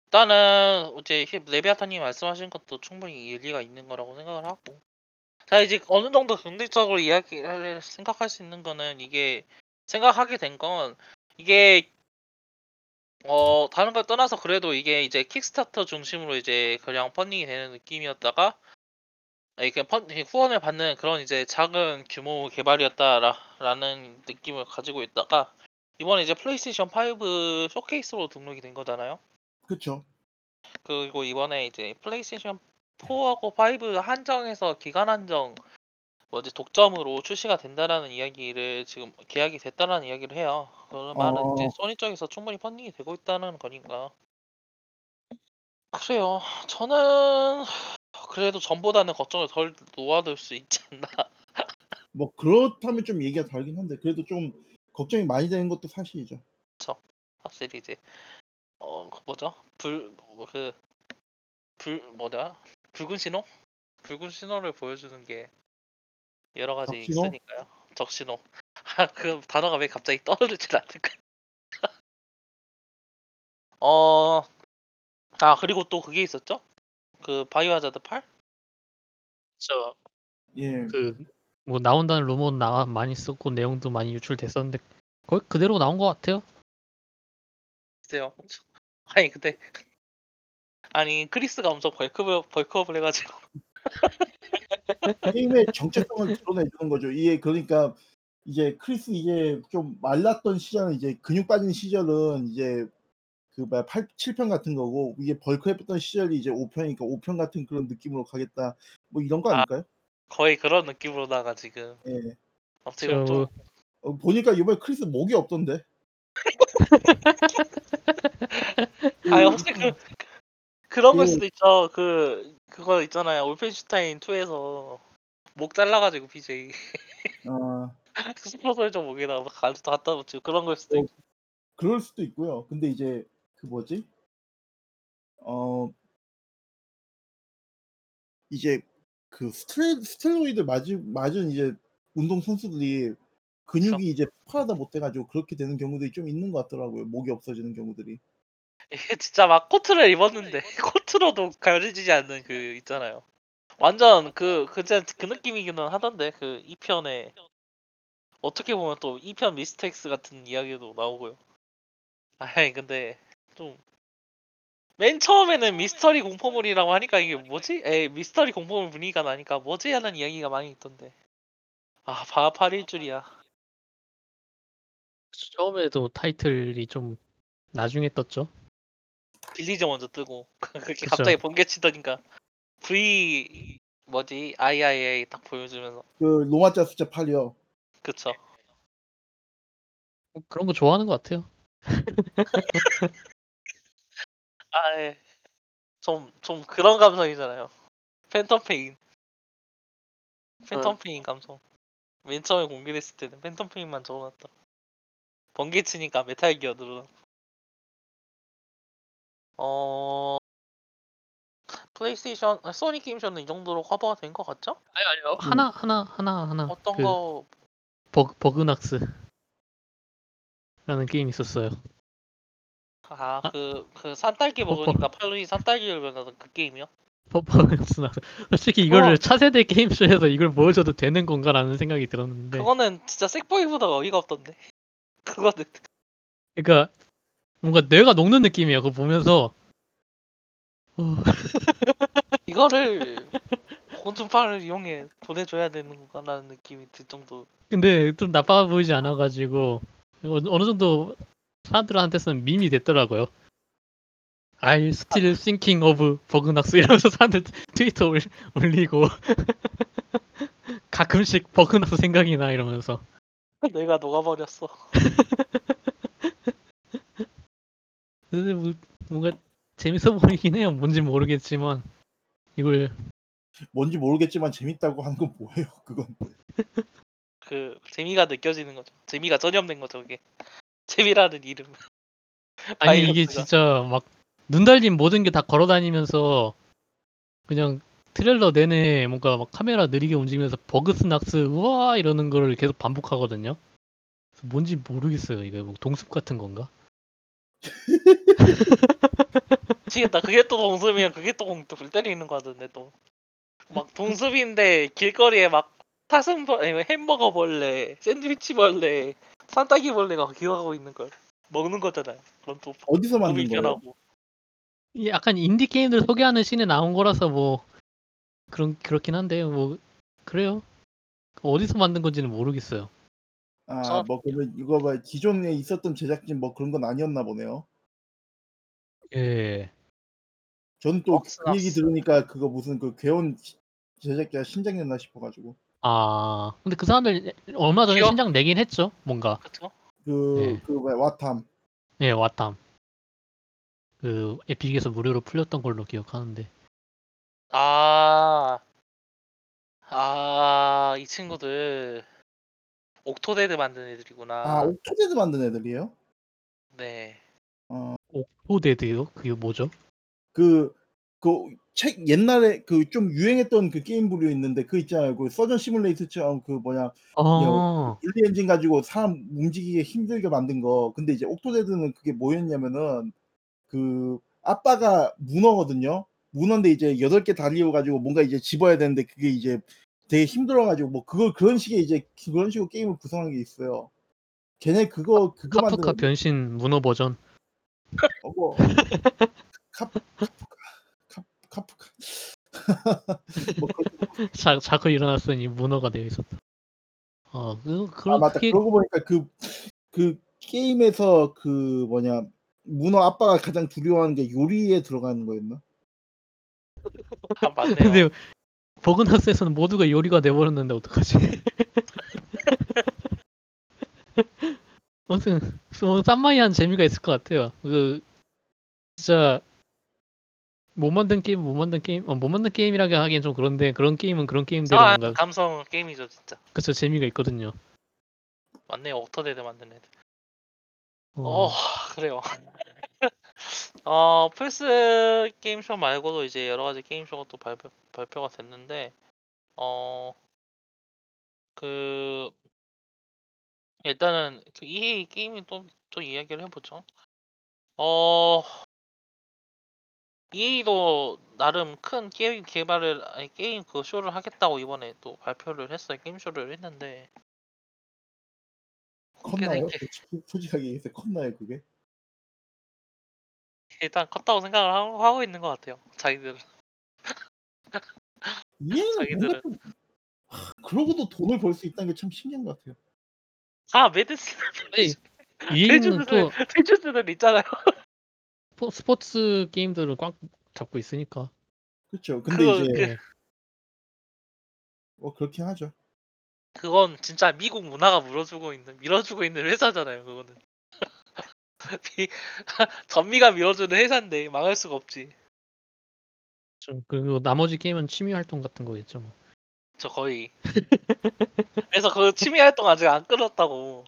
일단은 히- 레비아타님 말씀하신 것도 충분히 일리가 있는 거라고 생각을 하고 자 이제 어느 정도 긍정적으로 이야기를 생각할 수 있는 거는 이게 생각하게 된 건 이게 어 다른 걸 떠나서 그래도 이게 이제 Kickstarter 중심으로 이제 그냥 펀딩이 되는 느낌이었다가 이렇게 펀 후원을 받는 그런 이제 작은 규모 개발이었다라는 느낌을 가지고 있다가 이번에 이제 플레이스테이션 5 쇼케이스로 등록이 된 거잖아요. 그렇죠. 그리고 이번에 이제 플레이스테이션 4하고 5 한정해서 기간 한정 뭐지 독점으로 출시가 된다라는 이야기를 지금 계약이 됐다라는 이야기를 해요. 그런 말은 이제 어. 소니 쪽에서 충분히 펀딩이 되고 있다는 거니까. 글쎄요. 저는 그래도 전보다는 걱정을 덜 놓아둘 수 있지 않나. 뭐 그렇다면 좀 얘기가 다르긴 한데 그래도 좀 걱정이 많이 되는 것도 사실이죠. 확실히 이제 어, 그 뭐죠? 불, 뭐 그, 불, 뭐냐? 붉은 신호? 붉은 신호를 보여주는 게 여러 가지 적신호? 있으니까요. 적신호. 아, 그 단어가 왜 갑자기 떠오르질 않을까? 어, 아, 그리고 또 그게 있었죠? 그 바이오하자드 8? 저 예. 그 뭐 나온다는 루머 나 많이 썼고 내용도 많이 유출됐었는데 거의 그대로 나온 것 같아요. 글쎄요. 아니, 근데 아니, 크리스가 엄청 bulk up, bulk up을 해가지고 게임의 정체성을 드러내주는 거죠. 이게 그러니까 이제 크리스 이제 좀 말랐던 시절은 이제 근육 빠진 시절은 이제 그 뭐야 8, 7편 같은 거고 이게 bulk했던 시절이 이제 5편이니까 5편 같은 그런 느낌으로 가겠다. 뭐 이런 거 아. 아닐까요? 거의 그런 느낌으로다가 지금 예. 어떻게 보면 좀 어, 보니까 이번에 크리스 목이 없던데. 아니 혹시 그 그런 걸 그- 수도 있죠. 그 그거 있잖아요. 올펜슈타인 2에서 목 잘라가지고 BJ 아 슈퍼솔저 목에다가 막 가지고 갖다 붙이고 그런 걸 수도 어. 있고. 그럴 수도 있고요. 근데 이제 그 뭐지? 어 이제 그 스테로, 스테로이드 맞은 맞은 이제 운동 선수들이 근육이 이제 폭발하다 못해가지고 그렇게 되는 경우들이 좀 있는 것 같더라고요. 목이 없어지는 경우들이. 이게 진짜 막 코트를 입었는데 코트로도 가려지지 않는 그 있잖아요. 완전 그그 그 느낌이기는 하던데 그 2편에 어떻게 보면 또 2편 미스텍스 같은 이야기도 나오고요. 아니 근데 좀 맨 처음에는 미스터리 공포물이라고 하니까 이게 뭐지? 에 미스터리 공포물 분위기가 나니까 뭐지 하는 이야기가 많이 있던데. 아 바파릴 줄이야. 처음에도 타이틀이 좀 나중에 떴죠. 빌리저 먼저 뜨고 그렇게 그쵸. 갑자기 번개 치더니까 V 뭐지 IIA 딱 보여주면서 그 로마자 숫자 8이요. 그쵸. 뭐 그런 거 좋아하는 것 같아요. 아, 좀, 좀 그런 감성이잖아요. Phantom Pain. Phantom Pain 감성. 맨 처음에 공개됐을 때는 Phantom Pain만 적어놨다. 번개 치니까 Metal Gear 늘어나. 어, 플레이스테이션, 아, 소니 게임쇼는 이 정도로 커버가 된 것 같죠? 아니 아니요. 하나 하나 하나 하나 어떤 그 거, 버그 Bugsnax 라는 게임이 있었어요. 아, 아. 그, 그 산딸기 어, 먹으니까 팔이 산딸기로 변하던 그 게임이요? 버- Bugsnax 낙스. 솔직히 이거를 차세대 게임쇼에서 이걸 보여줘도 되는 건가라는 생각이 들었는데 그거는 진짜 Sackboy보다 어이가 없던데. 그거는. 그러니까 뭔가 뇌가 녹는 느낌이에요. 그거 보면서 어, 이거를 공중파를 이용해 보내줘야 되는 건가라는 느낌이 들 정도. 근데 좀 나빠 보이지 않아가지고 어- 어느 정도 사람들한테서는 밈이 됐더라고요. I still thinking of Bugsnax 이러면서 사람들 트위터 올, 올리고 가끔씩 Bugsnax 생각이 나 이러면서 내가 녹아버렸어. 근데 뭐, 뭔가 재밌어 보이긴 해요. 뭔지 모르겠지만 이걸 뭔지 모르겠지만 재밌다고 하는 건 뭐예요? 그건 그 재미가 느껴지는 거죠. 재미가 전혀 없는 거죠, 그게. 재미라는 이름. 아니 이게 바이러스가. 진짜 막 눈 달린 모든 게 다 걸어 다니면서 그냥 트레일러 내내 뭔가 막 카메라 느리게 움직이면서 Bugsnax 우와 이러는 거를 계속 반복하거든요. 그래서 뭔지 모르겠어요. 이게 뭐 동숲 같은 건가? 미치겠다. 그게 또 동숲이면 그게 또 공- 불 때리는 거 같은데 또. 막 동숲인데 길거리에 막 사슴벌 아니 햄버거 벌레, 샌드위치 벌레, 산딸기 벌레가 기어가고 있는 걸 먹는 거잖아요. 그럼 또 어디서 만든 거예요? 약간 인디 게임들 소개하는 씬에 나온 거라서 뭐 그런 그렇긴 한데 뭐 그래요. 어디서 만든 건지는 모르겠어요. 아, 저- 뭐 그러면 이거 봐 기존에 있었던 제작진 뭐 그런 건 아니었나 보네요. 예. 저는 또. 그 얘기 들으니까 그거 무슨 그 괴온 제작자 신작이었나 싶어 가지고 아 근데 그 사람들 얼마 전에 기억- 신작 내긴 했죠. 뭔가. 그쵸? 그 네. 그 뭐야 와탐 예, 왓탐. 그 에픽에서 무료로 풀렸던 걸로 기억하는데. 아, 아, 이 친구들 Octodad 만든 애들이구나. 아 Octodad 만든 애들이에요? 네. 어, Octodad요? 그게 뭐죠? 그, 그, 책, 옛날에 그 좀 유행했던 그 게임 부류 있는데 그 있잖아요. 그 Surgeon Simulator처럼 그 뭐냐, 아, 물리 엔진 가지고 사람 움직이기 힘들게 만든 거. 근데 이제 Octodad는 그게 뭐였냐면은 그 아빠가 문어거든요. 문어인데 이제 여덟 개 다리여 가지고 뭔가 이제 집어야 되는데 그게 이제 되게 힘들어 가지고 뭐 그거 그런 식의 이제 그런 식으로 게임을 구성한 게 있어요. 걔네 그거 그거 카프카 만든 변신 문어 버전. 어, 뭐 카 카프카 카- 카프카 뭐 그- 자, 자꾸 일어났으니 문어가 되어 있었다. 어, 그, 아 그런 맞다. 그게 그러고 보니까 그 그 게임에서 그 뭐냐 문어 아빠가 가장 두려워하는 게 요리에 들어가는 거였나? 아, 맞네요. 근데 버그나스에서는 모두가 요리가 돼버렸는데 어떡하지? 아무튼 뭐 쌈마이한 재미가 있을 것 같아요. 그 진짜 못 만든 게임 못 만든 게임 어, 못 만든 게임이라고 하기엔 좀 그런데 그런 게임은 그런 게임대로 아, 뭔가 감성 게임이죠, 진짜. 그쵸 재미가 있거든요. 맞네요. Octodad 만든 애들. 어, 어, 그래요. 어, 플스 게임쇼 말고도 이제 여러 가지 게임쇼가 또 발표, 발표가 됐는데, 어, 그, 일단은 그 EA 게임이 또, 또 이야기를 해보죠. 어, EA도 나름 큰 게임 개발을, 아니, 게임 그 쇼를 하겠다고 이번에 또 발표를 했어요. 게임쇼를 했는데, 컸나요? 게- 솔직히- 솔직하게 얘기해서 컸나요 그게? 일단 컸다고 생각을 하고, 하고 있는 것 같아요. 자기들. 얘는 뭔가 자기들은. 좀 하, 그러고도 돈을 벌 수 있다는 게 참 신기한 것 같아요. 아, 메드스. 아니, EA는 또 필주스들 있잖아요. 스포- 스포츠 게임들을 꽉 잡고 있으니까. 그렇죠. 근데 그거- 이제 네. 뭐 그렇게 하죠. 그건 진짜 미국 문화가 물어주고 있는 밀어주고 있는 회사잖아요. 그거는 미- 전미가 밀어주는 회사인데 망할 수가 없지. 좀 그리고 나머지 게임은 취미 활동 같은 거겠죠. 뭐. 저 거의. 그래서 그 취미 활동 아직 안 끊었다고.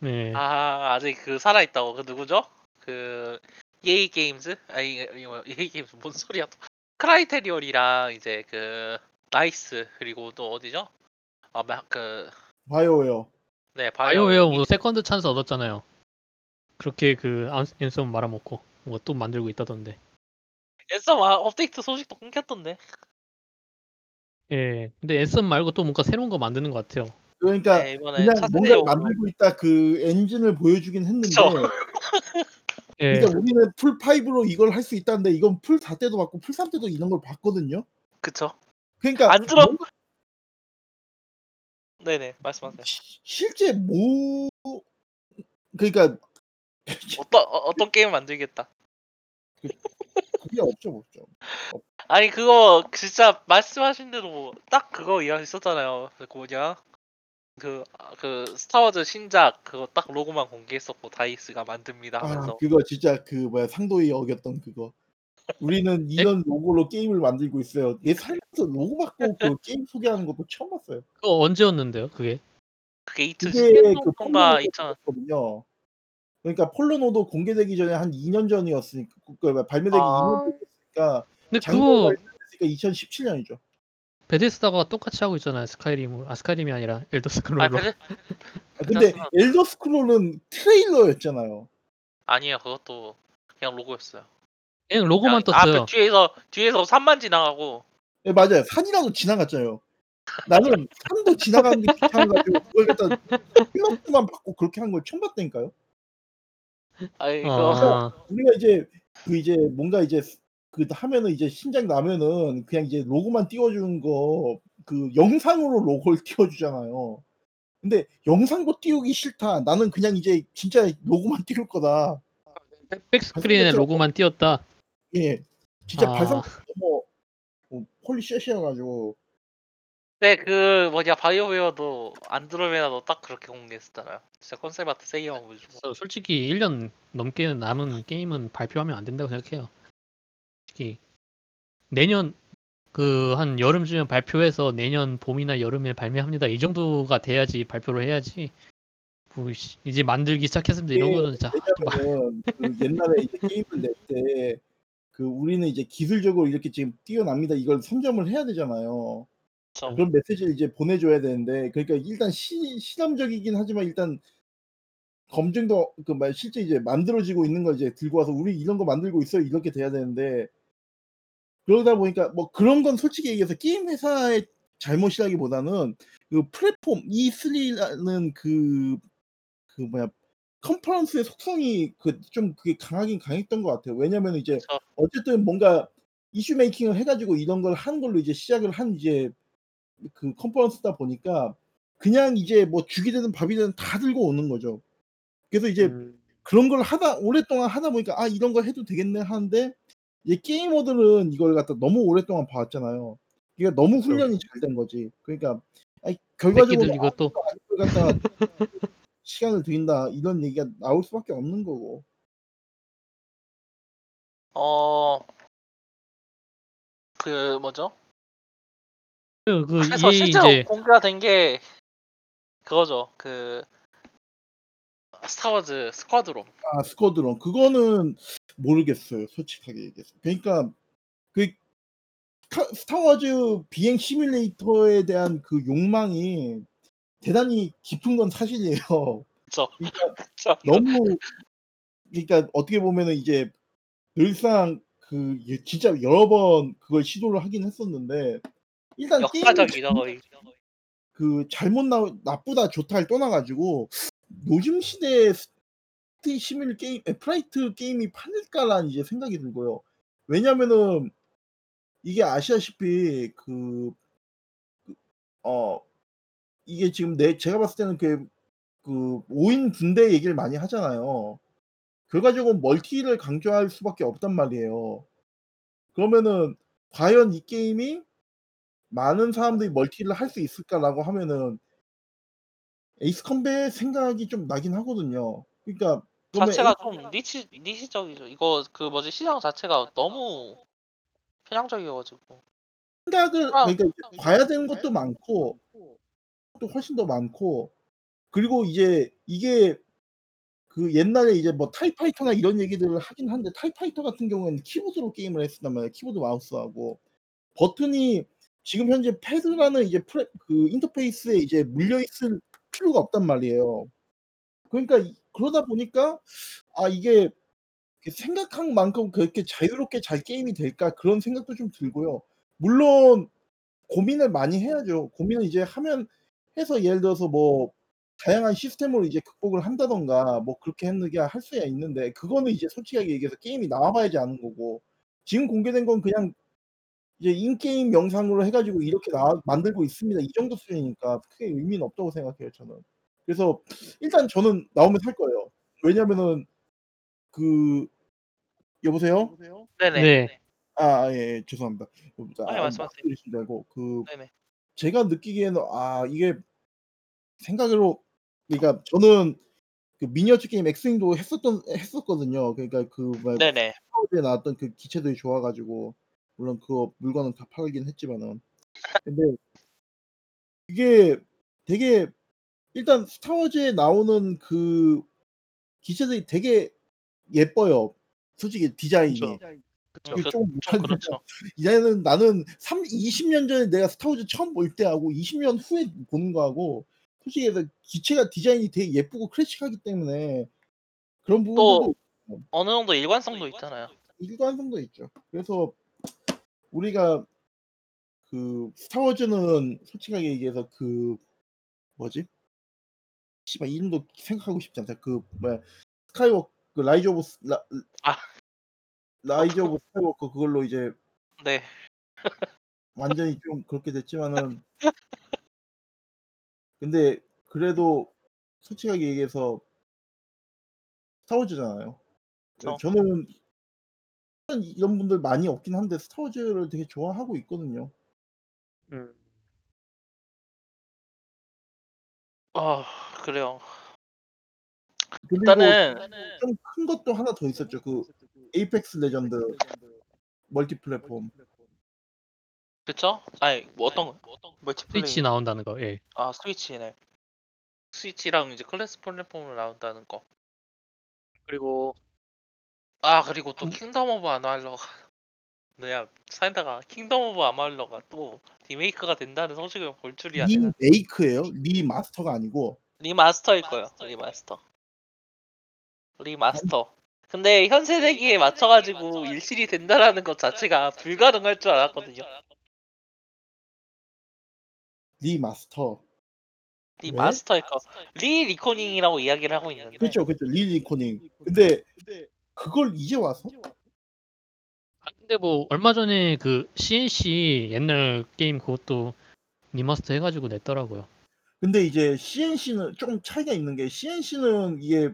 네. 아 아직 그 살아 있다고. 그 누구죠? 그 EA 게임즈? 아니 이거 EA 게임즈 뭔 소리야? 또. Criterion이랑 이제 그 DICE 그리고 또 어디죠? 아그 BioWare. 네 BioWare 뭐 second chance 얻었잖아요. 그렇게 그 안- Anthem 말아먹고 뭐또 만들고 있다던데. Anthem 아, 업데이트 소식도 끊겼던데. 예. 근데 Anthem 말고 또 뭔가 새로운 거 만드는 것 같아요. 그러니까 네, 이번에 그냥 차세대 뭔가를 용으로. 만들고 있다 그 엔진을 보여주긴 했는데 그쵸. 예. 그러니까 우리는 플스 5로 이걸 할 수 있다는데 이건 플스 4 때도 봤고 플스 3 때도 이런 걸 봤거든요. 그쵸. 그러니까 안 들어. 뭔가 네네 말씀하세요. 시- 실제 뭐 그러니까 어떤 어, 어떤 게임 만들겠다. 그게 없죠, 없죠. 아니 그거 진짜 말씀하신 대로 딱 그거 이야기 있었잖아요. 그 뭐냐 그 그 Star Wars 신작 그거 딱 로고만 공개했었고 DICE가 만듭니다 아, 하면서 그거 진짜 그 뭐야 상도에 어겼던 그거. 우리는 이런 로고로 게임을 만들고 있어요. 얘 살면서 로고 갖고 그 게임 소개하는 것도 처음 봤어요. 그거 언제였는데요? 그게? 그게 그게 2010년도인가 Fallen Order 2000 거든요. 그러니까 Fallen Order 공개되기 전에 한 2년 전이었으니까 그 발매되기 아. 2년 전이니까 근데 그거 그러니까 2017년이죠. Bethesda가 똑같이 하고 있잖아요. Skyrim 아 Skyrim이 아니라 Elder 아 Scrolls로. 근데 아, 근데. Elder Scrolls은 트레일러였잖아요. 아니에요 그것도 그냥 로고였어요. 그냥 로고만 그냥 떴어요. 앞에 뒤에서 뒤에서 산만 지나가고 네, 맞아요. 산이라도 지나갔잖아요. 나는 산도 지나가는 게 귀찮아가지고 그걸 갖다 플러스만 받고 그렇게 한 걸 처음 봤다니까요. 그거 아, 우리가 이제 그 이제 뭔가 이제 그 하면은 이제 신작 나면은 그냥 이제 로고만 띄워주는 거 그 영상으로 로고를 띄워주잖아요. 근데 영상도 띄우기 싫다. 나는 그냥 이제 진짜 로고만 띄울 거다. 백스크린에 발생했죠. 로고만 띄었다. 예, 진짜 아. 발성 너무 어, holy shit이어가지고 네, 그 뭐냐 바이오웨어도 안드로메다도 딱 그렇게 공개했었잖아요. 진짜 컨셉 아트 세이만 보여주고. 그래서 솔직히 1년 넘게 남은 게임은 발표하면 안 된다고 생각해요. 솔직히 내년 그 한 여름쯤에 발표해서 내년 봄이나 여름에 발매합니다. 이 정도가 돼야지 발표를 해야지. 뭐 씨, 이제 만들기 시작했습니다. 이런 예, 거는 진짜 왜냐면은 그 옛날에 이제 게임을 낼 때 그 우리는 이제 기술적으로 이렇게 지금 뛰어납니다. 이걸 선점을 해야 되잖아요. 그쵸. 그런 메시지를 이제 보내줘야 되는데 그러니까 일단 시, 실험적이긴 하지만 일단 검증도 그말 실제 이제 만들어지고 있는 걸 이제 들고 와서 우리 이런 거 만들고 있어요 이렇게 돼야 되는데 그러다 보니까 뭐 그런 건 솔직히 얘기해서 게임 회사의 잘못이라기보다는 그 플랫폼 E3라는 그 그 뭐야 컨퍼런스의 속성이 그 좀 그게 강하긴 강했던 것 같아요. 왜냐면 이제 그쵸. 어쨌든 뭔가 이슈 메이킹을 해가지고 이런 걸 하는 걸로 이제 시작을 한 이제 그 컨퍼런스다 보니까 그냥 이제 뭐 죽이 되든 밥이 되든 다 들고 오는 거죠. 그래서 이제 음, 그런 걸 하다 오랫동안 하다 보니까 아 이런 거 해도 되겠네 하는데 이제 게이머들은 이걸 갖다 너무 오랫동안 봐왔잖아요. 그러니까 너무 그렇죠. 훈련이 잘 된 거지. 그러니까 아니, 결과적으로 이것도 아, 갖다가 시간을 들인다 이런 얘기가 나올 수밖에 없는 거고. 어. 그 뭐죠? 그, 그 그래서 EA 실제로 이제 공개가 된게 그거죠. 그 스타워즈 스쿼드론. 아 스쿼드론 그거는 모르겠어요 솔직하게 얘기해서. 그러니까 그 스타- 스타워즈 비행 시뮬레이터에 대한 그 욕망이 대단히 깊은 건 사실이에요. 그쵸. 그러니까 그쵸. 너무 그러니까 어떻게 보면은 이제 늘상 그 예- 진짜 여러 번 그걸 시도를 하긴 했었는데 일단 게임을 역사적이죠 거의. 그 잘못 나 나쁘다 좋다를 떠나가지고 요즘 시대에 스티 시뮬 게임 에, flight 게임이 팔릴까라는 이제 생각이 들고요. 왜냐면은 이게 아시다시피 그, 그, 어 이게 지금 내 제가 봤을 때는 그, 그 5인 분대 얘기를 많이 하잖아요. 결과적으로 멀티를 강조할 수밖에 없단 말이에요. 그러면은 과연 이 게임이 많은 사람들이 멀티를 할 수 있을까라고 하면은 에이스 컴뱃 생각이 좀 나긴 하거든요. 그러니까 자체가 좀 niche niche적이죠. 이거 그 뭐지 시장 자체가 너무 편향적이어가지고. 생각을 아, 그러니까 이제 봐야 되는 것도 많고 또 훨씬 더 많고 그리고 이제 이게 그 옛날에 이제 뭐 타이파이터나 이런 얘기들을 하긴 한데 타이파이터 같은 경우에는 키보드로 게임을 했었단 말이에요. 키보드 마우스하고 버튼이 지금 현재 패드라는 이제 프레, 그 인터페이스에 이제 물려 있을 필요가 없단 말이에요. 그러니까 이- 그러다 보니까 아 이게 생각한 만큼 그렇게 자유롭게 잘 게임이 될까 그런 생각도 좀 들고요. 물론 고민을 많이 해야죠. 고민을 이제 하면 해서 예를 들어서 뭐 다양한 시스템으로 이제 극복을 한다든가 뭐 그렇게 게할 수야 있는데 그거는 이제 솔직하게 얘기해서 게임이 나와봐야지 아는 거고 지금 공개된 건 그냥 이제 인게임 영상으로 해가지고 이렇게 나 만들고 있습니다. 이 정도 수준이니까 크게 의미는 없다고 생각해요 저는. 그래서 일단 저는 나오면 살 거예요. 왜냐면은 그 여보세요? 네네. 네. 아, 예, 예, 죄송합니다. 아니, 말씀하세요. 말씀드리신 줄 알고 그 네네. 제가 느끼기에는 아 이게 생각으로 그러니까 저는 그 미니어처 게임 엑스윙도 했었던 했었거든요. 그러니까 그뭐 네네. 에 나왔던 그 기체들이 좋아가지고 물론 그 물건은 다 팔긴 했지만은 근데 이게 되게 일단 스타워즈에 나오는 그 기체들이 되게 예뻐요. 솔직히 디자인이. 그쵸. 그쵸, 그게 그- 좀좀 못하는 그렇죠. 이제는 나는 3, 20년 전에 내가 스타워즈 처음 볼 때하고 20년 후에 보는 거하고 솔직히 해서 기체가 디자인이 되게 예쁘고 클래식하기 때문에 그런 부분도 어느 정도 일관성도 있잖아요. 일관성도 있죠. 그래서 우리가 그 스타워즈는 솔직하게 얘기해서 그 뭐지? 씨발 이름도 생각하고 싶지 않다. 그 뭐야 스카이워크 그 라이즈 오브 스- 라, 아. 라이즈 오브 스카이워크 그걸로 이제 네. 완전히 좀 그렇게 됐지만은 근데 그래도 솔직하게 얘기해서 스타워즈잖아요. 그쵸. 저는 이런 분들 많이 없긴 한데 스타워즈를 되게 좋아하고 있거든요. 음. 아 그래요. 그리고 일단은 좀 큰 것도 하나 더 있었죠. 그 에이펙스 레전드 멀티 플랫폼. 그쵸? 아니 뭐 어떤 거? 멀티플레이. 스위치 나온다는 거. 예. 아 스위치네. 스위치랑 이제 크로스 플랫폼으로 나온다는 거. 그리고 아 그리고 또 음. 킹덤 오브 아말러가 뭐야 사이다가 킹덤 오브 아말러가 또 리메이크가 된다는 소식을 볼 줄이야. 내가. 리메이크예요. 리마스터가 아니고 리마스터일 거예요. 리마스터. 리마스터. 근데 현 세대기에 맞춰가지고 일신이 된다라는 것 자체가 불가능할 줄 알았거든요. 리마스터. 리마스터일 거. 리 리코닝이라고 이야기를 하고 있는데. 그렇죠, 그렇죠. 리 리코닝. 근데 그걸 이제 와서 아, 근데 뭐 얼마 전에 그 CNC 옛날 게임 그것도 리마스터 해가지고 냈더라고요. 근데 이제 CNC는 조금 차이가 있는 게 CNC는 이게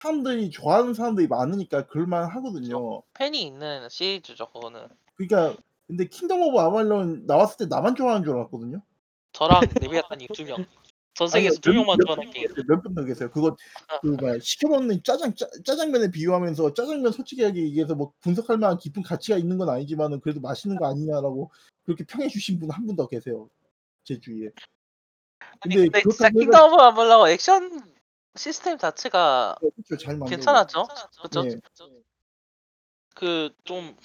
사람들이 좋아하는 사람들이 많으니까 그럴만 하거든요. 팬이 있는 시리즈죠, 그거는. 그러니까 근데 킹덤 오브 아말론 나왔을 때 나만 좋아하는 줄 알았거든요. 저랑 레비아탄 이 두 명. 전 세계에서 두 명만 좋아하는 게임. 몇분 더 계세요. 그거 그 뭐야 시켜먹는 짜장 짜, 짜장면에 비유하면서 짜장면 솔직하게 얘기해서 뭐 분석할 만한 깊은 가치가 있는 건 아니지만은 그래도 맛있는 거 아니냐라고 그렇게 평해 주신 분 한 분 더 계세요. 제 주위에. 아니, 근데 근데 진짜 킹덤 오브 아말러 액션 시스템 자체가 그렇죠. 잘 만들고 괜찮았죠? 그쵸? 네. 그좀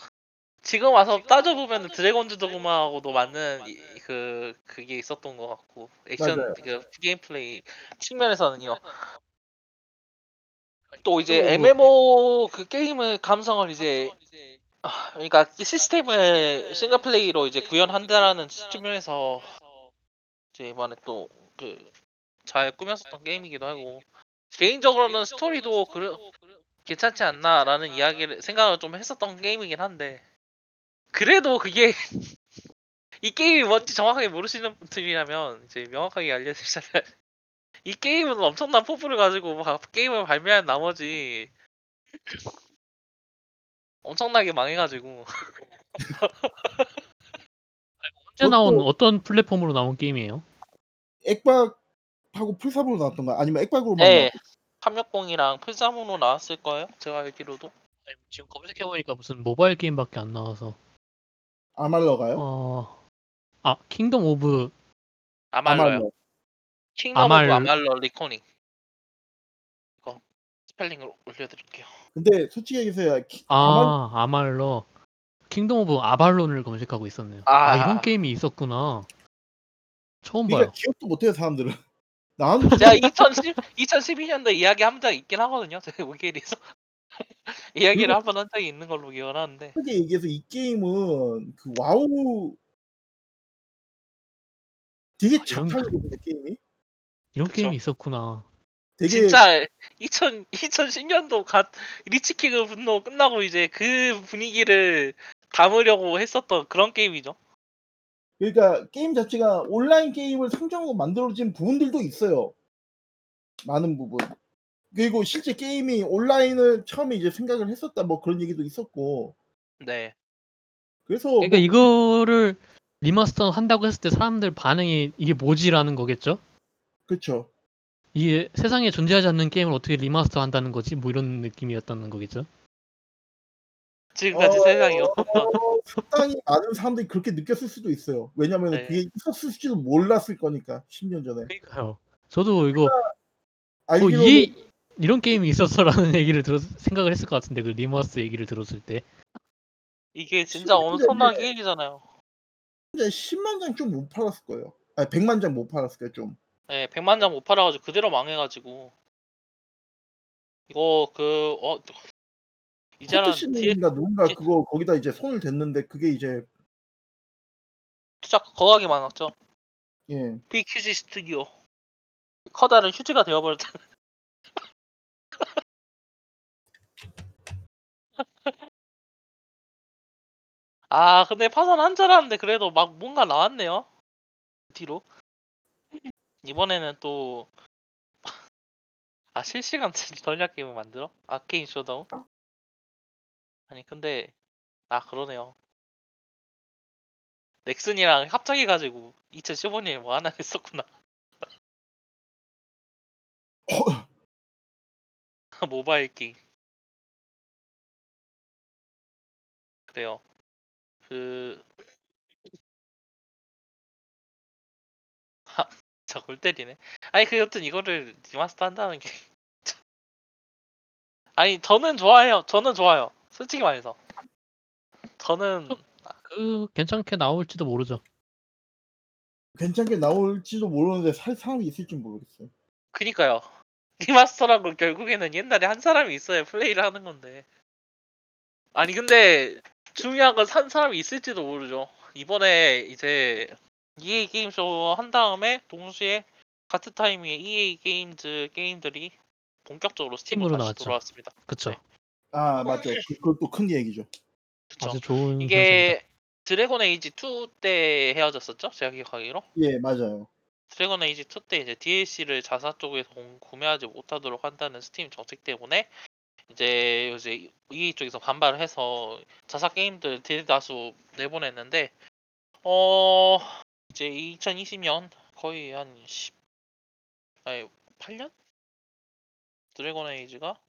지금 와서 따져보면 드래곤즈 도그마하고도 맞는 이- 그 그게 있었던 것 같고 액션 맞아요. 그 게임 플레이 측면에서는요. 또 이제 또 뭐- MMO 그 게임의 감성을 이제 아, 그러니까 이 시스템을 싱글 플레이로 이제 구현한다라는 측면에서 이제 이번에 또그 잘 꾸몄었던 게임이기도 하고 개인적으로는 스토리도 그 괜찮지 않나라는 이야기를 생각을 좀 했었던 게임이긴 한데 그래도 그게 이 게임이 뭔지 정확하게 모르시는 분들이라면 이제 명확하게 알려드리자면 이 게임은 엄청난 포부를 가지고 막 게임을 발매한 나머지 엄청나게 망해가지고. 언제 나온 그것도- 어떤 플랫폼으로 나온 게임이에요? 액박하고 플삼으로 나왔던가 아니면 액박으로만 네 나왔 360이랑 플삼으로 나왔을 거예요? 제가 알기로도? 아니, 지금 검색해 보니까 무슨 모바일 게임밖에 안 나와서. 아말러가요? 어. 아 킹덤 오브 아말러요 아말러. 킹덤 아말- 오브 아말러 리코닝 이거 스펠링을 올려드릴게요 근데 솔직히 얘기해서 아말 아 아말러 킹덤 오브 아발론을 검색하고 있었네요. 아. 아, 이런 게임이 있었구나. 처음 그러니까 봐요. 기억도 못해요 사람들은. 나는 제가 2010, 2012년도에 이야기 한 적 있긴 하거든요 제가 우게리에서 이야기를 한번 한 적이 있는 걸로 기억을 하는데 솔직히 얘기해서 이 게임은 그 와우 되게 아, 이런 작하거든요 게임이. 이런 그쵸. 게임이 있었구나. 되게 진짜 2000 2010년도 갓 리치킹 분노 끝나고 이제 그 분위기를 담으려고 했었던 그런 게임이죠. 그러니까 게임 자체가 온라인 게임을 상정하고 만들어진 부분들도 있어요. 많은 부분. 그리고 실제 게임이 온라인을 처음에 이제 생각을 했었다 뭐 그런 얘기도 있었고. 네. 그래서 그러니까 뭐 이거를 리마스터 한다고 했을 때 사람들 반응이 이게 뭐지라는 거겠죠? 그렇죠. 이게 세상에 존재하지 않는 게임을 어떻게 리마스터 한다는 거지? 뭐 이런 느낌이었다는 거겠죠? 지금까지 어, 세상이요. 상당히 많은 사람들이 그렇게 느꼈을 수도 있어요. 왜냐면 네. 그게 있었을지도 몰랐을 거니까 10년 전에. 그러니까요. 저도 이거 어, 알기로는 이 이런 게임이 있었어라는 얘기를 들었 생각을 했을 것 같은데 그 리마스터 얘기를 들었을 때 이게 진짜 엄청난 이제- 게임이잖아요. 이제 10만 장 좀 못 팔았을 거예요. 아니 100만 장 못 팔았을 거예요, 좀. 네, 100만 장 못 팔아가지고 그대로 망해가지고 이거 그어 이제는 뒤에 포트신인가 누군가 그거 거기다 이제 손을 댔는데 그게 이제 투자 거하게 많았죠. 예. 빅휴지 스튜디오 커다란 휴지가 되어버렸다. 아 근데 파산 한 줄 알았는데 그래도 막 뭔가 나왔네요. 뒤로 이번에는 또 아 실시간 전략 게임을 만들어? 아케인 쇼다운? 아니 근데 아 그러네요. 넥슨이랑 합작해 가지고 2015년에 뭐 하나 했었구나. 모바일 게임. 그래요. 그 하, 진짜 골 때리네. 아니 그 여튼 이거를 리마스터 한다는 게 아니 저는 좋아해요. 저는 좋아요. 솔직히 말해서 저는 그 괜찮게 나올지도 모르죠. 괜찮게 나올지도 모르는데 살 사람이 있을지 모르겠어요. 그니까요. 리마스터란 건 결국에는 옛날에 한 사람이 있어야 플레이를 하는 건데. 아니 근데 중요한 건 산 사람이 있을지도 모르죠. 이번에 이제 EA 게임쇼 한 다음에 동시에 같은 타이밍에 EA 게임즈 게임들이 본격적으로 스팀으로 다시 나왔죠. 돌아왔습니다. 그쵸? 네. 아 맞죠. 그, 그것도 큰 얘기죠. 그쵸? 아주 좋은. 이게 드래곤 에이지 2 때 헤어졌었죠? 제가 기억하기로. 예 맞아요. 드래곤 에이지 2 때 이제 DLC를 자사 쪽에서 공- 구매하지 못하도록 한다는 스팀 정책 때문에 이제 이제 EA 쪽에서 반발을 해서 자사 게임들 대다수 내보냈는데 어 이제 2020년 거의 한 10, 아니 8년? 드래곤 에이지가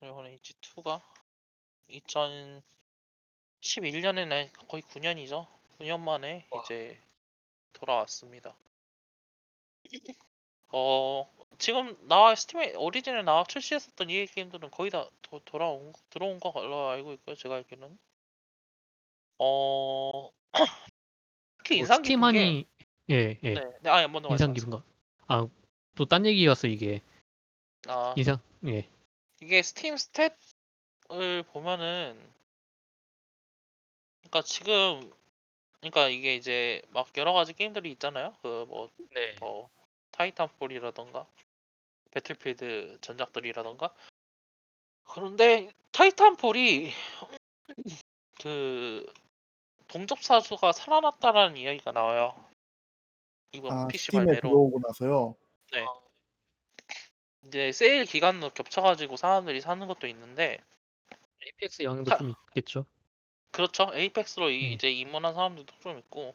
드래곤 에이지 2가 2011년에는 거의 9년이죠. 9년 만에 와. 이제 돌아왔습니다. 어 지금 나와 스팀에 오리진에 나와 출시했었던 EA 게임들은 거의 다 도, 돌아온 거- 들어온 거 알고 있고요. 제가 알기로는 어 특히 뭐 인상 깊은 게 스팀하니 예, 예. 네, 네, 아니 먼저 인상. 깊은 거. 아, 또 딴 얘기였어 이게. 아 인상 예. 이게 스팀 stat을 보면은 그러니까 지금 그러니까 이게 이제 막 여러 가지 게임들이 있잖아요. 그뭐 네. 뭐 타이탄폴이라던가 배틀필드 전작들이라던가 그런데 타이탄폴이 그 동접 사수가 살아났다라는 이야기가 나와요. 이번 아 PC 스팀에 발매로 들어오고 나서요. 네. 이제 세일 기간도 겹쳐가지고 사람들이 사는 것도 있는데 에이펙스 영향도 타- 좀 있겠죠. 그렇죠. 에이펙스로 이- 음. 이제 입문한 사람들도 좀 있고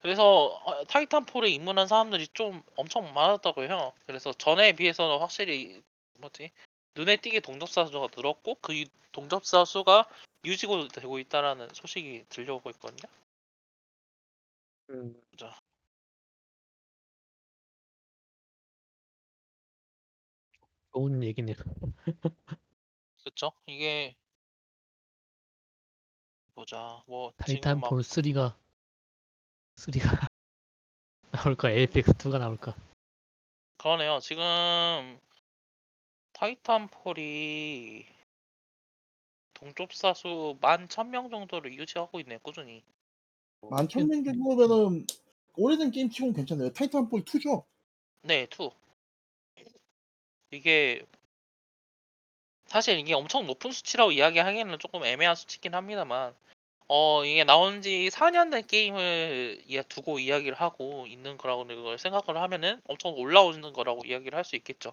그래서 어, 타이탄폴에 입문한 사람들이 좀 엄청 많았다고 해요. 그래서 전에 비해서는 확실히 뭐지 눈에 띄게 동접사 수가 늘었고 그 유- 동접사 수가 유지고 되고 있다라는 소식이 들려오고 있거든요. 음. 자. 좋은 얘기네요. 그렇죠? 이게 보자 뭐 지금 막 타이탄폴 3가 3가 나올까? 에이펙스 2가 나올까? 그러네요. 지금 타이탄 폴이 동접사 수 11,000명 정도를 유지하고 있네요. 꾸준히. 만 천 명 정도면은 오래된 게임 치고는 괜찮아요. 타이탄폴 2죠? 네, 2. 이게 사실 이게 엄청 높은 수치라고 이야기하기에는 조금 애매한 수치긴 합니다만 어 이게 나온 지 4년 된 게임을 이야- 두고 이야기를 하고 있는 거라고 걸 생각을 하면은 엄청 올라오는 거라고 이야기를 할 수 있겠죠.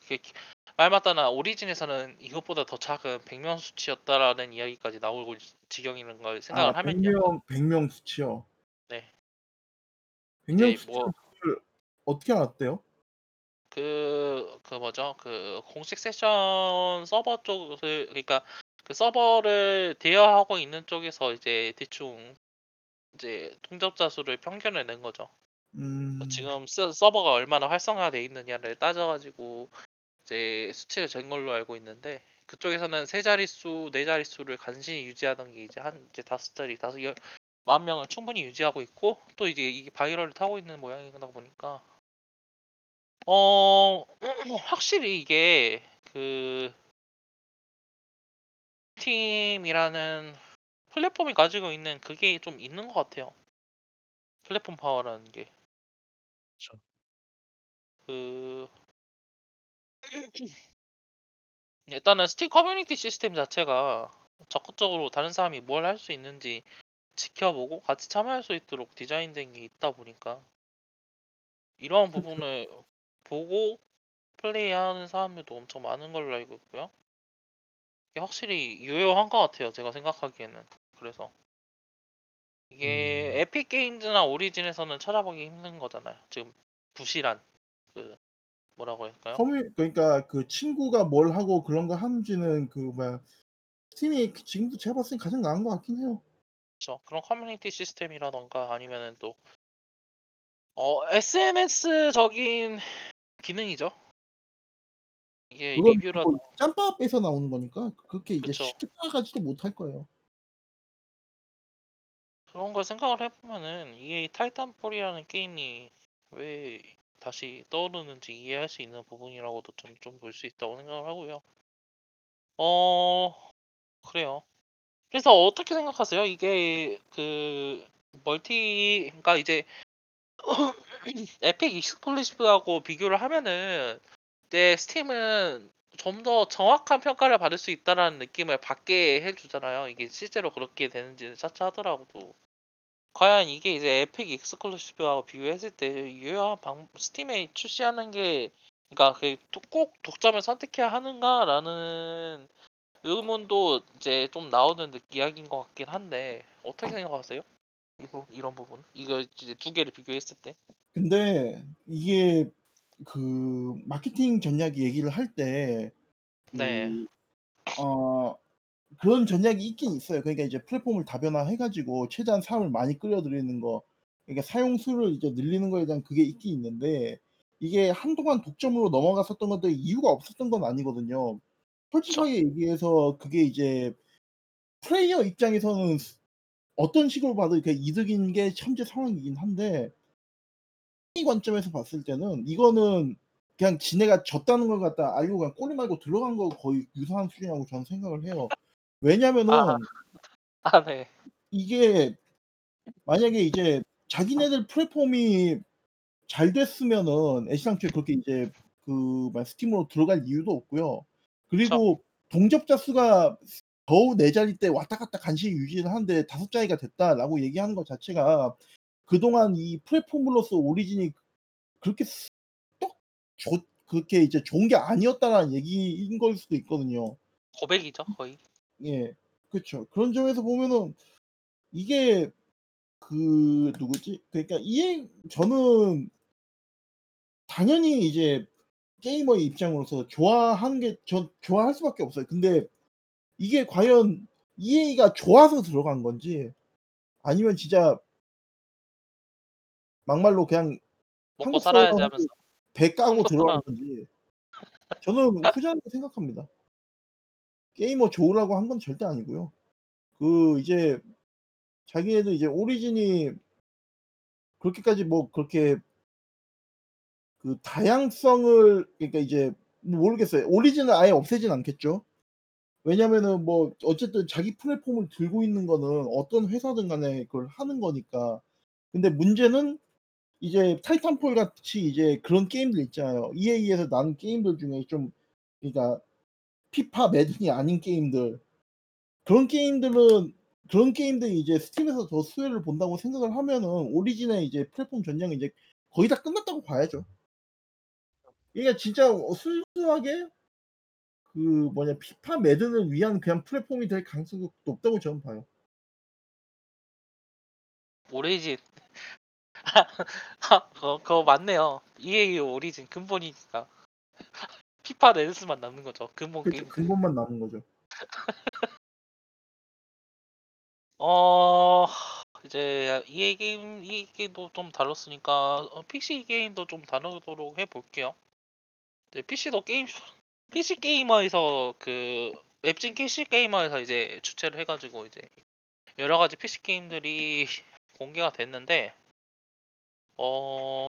그게 기- 말 맞다나 오리진에서는 이것보다 더 작은 100명 수치였다라는 이야기까지 나오고 있- 지경이는 걸 생각을 아, 하면요. 100명, 100명 수치요. 네. 100명 이제 수치 뭐 어떻게 알았대요? 그, 그 뭐죠? 그 공식 세션 서버 쪽을 그러니까 그 서버를 대여하고 있는 쪽에서 이제 대충 이제 통접자 수를 평균을 낸 거죠. 음, 지금 서, 서버가 얼마나 활성화돼 있느냐를 따져가지고 이제 수치를 잰 걸로 알고 있는데 그쪽에서는 세 자릿수, 네 자릿수를 간신히 유지하던 게 이제 한 이제 다섯 자리, 다섯 열, 만 명을 충분히 유지하고 있고 또 이제 이게 viral을 타고 있는 모양이다 보니까 어 확실히 이게 스팀이라는 플랫폼이 가지고 있는 그게 좀 있는 것 같아요. 플랫폼 파워라는 게. 그쵸. 그 일단은 스팀 커뮤니티 시스템 자체가 적극적으로 다른 사람이 뭘 할 수 있는지 지켜보고 같이 참여할 수 있도록 디자인된 게 있다 보니까 이러한 부분을 보고 플레이하는 사람들도 엄청 많은 걸로 알고 있고요. 확실히 유효한 것 같아요. 제가 생각하기에는. 그래서 이게 음. 에픽 게임즈나 오리진에서는 찾아보기 힘든 거잖아요. 지금 부실한 그 뭐라고 할까요? 커뮤 그러니까 그 친구가 뭘 하고 그런 거 하는지는 그 뭐야 스팀이 지금도 제가 봤을 때 가장 나은 것 같긴 해요. 그렇죠. 그런 커뮤니티 시스템이라던가 아니면은 또 어, SNS적인 기능이죠. 이게 그건 리뷰라 뭐 짬밥에서 나오는 거니까 그렇게 이제 그쵸. 쉽게 따라가지도 못할 거예요. 그런 걸 생각을 해보면은 이게 타이탄폴이라는 게임이 왜 다시 떠오르는지 이해할 수 있는 부분이라고도 좀 좀 볼 수 있다고 생각을 하고요. 어 그래요. 그래서 어떻게 생각하세요? 이게 그 멀티 그러니까 이제 에픽 exclusive하고 비교를 하면은 내 스팀은 좀 더 정확한 평가를 받을 수 있다라는 느낌을 받게 해주잖아요. 이게 실제로 그렇게 되는지는 차차하더라도 과연 이게 이제 에픽 익스클루시브하고 비교했을 때 유효한 방 스팀에 출시하는 게 그러니까 그꼭 독점을 선택해야 하는가라는 의문도 이제 좀 나오는 느- 이야기인 것 같긴 한데 어떻게 생각하세요? 이런 부분 이거 이제 두 개를 비교했을 때 근데 이게 그 마케팅 전략 얘기를 할 때 네. 그어 그런 전략이 있긴 있어요. 그러니까 이제 플랫폼을 다변화해 가지고 최대한 사람을 많이 끌어들이는 거 그러니까 사용 수를 이제 늘리는 거에 대한 그게 있긴 있는데 이게 한동안 독점으로 넘어갔었던 건데 이유가 없었던 건 아니거든요. 솔직하게 얘기해서 그게 이제 플레이어 입장에서는 어떤 식으로 봐도 이렇게 이득인 게 현재 상황이긴 한데 이 관점에서 봤을 때는 이거는 그냥 지네가 졌다는 걸 갖다 알고 그냥 꼬리 말고 들어간 거 거의 유사한 수준이라고 저는 생각을 해요. 왜냐면은 아. 아 네. 이게 만약에 이제 자기네들 플랫폼이 잘 됐으면은 애시당초에 그렇게 이제 그막 스팀으로 들어갈 이유도 없고요. 그리고 동접자 수가 겨우 4 자릿대 왔다 갔다 간신히 유지를 하는데 5 자리가 됐다라고 얘기하는 것 자체가 그동안 이 플랫폼으로서 오리진이 그렇게 썩좋 그렇게 이제 좋은 게 아니었다라는 얘기인 걸 수도 있거든요. 고백이죠 거의. 예. 그쵸. 그런 점에서 보면은 이게 그 누구지? 그러니까 EA 저는 당연히 이제 게이머의 입장으로서 좋아하는 게 전 좋아할 수밖에 없어요. 근데 이게 과연 EA가 좋아서 들어간 건지 아니면 진짜 막말로 그냥 먹고 한국 살아야지 사람하고 하면서. 배 까고 들어간. 건지 저는 후자라고 생각합니다. 게이머 좋으라고 한 건 절대 아니고요. 그 이제 자기네도 이제 오리진이 그렇게까지 뭐 그렇게 그 다양성을 그러니까 이제 모르겠어요. 오리진을 아예 없애진 않겠죠. 왜냐면은 뭐 어쨌든 자기 플랫폼을 들고 있는 거는 어떤 회사든 간에 그걸 하는 거니까. 근데 문제는 이제 타이탄폴 같이 이제 그런 게임들 있잖아요. EA에서 나온 게임들 중에 좀 그러니까 피파, 매든이 아닌 게임들. 그런 게임들은 그런 게임들이 이제 스팀에서 더 수혜를 본다고 생각을 하면은 오리진의 이제 플랫폼 전쟁은 이제 거의 다 끝났다고 봐야죠. 이게 진짜 어 순수하게 그 뭐냐 피파, 매든을 위한 그냥 플랫폼이 될 가능성이 높다고 저는 봐요. 오리진. 그거 그거 맞네요. EA 오리진 근본이니까. 피파 랜스만 남는 거죠. 근본 그렇죠. 게임. 근본만 남은 거죠. 어 이제 EA 게임 EA 게임도 좀 다뤘으니까 어, PC 게임도 좀 다루도록 해볼게요. 이제 PC도 게임 PC 게이머에서 그 웹진 PC 게이머에서 이제 주최를 해가지고 이제 여러 가지 PC 게임들이 공개가 됐는데 어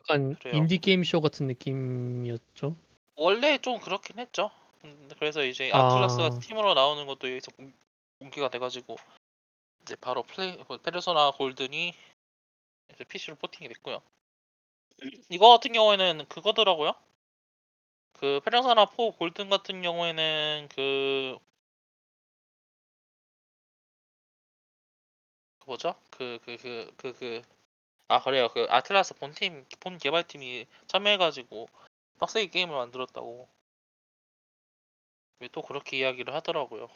약간 그래요. 인디 게임 쇼 같은 느낌이었죠. 원래 좀 그렇긴 했죠. 음, 그래서 이제 아. 아틀라스가 스팀으로 나오는 것도 여기서 공- 공개가 돼가지고 이제 바로 플레이 그 페르소나 골든이 이제 PC로 porting이 됐고요. 이거 같은 경우에는 그거더라고요. 그 페르소나 4 골든 같은 경우에는 그, 뭐죠? 그 그 그 그 그 아 그래요. 그 아틀라스 본팀 본 개발팀이 참여해가지고 빡세게 게임을 만들었다고. 왜또 그렇게 이야기를 하더라고요.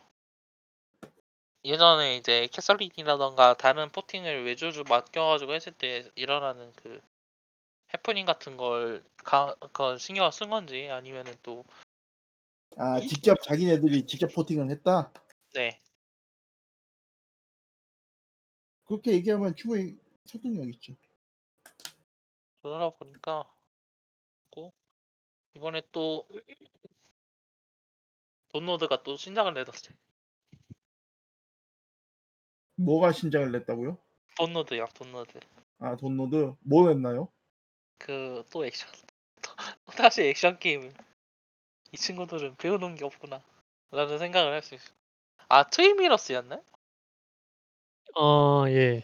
예전에 이제 캐서린이라던가 다른 포팅을 외주주 맡겨가지고 했을 때 일어나는 그 해프닝 같은 걸 가, 그 신경을 쓴 건지 아니면은 또 아 직접 자기네들이 직접 포팅을 했다? 네. 그렇게 얘기하면 충분히 설득력 있죠. 그러다 보니까 고 이번에 또 돈노드가 또 신작을 내놨어요. 뭐가 신작을 냈다고요? 돈노드요, 돈노드. 아 돈노드 뭐 냈나요? 그 또 액션 또, 또 다시 액션 게임. 이 친구들은 배우는 게 없구나. 라는 생각을 할 수 있어. 아 트윈미러스였나? 어, 예.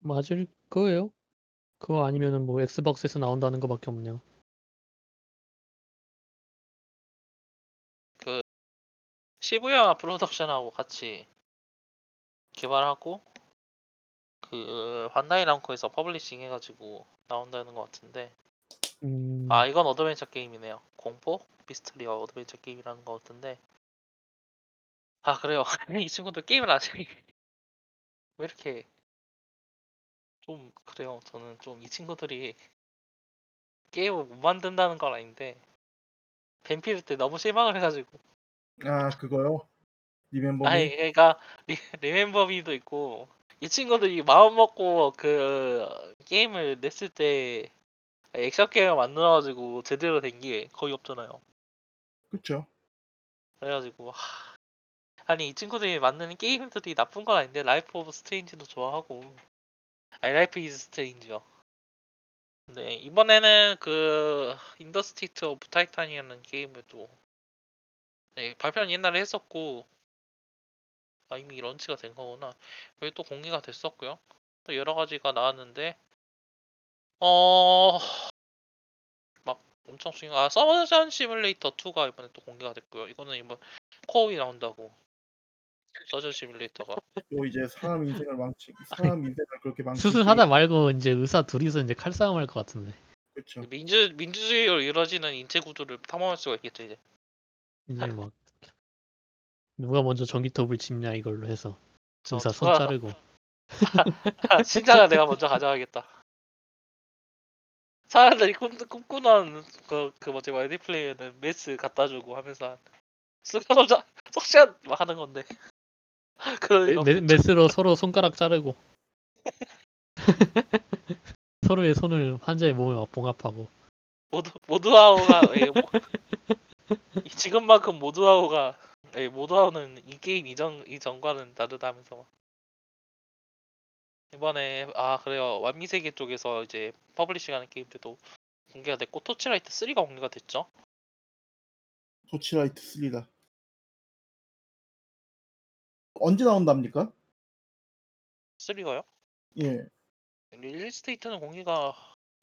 맞을 거예요. 그거 아니면은 뭐 엑스박스에서 나온다는 거 밖에 없네요. 시부야 프로덕션하고 같이 개발하고 그 반다이 남코에서 publishing 해 가지고 나온다는 것 같은데 음, 아 이건 어드벤처 게임이네요 공포 미스터리 어드벤처 게임이라는 것 같은데 아 그래요 이 친구들 게임을 아직 왜 이렇게 좀 그래요 저는 좀 이 친구들이 게임을 못 만든다는 건 아닌데 Vampyr 때 너무 실망을 해가지고 아 그거요? Remember Me? 아니 그러니까 리, Remember Me도 있고 이 친구들이 마음 먹고 그 게임을 냈을 때 액션 게임을 만들어가지고 제대로 된 게 거의 없잖아요. 그쵸. 그래가지고 하, 아니 이 친구들이 만드는 게임들이 나쁜 건 아닌데 Life of Strange도 좋아하고 아니 Life is Strange요. 근데 이번에는 그 Industries of Titan이라는 게임을 또 네, 발표는 옛날에 했었고 아 이미 launch가 된 거구나. 여기 또 공개가 됐었고요. 또 여러 가지가 나왔는데 어. 막 엄청 중요. 아 Surgeon Simulator 2가 이번에 또 공개가 됐고요. 이거는 이번 코어이 나온다고. Surgeon Simulator가. 또 이제 사람 인생을 망치 사람 인생을 그렇게 망치 수술하다 말고 이제 의사 둘이서 이제 칼싸움 할 것 같은데. 그쵸. 민주 민주주의로 이루어지는 인체 구조를 탐험할 수가 있겠죠 이제. 이제 막 누가 먼저 전기톱을 짚냐 이걸로 해서 저 의사 손 누가- 자르고. 신자가 내가 먼저 가져가겠다. 사람들이 꿈, 꿈꾸는 그, 그 뭐지 멀티 플레이어는 메스 갖다 주고 하면서 쑥하자 쏙샷 막 하는 건데. 그럴 리가 메, 메스로 서로 손가락 자르고. 서로의 손을 환자의 몸에 막 봉합하고. 모두 모두하우가 예, 뭐, 이 지금만큼 모두하우가 예, 모두하우는 이 게임 이전 이전과는 다르다면서 막. 이번에 아 그래요 완미세계 쪽에서 이제 퍼블리싱하는 게임들도 공개가 됐고 토치라이트 3가 공개가 됐죠. Torchlight 3다. 언제 나온답니까? 3가요? 예. release date는 공개가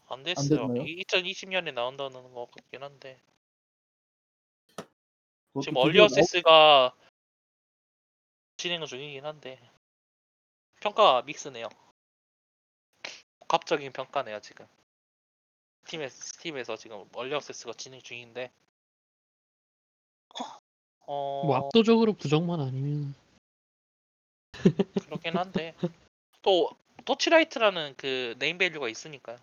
안 됐어요. 됐나요? 2020년에 나온다는 것 같긴 한데 지금 드디어 early 나오- access가 진행 중이긴 한데 평가가 믹스네요. 복합적인 평가네요 지금. 스팀에서, 스팀에서 지금 early access가 진행 중인데 어 뭐 압도적으로 부정만 아니면 그렇긴 한데 또 Torchlight라는 그 name value가 있으니까요.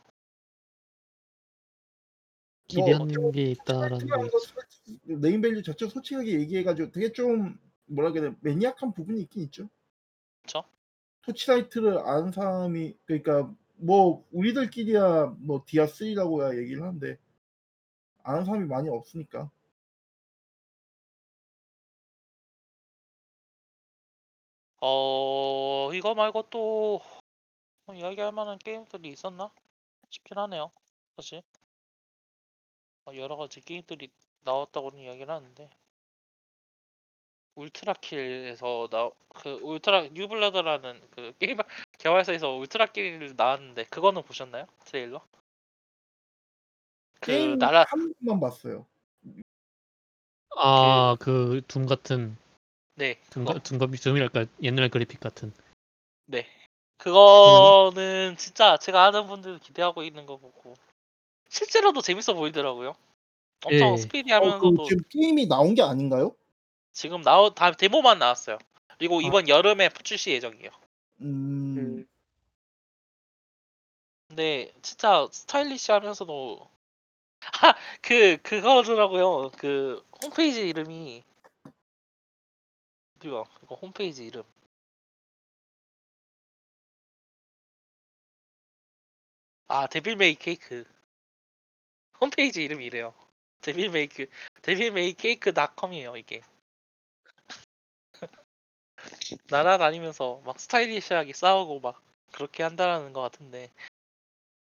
기대하는 게 있다라는 거. name value 자체 솔직하게 얘기해가지고 되게 좀 뭐라 그래야 돼 maniac한 부분이 있긴 있죠. 그쵸? Torchlight를 아는 사람이 그러니까 뭐 우리들끼리야 뭐 디아 3라고야 얘기를 하는데 아는 사람이 많이 없으니까 어 이거 말고 또 이야기할 만한 게임들이 있었나 싶긴 하네요. 사실 어, 여러 가지 게임들이 나왔다고는 이야기를 하는데 울트라킬에서 나 그 울트라 뉴블라드라는 그 게임 개발사에서 울트라킬 나왔는데 그거는 보셨나요 트레일러? 그 게임 나라 한 번만 봤어요. 아, 그 둠 같은 네 둠, 그거 둠, 둠이랄까 옛날 그래픽 같은. 네 그거는 진짜 제가 아는 분들 기대하고 있는 거 보고 실제로도 재밌어 보이더라고요. 엄청 예. 어, 스피디하면서도 그 지금 게임이 나온 게 아닌가요? 지금 나온 다 데모만 나왔어요. 그리고 아. 이번 여름에 출시 예정이에요. 음, 근데 진짜 스타일리시하면서도 아, 그 그거더라고요. 그 홈페이지 이름이 어디가? 이거 홈페이지 이름. 아, 데빌 메이 케이크. 홈페이지 이름이 이래요. 데빌 메이크 데빌 메이 케이크 닷컴이에요, 이게. 날아다니면서 막 스타일리시하게 싸우고 막 그렇게 한다라는 것 같은데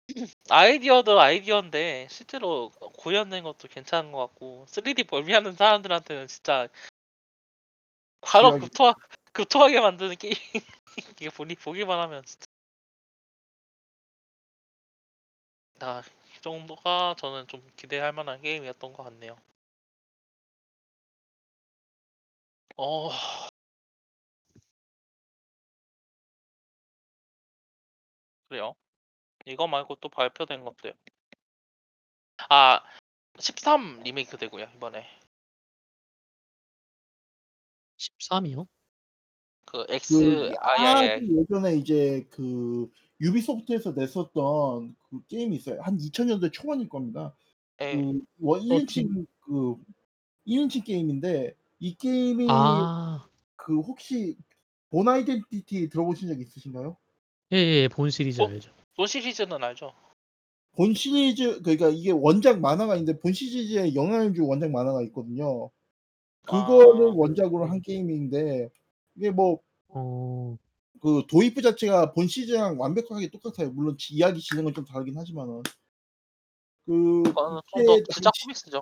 아이디어도 아이디어인데 실제로 구현된 것도 괜찮은 것 같고 3D 벌미하는 사람들한테는 진짜 바로 지각이- 급토하, 급토하게 만드는 게임 이게 보니 보기만 하면 진짜 아, 이 정도가 저는 좀 기대할 만한 게임이었던 것 같네요. 어 그래요. 이거 말고 또 발표된 것들. 아, 13 리메이크 되고요, 이번에. 13이요? 그 그 X 아, 예, 예. 아주 예전에 이제 그 유비소프트에서 냈었던 그 게임이 있어요. 한 2000년대 초반일 겁니다. 예. 그 원- 1인칭 그 1인칭 게임인데 이 게임이 아, 그 혹시 본 아이덴티티 들어보신 적 있으신가요? 예, 예, 본 시리즈 어? 알죠. 본 시리즈는 알죠? 본 시리즈 그러니까 이게 원작 만화가 있는데 본 시리즈에 영향을 준 원작 만화가 있거든요. 그거를 아. 원작으로 한 게임인데 이게 뭐 어, 그 도입부 자체가 본 시리즈랑 완벽하게 똑같아요. 물론 지- 이야기 진행은 좀 다르긴 하지만은 그 그거는 그때 좀더 진짜 당시- 코믹스죠.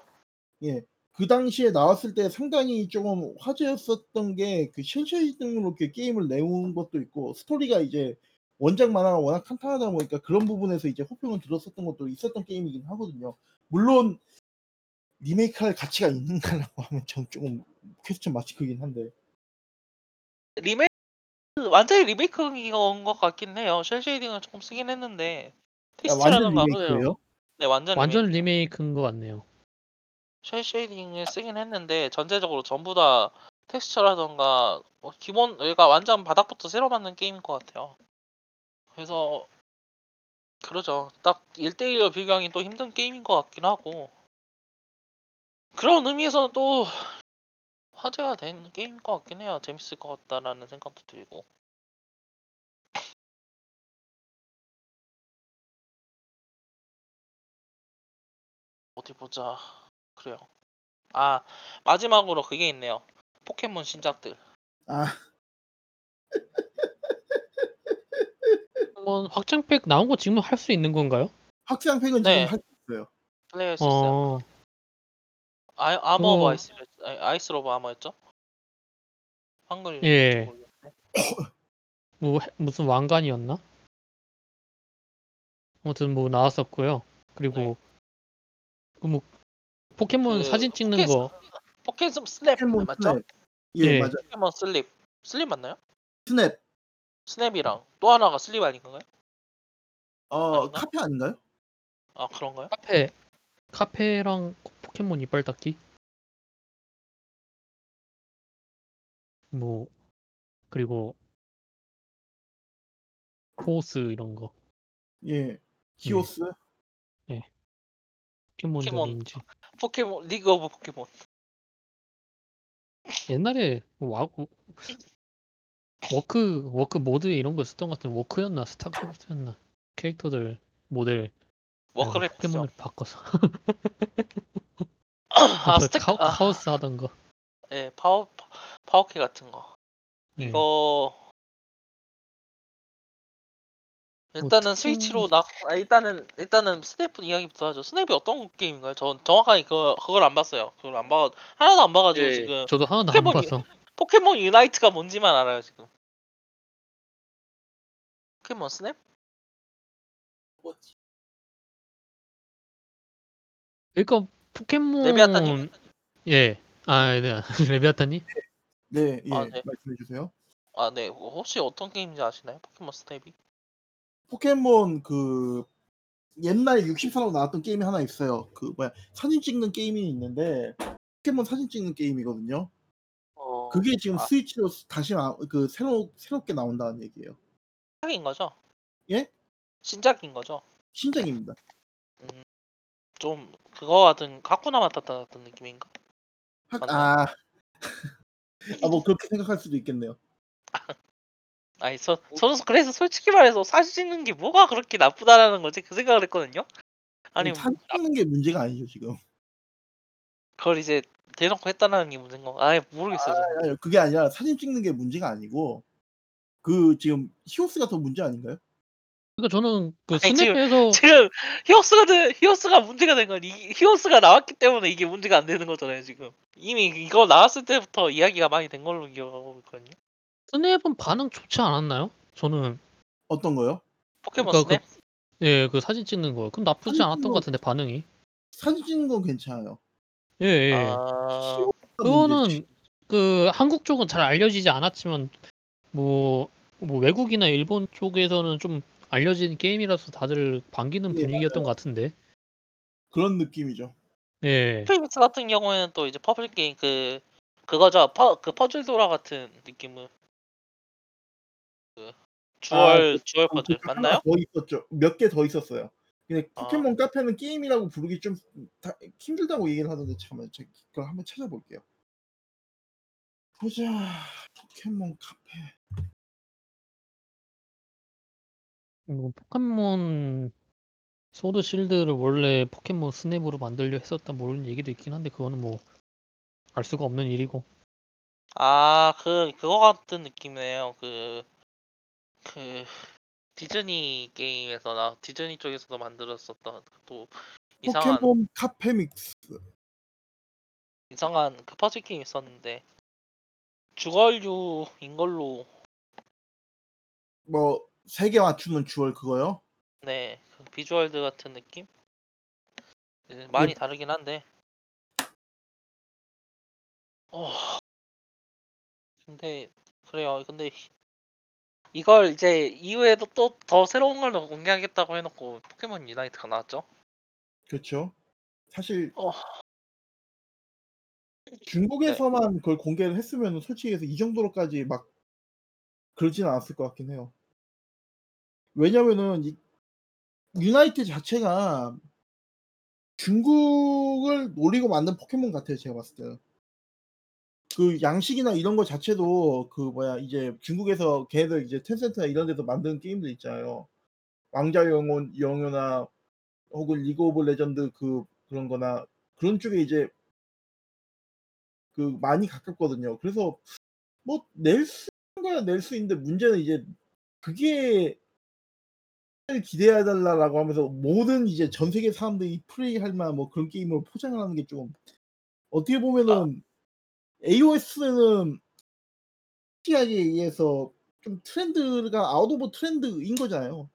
예. 그 당시에 나왔을 때 상당히 조금 화제였었던 게 그 cel shading으로 이렇게 게임을 내온 것도 있고 스토리가 이제 원작 만화가 워낙 탄탄하다 보니까 그런 부분에서 이제 호평을 들었었던 것도 있었던 게임이긴 하거든요. 물론 리메이크할 가치가 있는가라고 하면 전 조금 question mark긴 한데 리메이크 완전히 리메이크인 것 같긴 해요. cel shading을 조금 쓰긴 했는데 야, 완전 테스트라는. 리메이크예요? 네, 완전 완전 리메이크. 리메이크 인 것 같네요. cel shading을 쓰긴 했는데 전체적으로 전부 다 texture라던가 뭐 기본 그러니까 완전 바닥부터 새로 만든 게임인 것 같아요. 그래서 그러죠. 딱 1대1로 비교하기 또 힘든 게임인 것 같긴 하고 그런 의미에서는 또 화제가 된 게임인 것 같긴 해요. 재밌을 것 같다라는 생각도 들고 어디 보자. 그래요. 아 마지막으로 그게 있네요. 포켓몬 신작들. 아 포켓몬 확장팩 나온 거 지금 할 수 있는 건가요? 확장 팩은 네. 지금 할 수 있어요. 플레이할 수 있어요. 어, 아, Armor of 어. Isle 아니, Isle of Armor였죠? 한글 예. 뭐 해- 무슨 왕관이었나? 아무튼 뭐 나왔었고요. 그리고 네. 그뭐 포켓몬 그 사진 찍는 포켓- 거 포켓몬 Snap 포켓몬 맞죠? Snap. 예, 예. 맞아. 포켓몬 Sleep Sleep 맞나요? Snap. Snap이랑 또 하나가 Sleep 아닌가요? 어, 아닌가? 카페 아닌가요? 아 그런가요? 카페 카페랑 포켓몬 이빨 닦기? 뭐 그리고 코스 이런 거. 예. 히오스. 포켓몬 포켓몬. 전인지 포켓몬 리그 오브 포켓몬. 옛날에 와 워크 워크 모드 이런 거 썼던 것 같은 워크였나? 스타크래프트였나? 캐릭터들 모델 워크래프트죠. 포켓몬을 바꿔서 아그 스택 카우, 아, 카오스 하던 거 예 파워 파워키 같은 거 네. 이거 일단은 특징- 스위치로 나 아, 일단은 일단은 Snap 이야기부터 하죠. Snap이 어떤 게임인가요? 전 정확하게 그거 그걸 안 봤어요. 그걸 안 봐. 하나도 안 봐가지고 예, 지금 저도 하나도 안 포켓몬이- 봤어 포켓몬 Unite가 뭔지만 알아요 지금. 포켓몬 Snap? 그러니까 포켓몬 레비아탄님? 예. 아, 네. 레비아탄님? 네, 예. 아, 네. 말씀해 주세요. 아 네. 혹시 어떤 게임인지 아시나요? 포켓몬 스냅이? 포켓몬 그 옛날 64로 나왔던 게임이 하나 있어요. 그 뭐야 사진 찍는 게임이 있는데 포켓몬 사진 찍는 게임이거든요. 어, 그게 지금 아. 스위치로 다시 나, 그 새로 새롭게 나온다는 얘기예요. 신작인 거죠? 예? 신작인 거죠? 신작입니다. 좀 그거 같은 가쿠나 마타타 같은 느낌인가? 학- 맞나요? 아, 아, 뭐 그렇게 생각할 수도 있겠네요. 아니 저 저는 그래서 솔직히 말해서 사진 찍는 게 뭐가 그렇게 나쁘다라는 거지 그 생각을 했거든요. 아니 사진 찍는 게 문제가 아니죠 지금. 그걸 이제 대놓고 했다는 게 문제인 거. 아예 모르겠어요. 저는. 아니, 그게 아니라 사진 찍는 게 문제가 아니고 그 지금 히오스가 더 문제 아닌가요? 그러니까 저는 그 아니, 지금- 스냅에서 지금 히오스가 된 히오스가 문제가 된 건 이 히오스가 나왔기 때문에 이게 문제가 안 되는 거잖아요. 지금 이미 이거 나왔을 때부터 이야기가 많이 된 걸로 기억하고 있거든요. 스냅은 반응 좋지 않았나요? 저는 어떤 거요? 포켓몬 그러니까 스냅? 예, 그 사진 찍는 거. 그럼 나쁘지 사진 않았던 찍는 것 같은데 반응이. 사진 찍는 건 괜찮아요. 예, 예. 아, 그거는 그 한국 쪽은 잘 알려지지 않았지만 뭐, 뭐 외국이나 일본 쪽에서는 좀 알려진 게임이라서 다들 반기는 예, 분위기였던 것 같은데. 그런 느낌이죠. 예. 프리믹스 같은 경우에는 또 이제 퍼즐 게임 그 그거죠. 퍼, 그 퍼즐 도라 같은 느낌은 그 jewel jewel 퍼즐 그 맞나요? 더 있었죠. 몇 개 더 있었어요. 근데 아. 포켓몬 카페는 게임이라고 부르기 좀 다- 힘들다고 얘기를 하던데 잠깐만 제가 한번 찾아볼게요. 보자. 포켓몬 카페. 뭐 포켓몬 소드 실드를 원래 포켓몬 스냅으로 만들려 했었다 모르는 얘기도 있긴 한데 그거는 뭐 알 수가 없는 일이고. 아, 그 그거 같은 느낌이네요. 그 그 디즈니 게임에서 나 디즈니 쪽에서도 만들었었던 또 이상한 포켓몬 카페 믹스. 이상한 그 퍼즐 게임 있었는데 jewel류인 걸로 뭐 세 개 맞추는 jewel 그거요? 네, 그 Bejeweled 같은 느낌? 네, 많이 그- 다르긴 한데. 어. 근데 그래요. 근데 이걸 이제 이후에도 또 더 새로운 걸 공개하겠다고 해놓고 포켓몬 유나이트가 나왔죠. 그렇죠. 사실 어. 중국에서만 그걸 공개를 했으면 솔직히 해서 이 정도로까지 막 그러진 않았을 것 같긴 해요. 왜냐면은 이 유나이트 자체가 중국을 노리고 만든 포켓몬 같아요. 제가 봤을 때는. 그 양식이나 이런 거 자체도 그 뭐야 이제 중국에서 걔들 이제 텐센트나 이런 데서 만든 게임들 있잖아요. 왕자 영요 영요나 혹은 리그 오브 레전드 그 그런 거나 그런 쪽에 이제 그 많이 가깝거든요. 그래서 뭐 낼수 있는 거야 낼수 있는데 문제는 이제 그게 을 기대해 달라라고 하면서 모든 이제 전 세계 사람들이 플레이할 만한 뭐 그런 게임으로 포장을 하는 게 좀 어떻게 아. 보면은 AOS는 TI에 의해서 좀 트렌드가 out of trend인 거잖아요.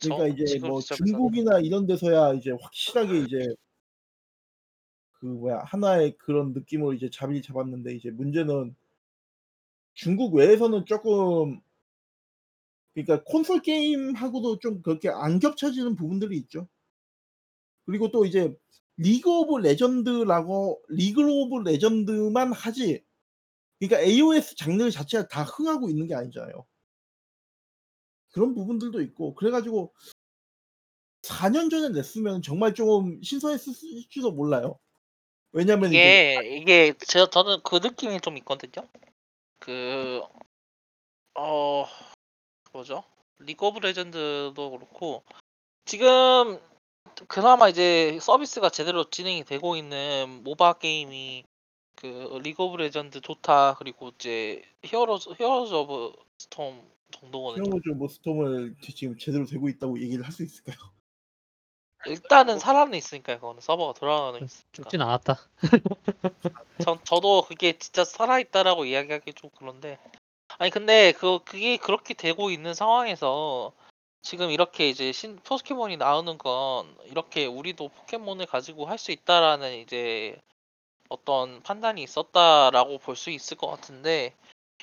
그러니까. 이제 뭐. 중국이나 이런 데서야 이제 확실하게 이제 그 뭐야 하나의 그런 느낌으로 이제 자리를 잡았는데 이제 문제는 중국 외에서는 쪼끔 그러니까 콘솔 게임하고도 좀 그렇게 안 겹쳐지는 부분들이 있죠. 그리고 또 이제 리그 오브 레전드라고 리그 오브 레전드만 하지 그러니까 AOS 장르 자체가 다 흥하고 있는 게 아니잖아요. 그런 부분들도 있고 그래 가지고 4년 전에 냈으면 정말 좀 신선했을지도 몰라요. 왜냐면 이제 이게 이게 제가 저는 그 느낌이 좀 있거든요. 그 어 뭐죠? 리그 오브 레전드도 그렇고 지금 그나마 이제 서비스가 제대로 진행이 되고 있는 MOBA 게임이 그 리그 오브 레전드 도타 그리고 이제 히어로즈 히어로즈 오브 스톰 정도거든요. 히어로즈 오브 스톰을 지금 제대로 되고 있다고 얘기를 할 수 있을까요? 일단은 살아는 있으니까요. 그거는 서버가 돌아가는 있으니까. 죽진 않았다. 전 저도 그게 진짜 살아 있다라고 이야기하기 좀 그런데 아니 근데 그 그게 그렇게 되고 있는 상황에서 지금 이렇게 이제 신 포켓몬이 나오는 건 이렇게 우리도 포켓몬을 가지고 할 수 있다라는 이제 어떤 판단이 있었다라고 볼 수 있을 것 같은데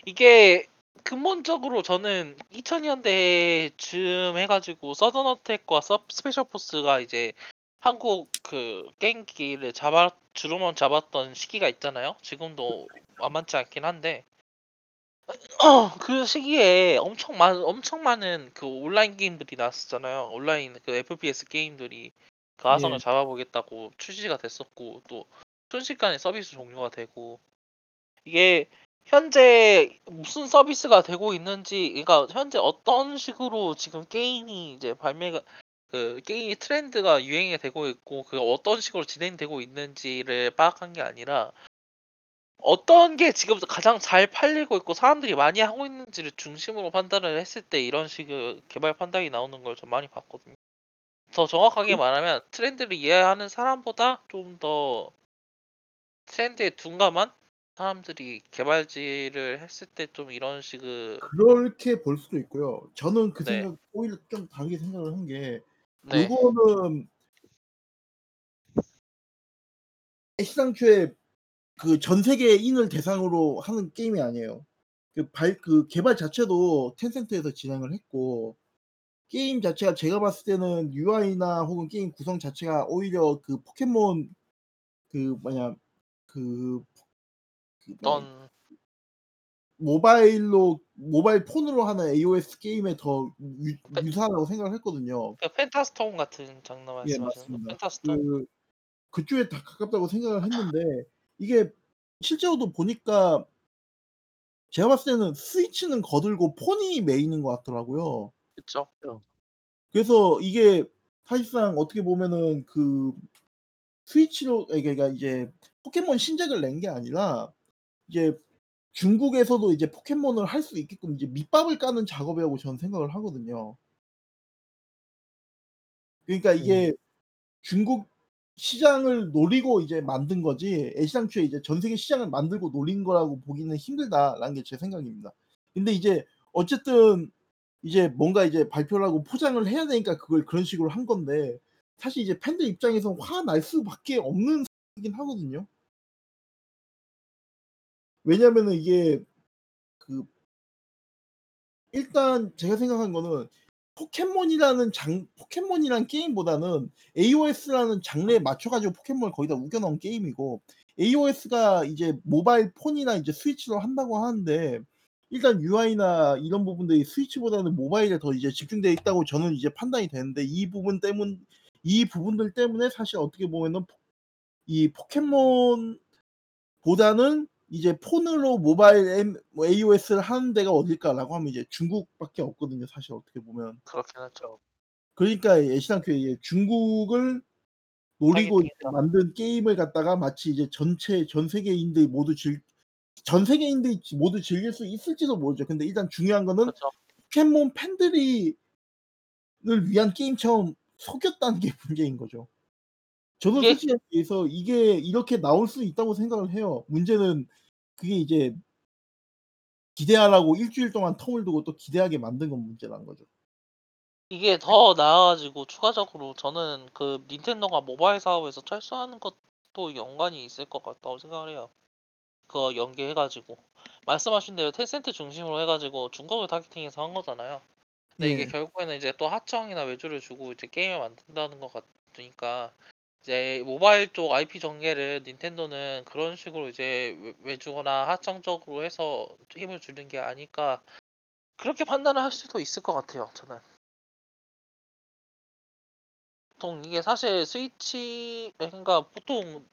이게 근본적으로 저는 2000년대 쯤 해가지고 서든 어택과 서 스페셜 포스가 이제 한국 그 게임계를 잡아 주로만 잡았던 시기가 있잖아요. 지금도 만만치 않긴 한데 그 시기에 엄청 많은 엄청 많은 그 온라인 게임들이 나왔었잖아요. 온라인 그 FPS 게임들이 그 아성을 예. 잡아보겠다고 출시가 됐었고 또 순식간에 서비스 종료가 되고 이게 현재 무슨 서비스가 되고 있는지 그러니까 현재 어떤 식으로 지금 게임이 이제 발매가 그 게임 트렌드가 유행이 되고 있고 그 어떤 식으로 진행되고 있는지를 파악한 게 아니라 어떤 게 지금 가장 잘 팔리고 있고 사람들이 많이 하고 있는지를 중심으로 판단을 했을 때 이런 식의 개발 판단이 나오는 걸 좀 많이 봤거든요. 더 정확하게 말하면 트렌드를 이해하는 사람보다 좀 더 트렌드에 둔감한 사람들이 개발지를 했을 때 좀 이런 식의 그렇게 볼 수도 있고요. 저는 그 네. 생각 오히려 좀 다르게 생각을 한 게 네. 요거는 애시당초에 그 전 세계 인을 대상으로 하는 게임이 아니에요. 그 발 그 개발 자체도 텐센트에서 진행을 했고 게임 자체가 제가 봤을 때는 UI나 혹은 게임 구성 자체가 오히려 그 포켓몬 그 뭐냐 그그 어떤 모바일로 모바일 폰으로 하는 AOS 게임에 더 유 유사하다고 생각을 했거든요. 그 펜타스톰 같은 장르 예 말씀하시는 거? 맞습니다. 펜타스톰. 그 그쪽에 다 가깝다고 생각을 했는데 이게 실제로도 보니까 제가 봤을 때는 스위치는 거들고 폰이 메인인 것 같더라고요. 그쵸. 그래서 이게 사실상 어떻게 보면은 그 스위치로 아 그러니까 이제 포켓몬 신작을 낸 게 아니라 이제 중국에서도 이제 포켓몬을 할 수 있게끔 이제 밑밥을 까는 작업이라고 저는 생각을 하거든요. 그러니까 이게 중국 시장을 노리고 이제 만든 거지 애시당초에 이제 전 세계 시장을 만들고 노린 거라고 보기는 힘들다라는 게 제 생각입니다. 근데 이제 어쨌든 이제 뭔가 이제 발표를 하고 포장을 해야 되니까 그걸 그런 식으로 한 건데 사실 이제 팬들 입장에서 화가 날 수밖에 없는 이긴 하거든요. 왜냐면은 이게 그 일단 제가 생각한 거는 포켓몬이라는 장 포켓몬이라는 게임보다는 AOS라는 장르에 맞춰 가지고 포켓몬을 거기다 우겨 넣은 게임이고 AOS가 이제 모바일 폰이나 이제 스위치로 한다고 하는데 일단 UI나 이런 부분들이 스위치보다는 모바일에 더 이제 집중되어 있다고 저는 이제 판단이 되는데 이 부분 때문 이 부분들 때문에 사실 어떻게 보면은 포이 포켓몬보다는 이제 폰으로 모바일 엠뭐 AOS를 하는 데가 어딜까라고 하면 이제 중국밖에 없거든요 사실 어떻게 보면. 그렇긴 하죠. 그러니까 애시당초에 이게 중국을 노리고. 만든 게임을 갖다가 마치 이제 전체 전 세계인들이 모두 즐 전 세계인들이 모두 즐길 수 있을지도 모르죠. 근데 일단 중요한 거는 그쵸. 포켓몬 팬들이 위한 게임처럼 속였다는 게 문제인 거죠. 저도 이게 솔직히 얘기해서 이게 이렇게 나올 수 있다고 생각을 해요. 문제는 그게 이제 기대하라고 1 주일 동안 텀을 두고 또 기대하게 만든 건 문제라는 거죠. 이게 더 나아 가지고 추가적으로 저는 그 닌텐도가 모바일 사업에서 철수하는 것도 연관이 있을 것 같다고 생각을 해요. 그거 연계해 가지고. 말씀하신 대로 텐센트 중심으로 해 가지고 중국을 타겟팅해서 한 거잖아요. 근데 이게 예. 결국에는 이제 또 하청이나 외주를 주고 이제 게임을 만든다는 것 같으니까 이제 모바일 쪽 IP 전개를 닌텐도는 그런 식으로 이제 외 외주거나 하청 쪽으로 해서 힘을 주는 게 아닐까 그렇게 판단을 할 수도 있을 것 같아요, 저는. 보통 이게 사실 스위치 그러니까 보통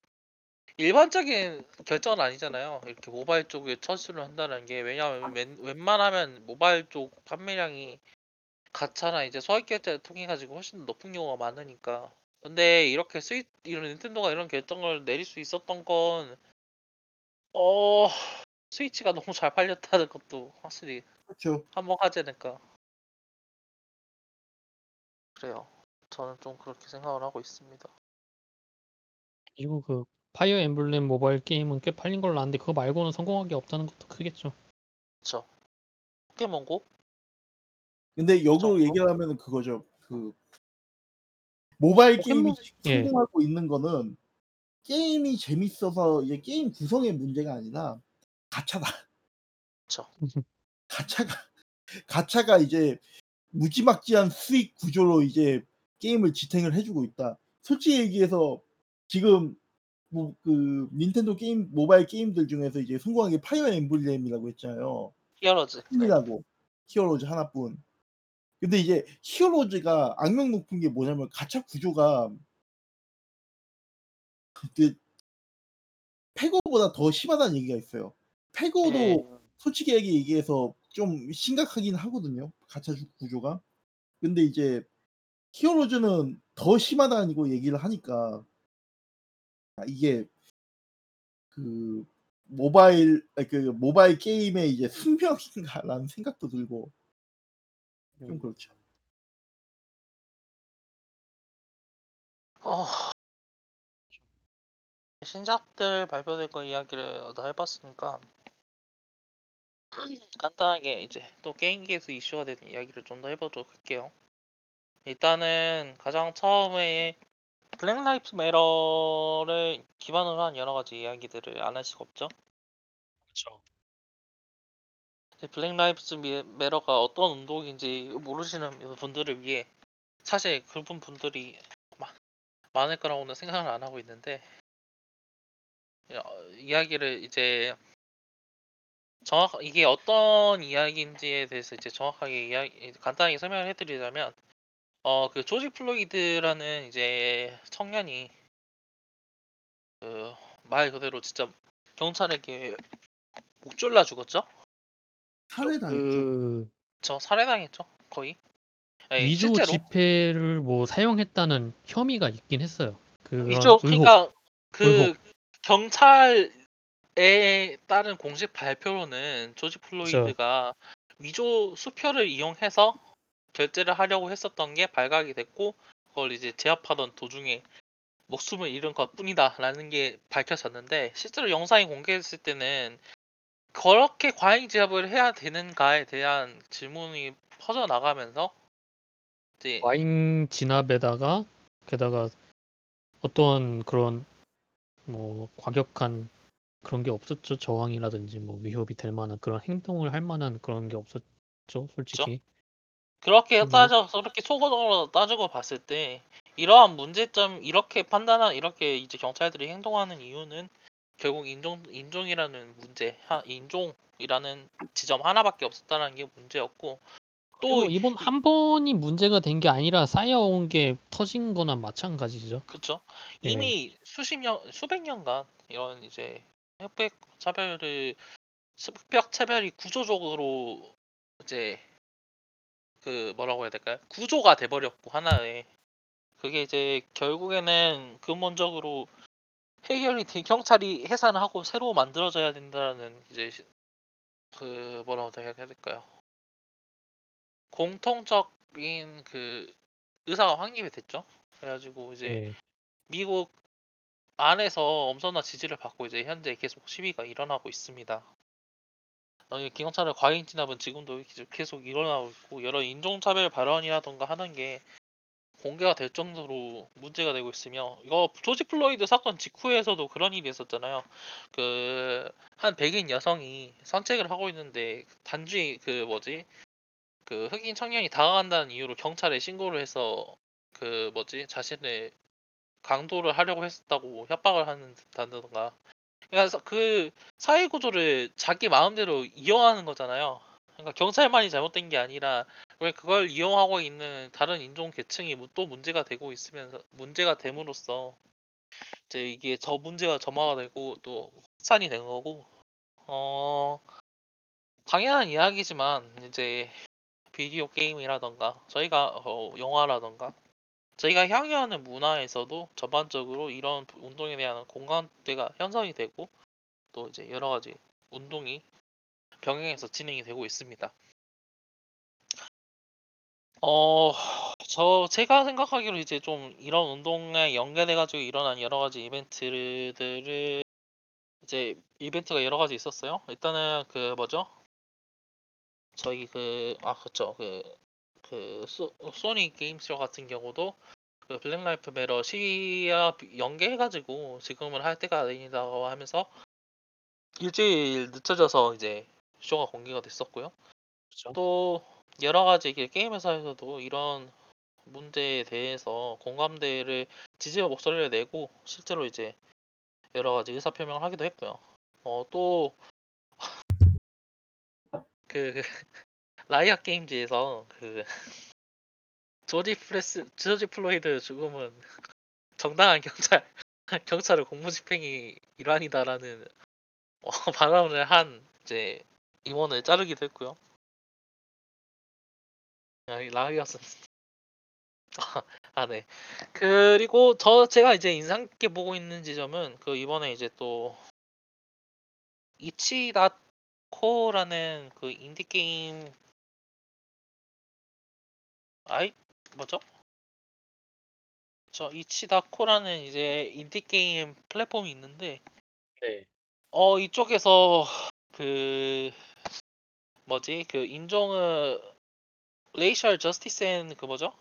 일반적인 결정은 아니잖아요. 이렇게 모바일 쪽에 철수를 한다는 게 왜냐하면 웬 웬만하면 모바일 쪽 판매량이 가차나 이제 소액 결제를 통해 가지고 훨씬 높은 경우가 많으니까. 근데 이렇게 스위 이런 닌텐도가 이런 결정을 내릴 수 있었던 건 어 스위치가 너무 잘 팔렸다는 것도 확실히 그렇죠. 한몫 하지 않을까. 그래요. 저는 좀 그렇게 생각을 하고 있습니다. 그리고 그 파이어 엠블렘 모바일 게임은 꽤 팔린 걸로 아는데 그거 말고는 성공한 게 없다는 것도 크겠죠. 그쵸. 포켓몬고? 근데 역으로 정도? 하면은 그거죠. 그 모바일 게임이 포켓몬 예. 성공하고 있는 거는 게임이 재밌어서 이게 게임 구성의 문제가 아니라 가차다. 그쵸. 가차가 가차가 이제 무지막지한 수익 구조로 이제 게임을 지탱을 해 주고 있다. 솔직히 얘기해서 지금 뭐 그 닌텐도 게임 모바일 게임들 중에서 이제 성공한 게 파이어 엠블렘이라고 했잖아요. 히어로즈. 네. 팀이라고. 히어로즈 하나뿐. 근데 이제 히어로즈가 악명 높은 게 뭐냐면 가챠 구조가 그 패거보다 더 심하다는 얘기가 있어요. 패거도 네. 솔직하게 얘기해서 좀 심각하긴 하거든요, 주 구조가. 근데 이제 히어로즈는 더 심하다고 얘기를 하니까 아 이게 그 모바일 아그 모바일 게임의 이제 숙명인가라는 생각도 들고 좀 음. 그렇죠. 어. 신작들 발표될 거 이야기를 다 해 봤으니까 간단하게 이제 또 게임계에서 이슈가 되는 이야기를 좀 더 해 보도록 할게요. 일단은 가장 처음에 Black Lives Matter를 기반으로 한 여러 가지 이야기들을 안 할 수가 없죠. 이 Black Lives 미 Matter가 어떤 운동인지 모르시는 분들을 위해 사실 그분 분들이 마 많을 거라고는 생각을 안 하고 있는데 어 이야기를 이제 정확 이게 어떤 이야기인지에 대해서 이제 정확하게 이야기 간단하게 설명을 해 드리자면 어 그 조지 플로이드라는 이제 청년이 그 말 그대로 진짜 경찰에게 목 졸라 죽었죠. 살해당했죠. 그 그쵸. 살해당했죠, 거의. 예 위조 실제로. 지폐를 뭐 사용했다는 혐의가 있긴 했어요. 그런 위조. 그러니까 그 의혹. 경찰에 따른 공식 발표로는 조지. 플로이드가 위조 수표를 이용해서 결제를 하려고 했었던 게 발각이 됐고 그걸 이제 제압하던 도중에 목숨을 잃은 것뿐이다라는 게 밝혀졌는데 실제로 영상이 공개됐을 때는 그렇게 과잉 제압을 해야 되는가에 대한 질문이 퍼져 나가면서 이제 와인 진압에다가 게다가 어떠한 그런 뭐 과격한 그런 게 없었죠. 저항이라든지 뭐 위협이 될 만한 그런 행동을 할 만한 그런 게 없었죠. 솔직히. 그렇게 뭐 따져서 그렇게 속으로 따지고 봤을 때 이러한 문제점 이렇게 판단한 이렇게 이제 경찰들이 행동하는 이유는 결국 인종 인종이라는 문제 하 인종이라는 지점 하나밖에 없었다는 게 문제였고 또 이번 이한 번이 문제가 된 게 아니라 쌓여온 게 터진 거나 마찬가지죠. 그쵸. 예. 이미 수십 년 수백 년간 이런 이제 흑백 차별을 흑백 차별이 구조적으로 이제 그 뭐라고 해야 될까요? 구조가 돼 버렸고 하나의. 그게 이제 결국에는 근본적으로 해결이 돼 경찰이 해산을 하고 새로 만들어져야 된다는 이제 시그 뭐라고 해야 될까요? 공통적인 그 의사가 확립이 됐죠. 그래가지고 이제 예. 미국 안에서 엄청난 지지를 받고 이제 현재 계속 시위가 일어나고 있습니다. 기관차를 과잉 진압은 지금도 계속 일어나고 있고 여러 인종차별 발언이라던가 하는 게 공개가 될 정도로 문제가 되고 있으며 이거 조지 플로이드 사건 직후에서도 그런 일이 있었잖아요. 그 한 백인 여성이 산책을 하고 있는데 단지 그 뭐지 그 흑인 청년이 다가간다는 이유로 경찰에 신고를 해서 그 뭐지 자신을 강도를 하려고 했다고 협박을 듯한다던가 그래서 그 사회 구조를 자기 마음대로 이용하는 거잖아요. 그러니까 경찰만이 잘못된 게 아니라 왜 그걸 이용하고 있는 다른 인종 계층이 뭐또 문제가 되고 있으면서 문제가 됨으로써 이제 이게 저 문제가 점화가 되고 또 확산이 된 거고 어 당연한 이야기지만 이제 비디오 게임이라던가 저희가 어, 영화라던가 저희가 향유하는 문화에서도 전반적으로 이런 운동에 대한 공감대가 형성이 되고 또 이제 여러 가지 운동이 병행해서 진행이 되고 있습니다. 어, 저 제가 생각하기로 이제 좀 이런 운동에 연계돼 가지고 일어난 여러 가지 이벤트들을 이제 이벤트가 여러 가지 있었어요. 일단은 그 뭐죠? 저희 그 아 그쵸 그그 소니 게임쇼 같은 경우도 그 Black Lives Matter 시위와 연계해가지고 지금은 할 때가 아니다고 하면서 일주일 늦춰져서 이제 쇼가 공개가 됐었고요. 그렇죠. 또 여러 가지 게임 회사에서도 이런 문제에 대해서 공감대를 지지와 목소리를 내고 실제로 이제 여러 가지 의사 표명을 하기도 했고요. 어 또 그 라이엇 게임즈에서 그 조지 프레스 조지 플로이드 죽음은 정당한 경찰 경찰의 공무집행의 일환이다라는 어, 발언을 한 이제 임원을 자르기도 했고요. 아, 라이엇은 아 네. 그리고 저 제가 이제 인상 깊게 보고 있는 지점은 그 이번에 이제 또 itch.io라는 그 인디 게임 아이 뭐죠? 저 itch.io라는 이제 인디 게임 플랫폼이 있는데 네. 어 이쪽에서 그 뭐지 그 인종을 Racial Justice and 그 뭐죠?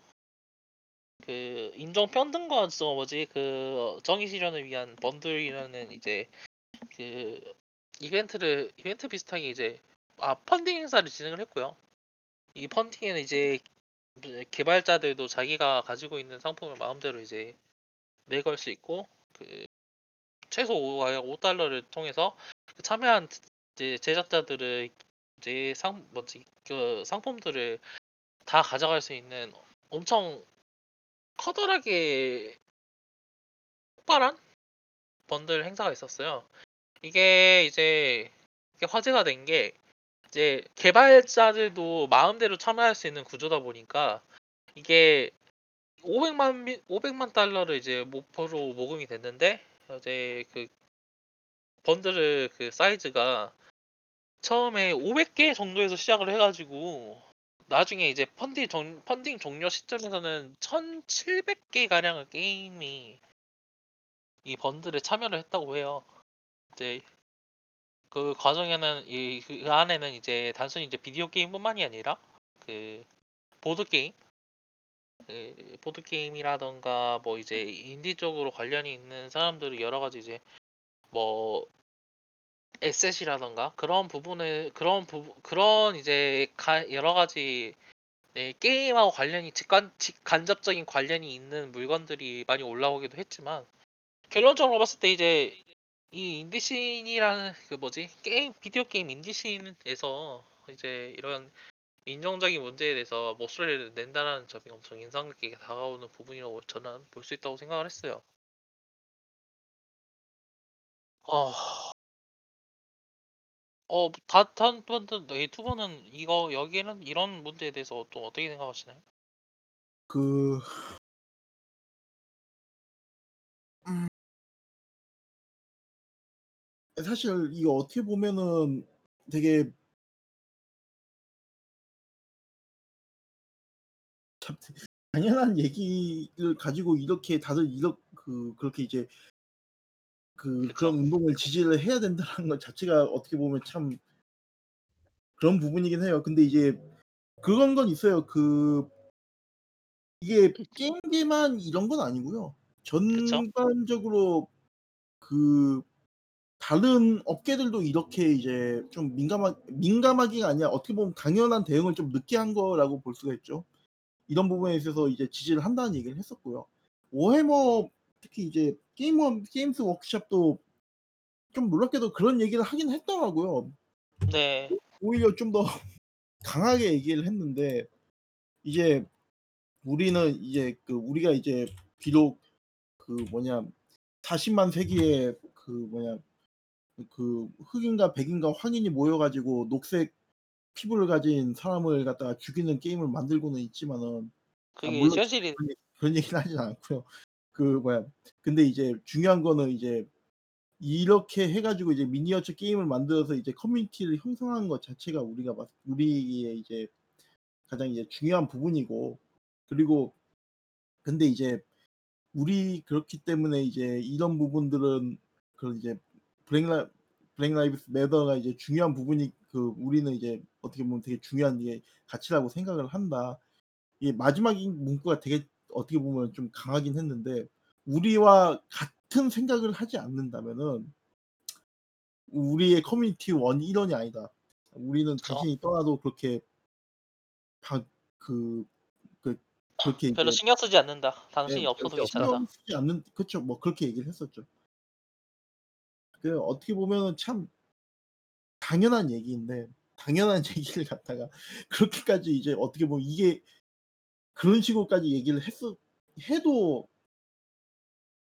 그 인종 평등과 저 뭐지 그 정의 실현을 위한 번들이라는 이제 그 이벤트를 이벤트 비슷하게 이제 아 펀딩 행사를 진행을 했고요. 이 펀딩에는 이제 개발자들도 자기가 가지고 있는 상품을 마음대로 이제 내걸 수 있고 그 최소 5달러를 통해서 그 참여한 이제 제작자들을 이제 상 뭐지 그 상품들을 다 가져갈 수 있는 엄청 커다랗게 폭발한 번들 행사가 있었어요. 이게 이제 화제가 된 게 이제 개발자들도 마음대로 참여할 수 있는 구조다 보니까 이게 500만 미, 500만 달러를 이제 목표로 모금이 됐는데 이제 그 번들의 그 사이즈가 처음에 500개 정도에서 시작을 해가지고 나중에 이제 펀딩 종, 펀딩 종료 시점에서는 1,700개 가량의 게임이 이 번들에 참여를 했다고 해요. 이제 그 과정에는 이 그 안에는 이제 단순히 이제 비디오 게임뿐만이 아니라 그 보드 게임, 그 보드 게임이라던가 뭐 이제 인디 쪽으로 관련이 있는 사람들이 여러 가지 이제 뭐 asset이라던가 그런 부분을 그런 부분 그런 이제 가, 여러 가지 네, 게임하고 관련이 직관 직간접적인 관련이 있는 물건들이 많이 올라오기도 했지만 결론적으로 봤을 때 이제 이 인디 scene이라는 그 뭐지 게임 비디오 게임 인디 scene에서 이제 이런 인종적인 문제에 대해서 목소리를 낸다는 점이 엄청 인상 깊게 다가오는 부분이라고 저는 볼 수 있다고 생각을 했어요. 어, 어, 다, 다른 분들, 두 분은 이거, 여기는 이런 문제에 대해서 또 어떻게 생각하시나요? 그 음. 사실 이거 어떻게 보면은 되게 참 당연한 얘기를 가지고 이렇게 다들 이렇 그 그렇게 이제 그 그쵸. 그런 운동을 지지를 해야 된다는 것 자체가 어떻게 보면 참 그런 부분이긴 해요. 근데 이제 그런 건 있어요. 그 이게 게임계만 이런 건 아니고요. 전반적으로 그 다른 업계들도 이렇게 이제 좀 민감하 민감하기가 아니라 어떻게 보면 당연한 대응을 좀 늦게 한 거라고 볼 수가 있죠. 이런 부분에 있어서 이제 지지를 한다는 얘기를 했었고요. 워해머 특히 이제 게임원 게임스 워크숍도 좀 놀랍게도 그런 얘기를 하긴 했더라고요. 네. 오히려 좀 더 강하게 얘기를 했는데 이제 우리는 이제 그 우리가 이제 비록 그 뭐냐 40만 세기에 그 뭐냐 그 흑인과 백인과 황인이 모여 가지고 녹색 피부를 가진 사람을 갖다가 죽이는 게임을 만들고는 있지만은 그게 물론 현실이 그런 얘기는 하진 않고요. 그 뭐야 근데 이제 중요한 거는 이제 이렇게 해가지고 이제 미니어처 게임을 만들어서 이제 커뮤니티를 형성하는 것 자체가 우리가 봤- 우리의 이제 가장 이제 중요한 부분이고 그리고 근데 이제 우리 그렇기 때문에 이제 이런 부분들은 그 이제 Black Li- Black Lives Matter가 이제 중요한 부분이 그 우리는 이제 어떻게 보면 되게 중요한 이게 가치라고 생각을 한다. 이 마지막 이 문구가 되게 어떻게 보면 좀 강하긴 했는데 우리와 같은 생각을 하지 않는다면은 우리의 커뮤니티 원 일원이 아니다. 우리는 그쵸. 당신이 떠나도 그렇게 바, 그, 그 그렇게 별로 신경 쓰지 않는다. 당신이 예, 없어도 괜찮다. 신경 쓰지 않는 그쵸 뭐 그렇게 얘기를 했었죠. 그 어떻게 보면은 참 당연한 얘기인데 당연한 얘기를 갖다가 그렇게까지 이제 어떻게 보면 이게 그런 식으로까지 얘기를 했어 해도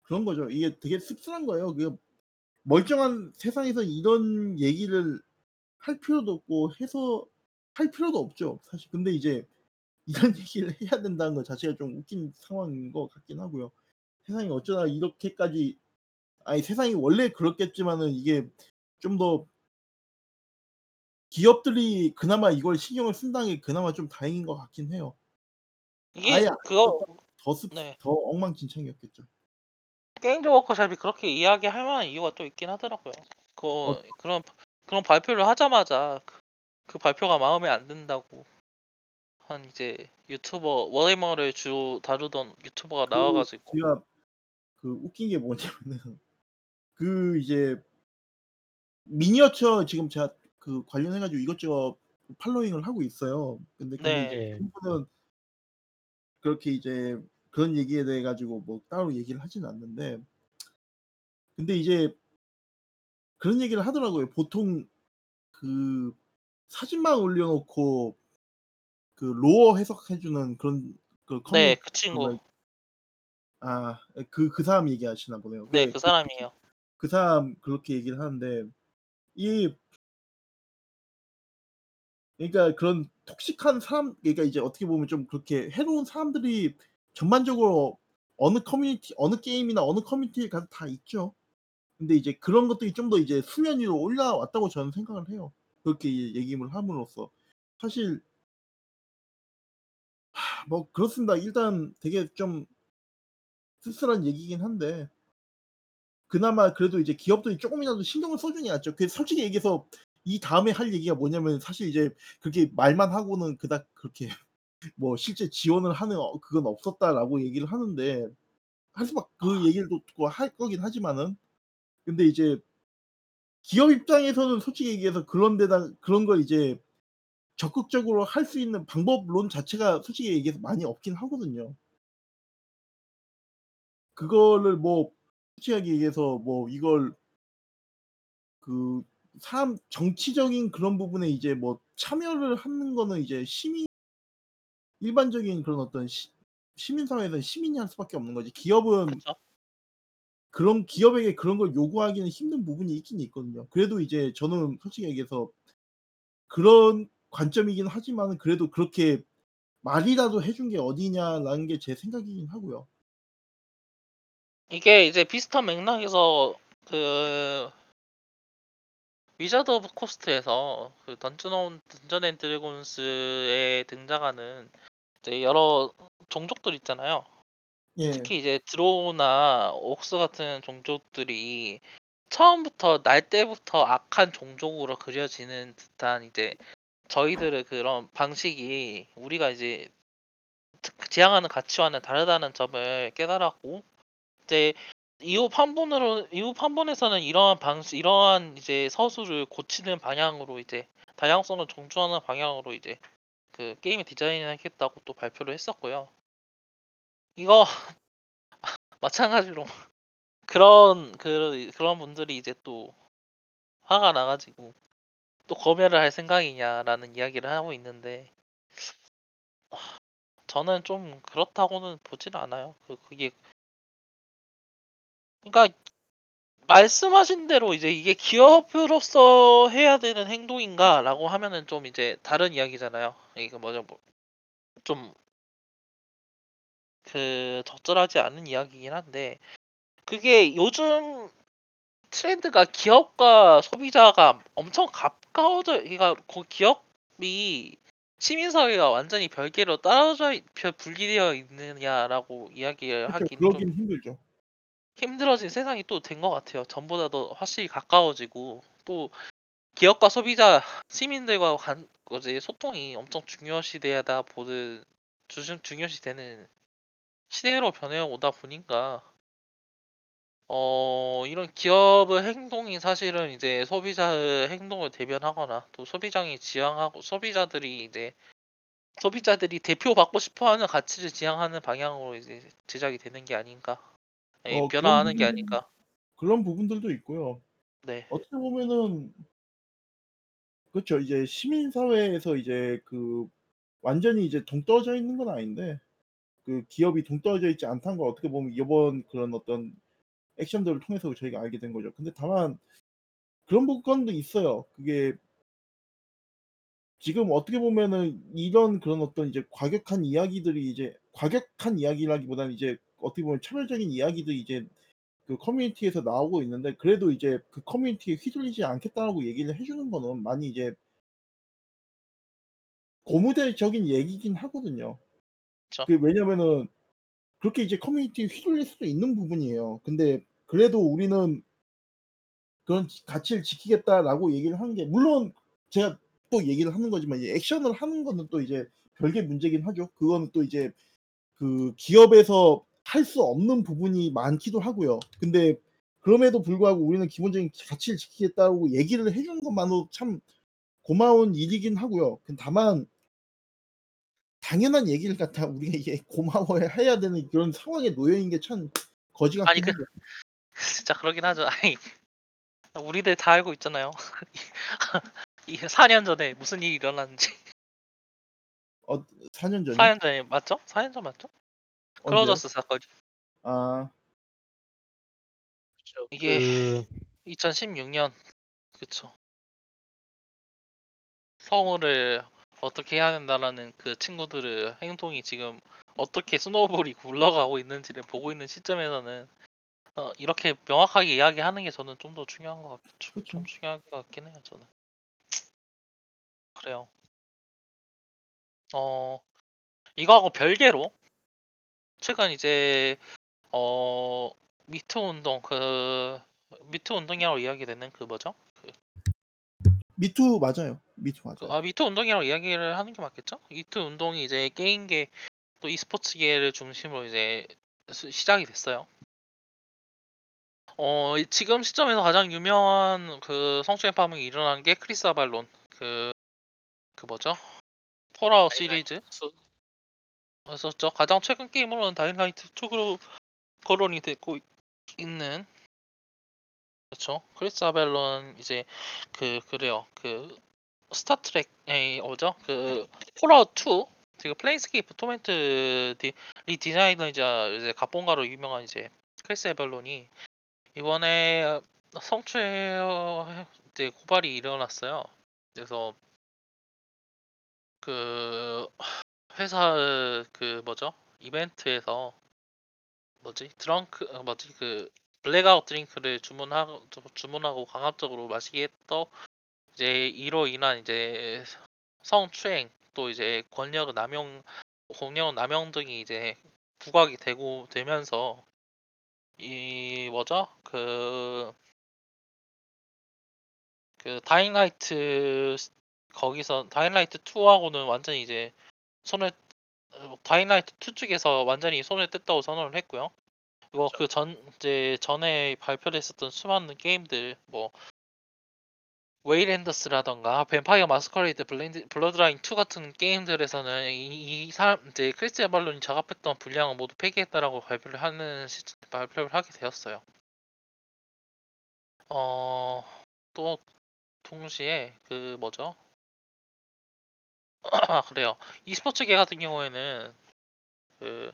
그런 거죠. 이게 되게 씁쓸한 거예요. 그 멀쩡한 세상에서 이런 얘기를 할 필요도 없고 해서 할 필요도 없죠. 사실 근데 이제 이런 얘기를 해야 된다는 것 자체가 좀 웃긴 상황인 것 같긴 하고요. 세상이 어쩌다 이렇게까지 아니 세상이 원래 그렇겠지만은 이게 좀 더 기업들이 그나마 이걸 신경을 쓴다는 게 그나마 좀 다행인 것 같긴 해요. 이게 아예 안 그거 더 습, 네. 더 엉망진창이었겠죠. 게임즈 워커샵이 그렇게 이야기할 만한 이유가 또 있긴 하더라고요. 그 어. 그런 그런 발표를 하자마자 그, 그 발표가 마음에 안 든다고 한 이제 유튜버 워해머를 주로 다루던 유튜버가 그 나와가지고 제가 그 웃긴 게 뭐냐면은 그 이제 미니어처 지금 제가 그 관련해 가지고 이것저것 팔로잉을 하고 있어요. 근데 네. 그분은 그렇게 이제 그런 얘기에 대해 가지고 뭐 따로 얘기를 하진 않는데 근데 이제 그런 얘기를 하더라고요. 보통 그 사진만 올려놓고 그 로어 해석해주는 그런 그 네, 그 친구. 아그 그 사람 얘기하시나 보네요. 네, 그- 그 사람이에요. 그 사람 그렇게 얘기를 하는데 이 그러니까 그런 톡식한 사람 그러니까 이제 어떻게 보면 좀 그렇게 해로운 사람들이 전반적으로 어느 커뮤니티 어느 게임이나 어느 커뮤니티에 가서 다 있죠. 근데 이제 그런 것들이 좀 더 이제 수면 위로 올라왔다고 저는 생각을 해요. 그렇게 얘기를 함으로써 사실 하, 뭐 그렇습니다. 일단 되게 좀 쓸쓸한 얘기긴 한데 그나마 그래도 이제 기업들이 조금이라도 신경을 써주니 낫죠. 그 솔직히 얘기해서 이 다음에 할 얘기가 뭐냐면 사실 이제 그렇게 말만 하고는 그닥 그렇게 뭐 실제 지원을 하는 어 그건 없었다라고 얘기를 하는데 할 수밖 그 얘기를 또 듣고 할 거긴 하지만은 근데 이제 기업 입장에서는 솔직히 얘기해서 그런 데다 그런 걸 이제 적극적으로 할 수 있는 방법론 자체가 솔직히 얘기해서 많이 없긴 하거든요. 그거를 뭐 솔직하게 얘기해서 뭐 이걸 그 사람 정치적인 그런 부분에 이제 뭐 참여를 하는 거는 이제 시민 일반적인 그런 어떤 시 시민 사회에서는 시민이 할 수밖에 없는 거지. 기업은 그렇죠. 그런 기업에게 그런 걸 요구하기는 힘든 부분이 있긴 있거든요. 그래도 이제 저는 솔직히 얘기해서 그런 관점이긴 하지만은 그래도 그렇게 말이라도 해준 게 어디냐라는 게 제 생각이긴 하고요. 이게 이제 비슷한 맥락에서 그 위자드 오브 코스트에서 그 던전 온 던전 앤 드래곤스에 등장하는 이제 여러 종족들 있잖아요. 예. 특히 이제 드로우나 옥스 같은 종족들이 처음부터 날 때부터 악한 종족으로 그려지는 듯한 이제 저희들의 그런 방식이 우리가 이제 특- 지향하는 가치와는 다르다는 점을 깨달았고 이제 이후 판본으로 이후 판본에서는 이러한 방식 이러한 이제 서술을 고치는 방향으로 이제 다양성을 존중하는 방향으로 이제 그 게임을 디자인하겠다고 또 발표를 했었고요. 이거 마찬가지로 그런 그 그런 분들이 이제 또 화가 나가지고 또 검열을 할 생각이냐라는 이야기를 하고 있는데 저는 좀 그렇다고는 보지는 않아요. 그 그게 그러니까 말씀하신 대로 이제 이게 기업으로서 해야 되는 행동인가라고 하면은 좀 이제 다른 이야기잖아요. 이거 뭐죠 뭐 좀그 적절하지 않은 이야기이긴 한데 그게 요즘 트렌드가 기업과 소비자가 엄청 가까워져 그러니까 그 기업이 시민사회가 완전히 별개로 별- 분리되어 있느냐라고 이야기를 그렇죠. 하긴 좀 힘들죠. 힘들어진 세상이 또 된 것 같아요. 전보다 더 확실히 가까워지고 또 기업과 소비자 시민들과 간 이제 소통이 엄청 중요시되다 보는 주- 중요시되는 시대로 변해오다 보니까 어 이런 기업의 행동이 사실은 이제 소비자의 행동을 대변하거나 또 소비장이 지향하고 소비자들이 이제 소비자들이 대표받고 싶어하는 가치를 지향하는 방향으로 이제 제작이 되는 게 아닌가 예, 어, 변화하는 게 그런 아닌가 그런 부분들도 있고요. 네 어떻게 보면은 그렇죠. 이제 시민 사회에서 이제 그 완전히 이제 동떨어져 있는 건 아닌데 그 기업이 동떨어져 있지 않다는 걸 어떻게 보면 이번 그런 어떤 액션들을 통해서 저희가 알게 된 거죠. 근데 다만 그런 부분도 있어요. 그게 지금 어떻게 보면은 이런 그런 어떤 이제 과격한 이야기들이 이제 과격한 이야기라기보다는 이제 어떻게 보면 차별적인 이야기들이 이제 그 커뮤니티에서 나오고 있는데 그래도 이제 그 커뮤니티에 휘둘리지 않겠다라고 얘기를 해 주는 거는 많이 이제 고무대적인 얘기긴 하거든요. 그쵸. 그 왜냐면은 그렇게 이제 커뮤니티에 휘둘릴 수도 있는 부분이에요. 근데 그래도 우리는 그런 지 가치를 지키겠다라고 얘기를 하는 게 물론 제가 또 얘기를 하는 거지만 이 액션을 하는 거는 또 이제 별개 문제긴 하죠. 그거는 또 이제 그 기업에서 할 수 없는 부분이 많기도 하고요. 근데 그럼에도 불구하고 우리는 기본적인 가치를 지키겠다고 얘기를 해 주는 것만으로도 참 고마운 일이긴 하고요. 근 다만 당연한 얘기를 갖다가 우리가 이게 고마워해야 되는 그런 상황에 놓여 있는 게 참 거지 아니 그. 진짜 그러긴 하죠. 아니 우리들 다 알고 있잖아요. 이 4년 전에 무슨 일이 일어났는지. 어 4년 전이요? 4년 전에 맞죠? 4년 전 맞죠? 언제요? 클로저스 사건이. 아. 그쵸. 이게 그 2016년 그쵸. 성우를 어떻게 해야 된다라는 그 친구들의 행동이 지금 어떻게 snowball이 굴러가고 있는지를 보고 있는 시점에서는 어, 이렇게 명확하게 이야기하는 게 저는 좀 더 중요한 것 같, 좀, 좀 그쵸. 중요한 것 같긴 해요. 저는 그래요. 어 이거하고 별개로 최근 이제 어 미투 운동 그 미투 운동이라고 이야기되는 그 뭐죠? 미투 맞아요. 미투 그, 맞아요. 아 미투 운동이라고 이야기를 하는 게 맞겠죠? 미투 운동이 이제 게임계 또 e스포츠계를 중심으로 이제 수- 시작이 됐어요. 어 이- 지금 시점에서 가장 유명한 그 성추행 파문이 일어난 게 크리스 아벨론 그그 뭐죠? 폴아웃 시리즈 했었죠. 가장 최근 게임으로는 다잉라이트 쪽으로 거론이 되고 있- 있는 그렇죠. 크리스 아벨론 이제 그 그래요. 그 스타트랙 에 뭐죠? 그 폴아웃 2 지금 플레인스케이프 토멘트 디, lead 디자이너이자 이제 각본가로 유명한 이제 크리스 아벨론이 이번에 성추행 고발이 일어났어요. 그래서 그 회사 그 뭐죠? 이벤트에서 뭐지? drunk 어, 뭐지? 그 blackout drink를 주문하고 주문하고 강압적으로 마시게 했던 이제 이로 인한 이제 성추행 또 이제 권력을 남용 권력 남용 등이 이제 부각이 되고 되면서 이 뭐죠? 그, 그 Dying Light 거기서 Dying Light 2하고는 완전히 이제 손을 어, Dying Light 2 쪽에서 완전히 손을 뗐다고 선언을 했고요. 이거 그 전 이제 전에 발표됐었던 수많은 게임들 뭐 Waylanders라던가 Vampire Masquerade Blood, Bloodlines 2 같은 게임들에서는 이, 이 사람 이제 크리스 아벨론이 작업했던 분량을 모두 폐기했다라고 발표를 하는 시, 발표를 하게 되었어요. 어, 또 동시에 그 뭐죠? 아 그래요. e스포츠계 같은 경우에는 그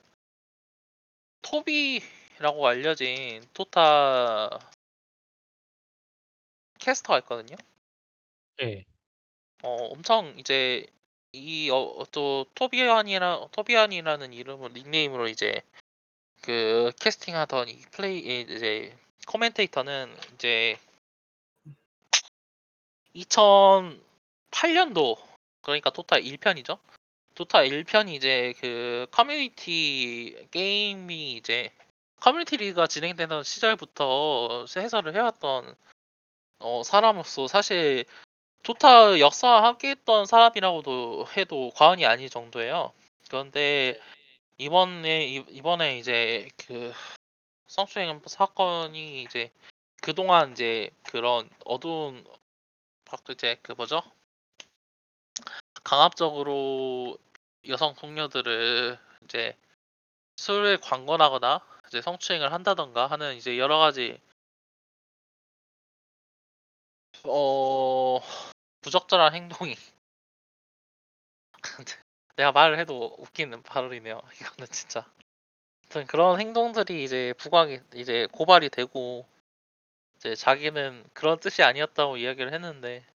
토비라고 알려진 토타 캐스터가 있거든요. 네. 어 엄청 이제 이어또 토비안이라 토비안이라는 이름을 닉네임으로 이제 그 캐스팅하던 이 플레이 이 이제 commentator는 이제 2008년도 그러니까 Dota 1편이죠. Dota 1편이 이제 그 커뮤니티 게임이 이제 커뮤니티 리그가 진행되던 시절부터 해설을 해왔던 어 사람으로서 사실 Dota 역사와 함께 했던 사람이라고도 해도 과언이 아닐 정도예요. 그런데 이번에 이- 이번에 이제 그 성추행 사건이 이제 그동안 이제 그런 어두운 막 이제 그 뭐죠? 강압적으로 여성 동료들을 이제 술을 관건하거나 이제 성추행을 한다던가 하는 이제 여러 가지 어 부적절한 행동이 내가 말을 해도 웃기는 발언이네요. 이거는 진짜. 아무튼 그런 행동들이 이제 부각이 이제 고발이 되고 이제 자기는 그런 뜻이 아니었다고 이야기를 했는데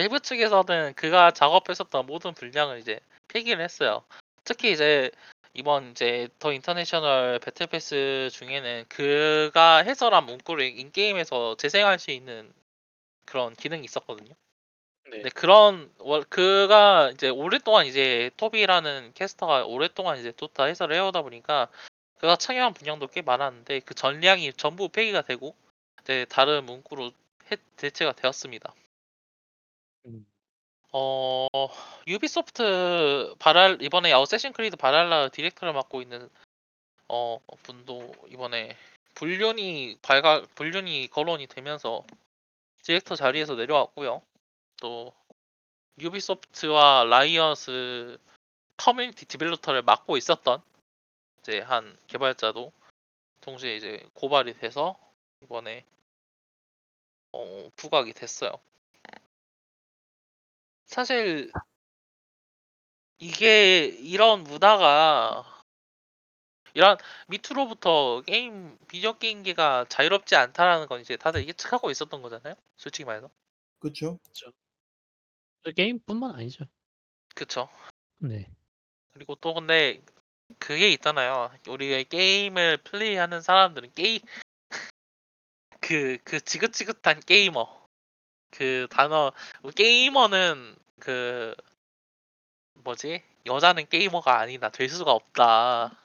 벨브 측에서는 그가 작업했었던 모든 분량을 이제 폐기를 했어요. 특히 이제 이번 이제 The International battle pass 중에는 그가 해설한 문구를 in-game에서 재생할 수 있는 그런 기능이 있었거든요. 네. 네, 그런 월- 그가 이제 오랫동안 이제 토비라는 캐스터가 오랫동안 이제 Dota 해설을 해오다 보니까 그가 참여한 분량도 꽤 많았는데 그 전량이 전부 폐기가 되고 이제 다른 문구로 해- 대체가 되었습니다. 음. 어 Ubisoft Valhal 이번에 Assassin's Creed Valhalla 디렉터를 맡고 있는 어 분도 이번에 불륜이 발각 불륜이 거론이 되면서 디렉터 자리에서 내려왔고요. 또 Ubisoft와 라이엇스 커뮤니티 developer를 맡고 있었던 이제 한 개발자도 동시에 이제 고발이 돼서 이번에 어, 부각이 됐어요. 사실 이게 이런 문화가 이런 밑으로부터 게임 비디오 게임계가 자유롭지 않다라는 건 이제 다들 예측하고 있었던 거잖아요. 솔직히 말해서. 그렇죠. 게임뿐만 아니죠. 그쵸. 네. 그리고 또 근데 그게 있잖아요. 우리가 게임을 플레이하는 사람들은 게임 그 그 지긋지긋한 게이머 그 단어 게이머는 그 뭐지 여자는 게이머가 아니다 될 수가 없다.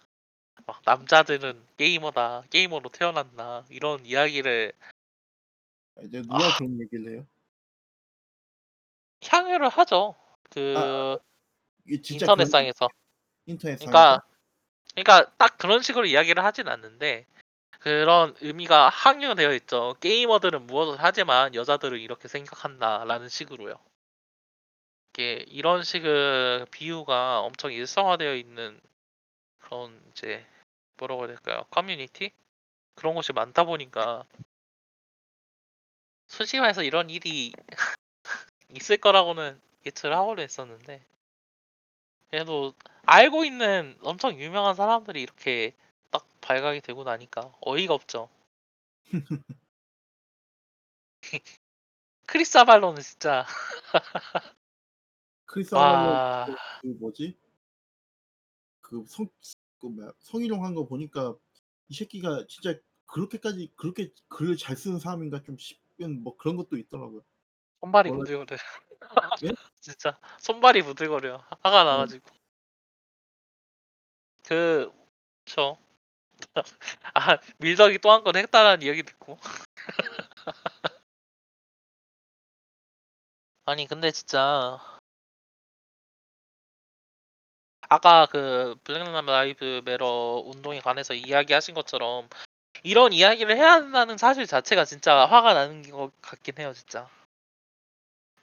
막 남자들은 게이머다 게이머로 태어난다 이런 이야기를 이제 누가 그런 얘기를 해요? 향유를 하죠. 그 진짜 그런 인터넷상에서. 인터넷상에서 그러니까 그러니까 딱 그런 식으로 이야기를 하진 않는데 그런 의미가 항유되어 있죠. 게이머들은 무엇을 하지만 여자들은 이렇게 생각한다라는 식으로요. 이게 이런 식의 비유가 엄청 일상화되어 있는 그런 이제 뭐라고 해야 될까요? 커뮤니티 그런 곳이 많다 보니까 솔직히 말해서 이런 일이 있을 거라고는 예측을 하고는 했었는데 그래도 알고 있는 엄청 유명한 사람들이 이렇게 딱 발각이 되고 나니까 어이가 없죠. 크리스 아벨론은 진짜 크리스 아벨론 와그 뭐지? 그성 그 뭐야 성희롱 한 거 보니까 이 새끼가 진짜 그렇게까지 그렇게 글을 잘 쓰는 사람인가 좀 싶은 뭐 그런 것도 있더라고요. 손발이 원래- 부들거려. 예? 진짜 손발이 부들거려. 화가 나가지고. 그, 저, 아, 밀덕이 또 한 건 했다라는 이야기 듣고. 아니, 근데 진짜. 아까 그 블랙 라이브 매러 운동에 관해서 이야기하신 것처럼 이런 이야기를 해야 한다는 사실 자체가 진짜 화가 나는 것 같긴 해요, 진짜.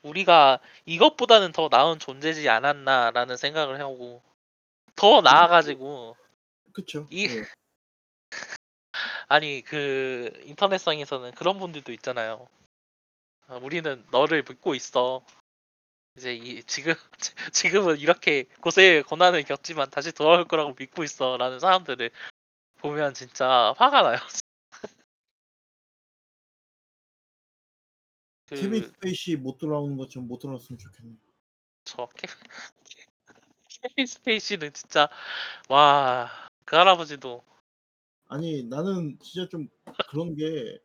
우리가 이것보다는 더 나은 존재지 않았나라는 생각을 하고 더 나아가지고 그쵸. 이- 예. 아니 그 인터넷상에서는 그런 분들도 있잖아요. 아, 우리는 너를 믿고 있어. 이제 이 지금 지금은 이렇게 고생의 고난을 겪지만 다시 돌아올 거라고 믿고 있어라는 사람들을 보면 진짜 화가 나요. 그 케빈 스페이시 못 돌아오는 것처럼 못 돌아왔으면 좋겠네. 저 케- 케빈 스페이시는 진짜 와 그 할아버지도 아니 나는 진짜 좀 그런 게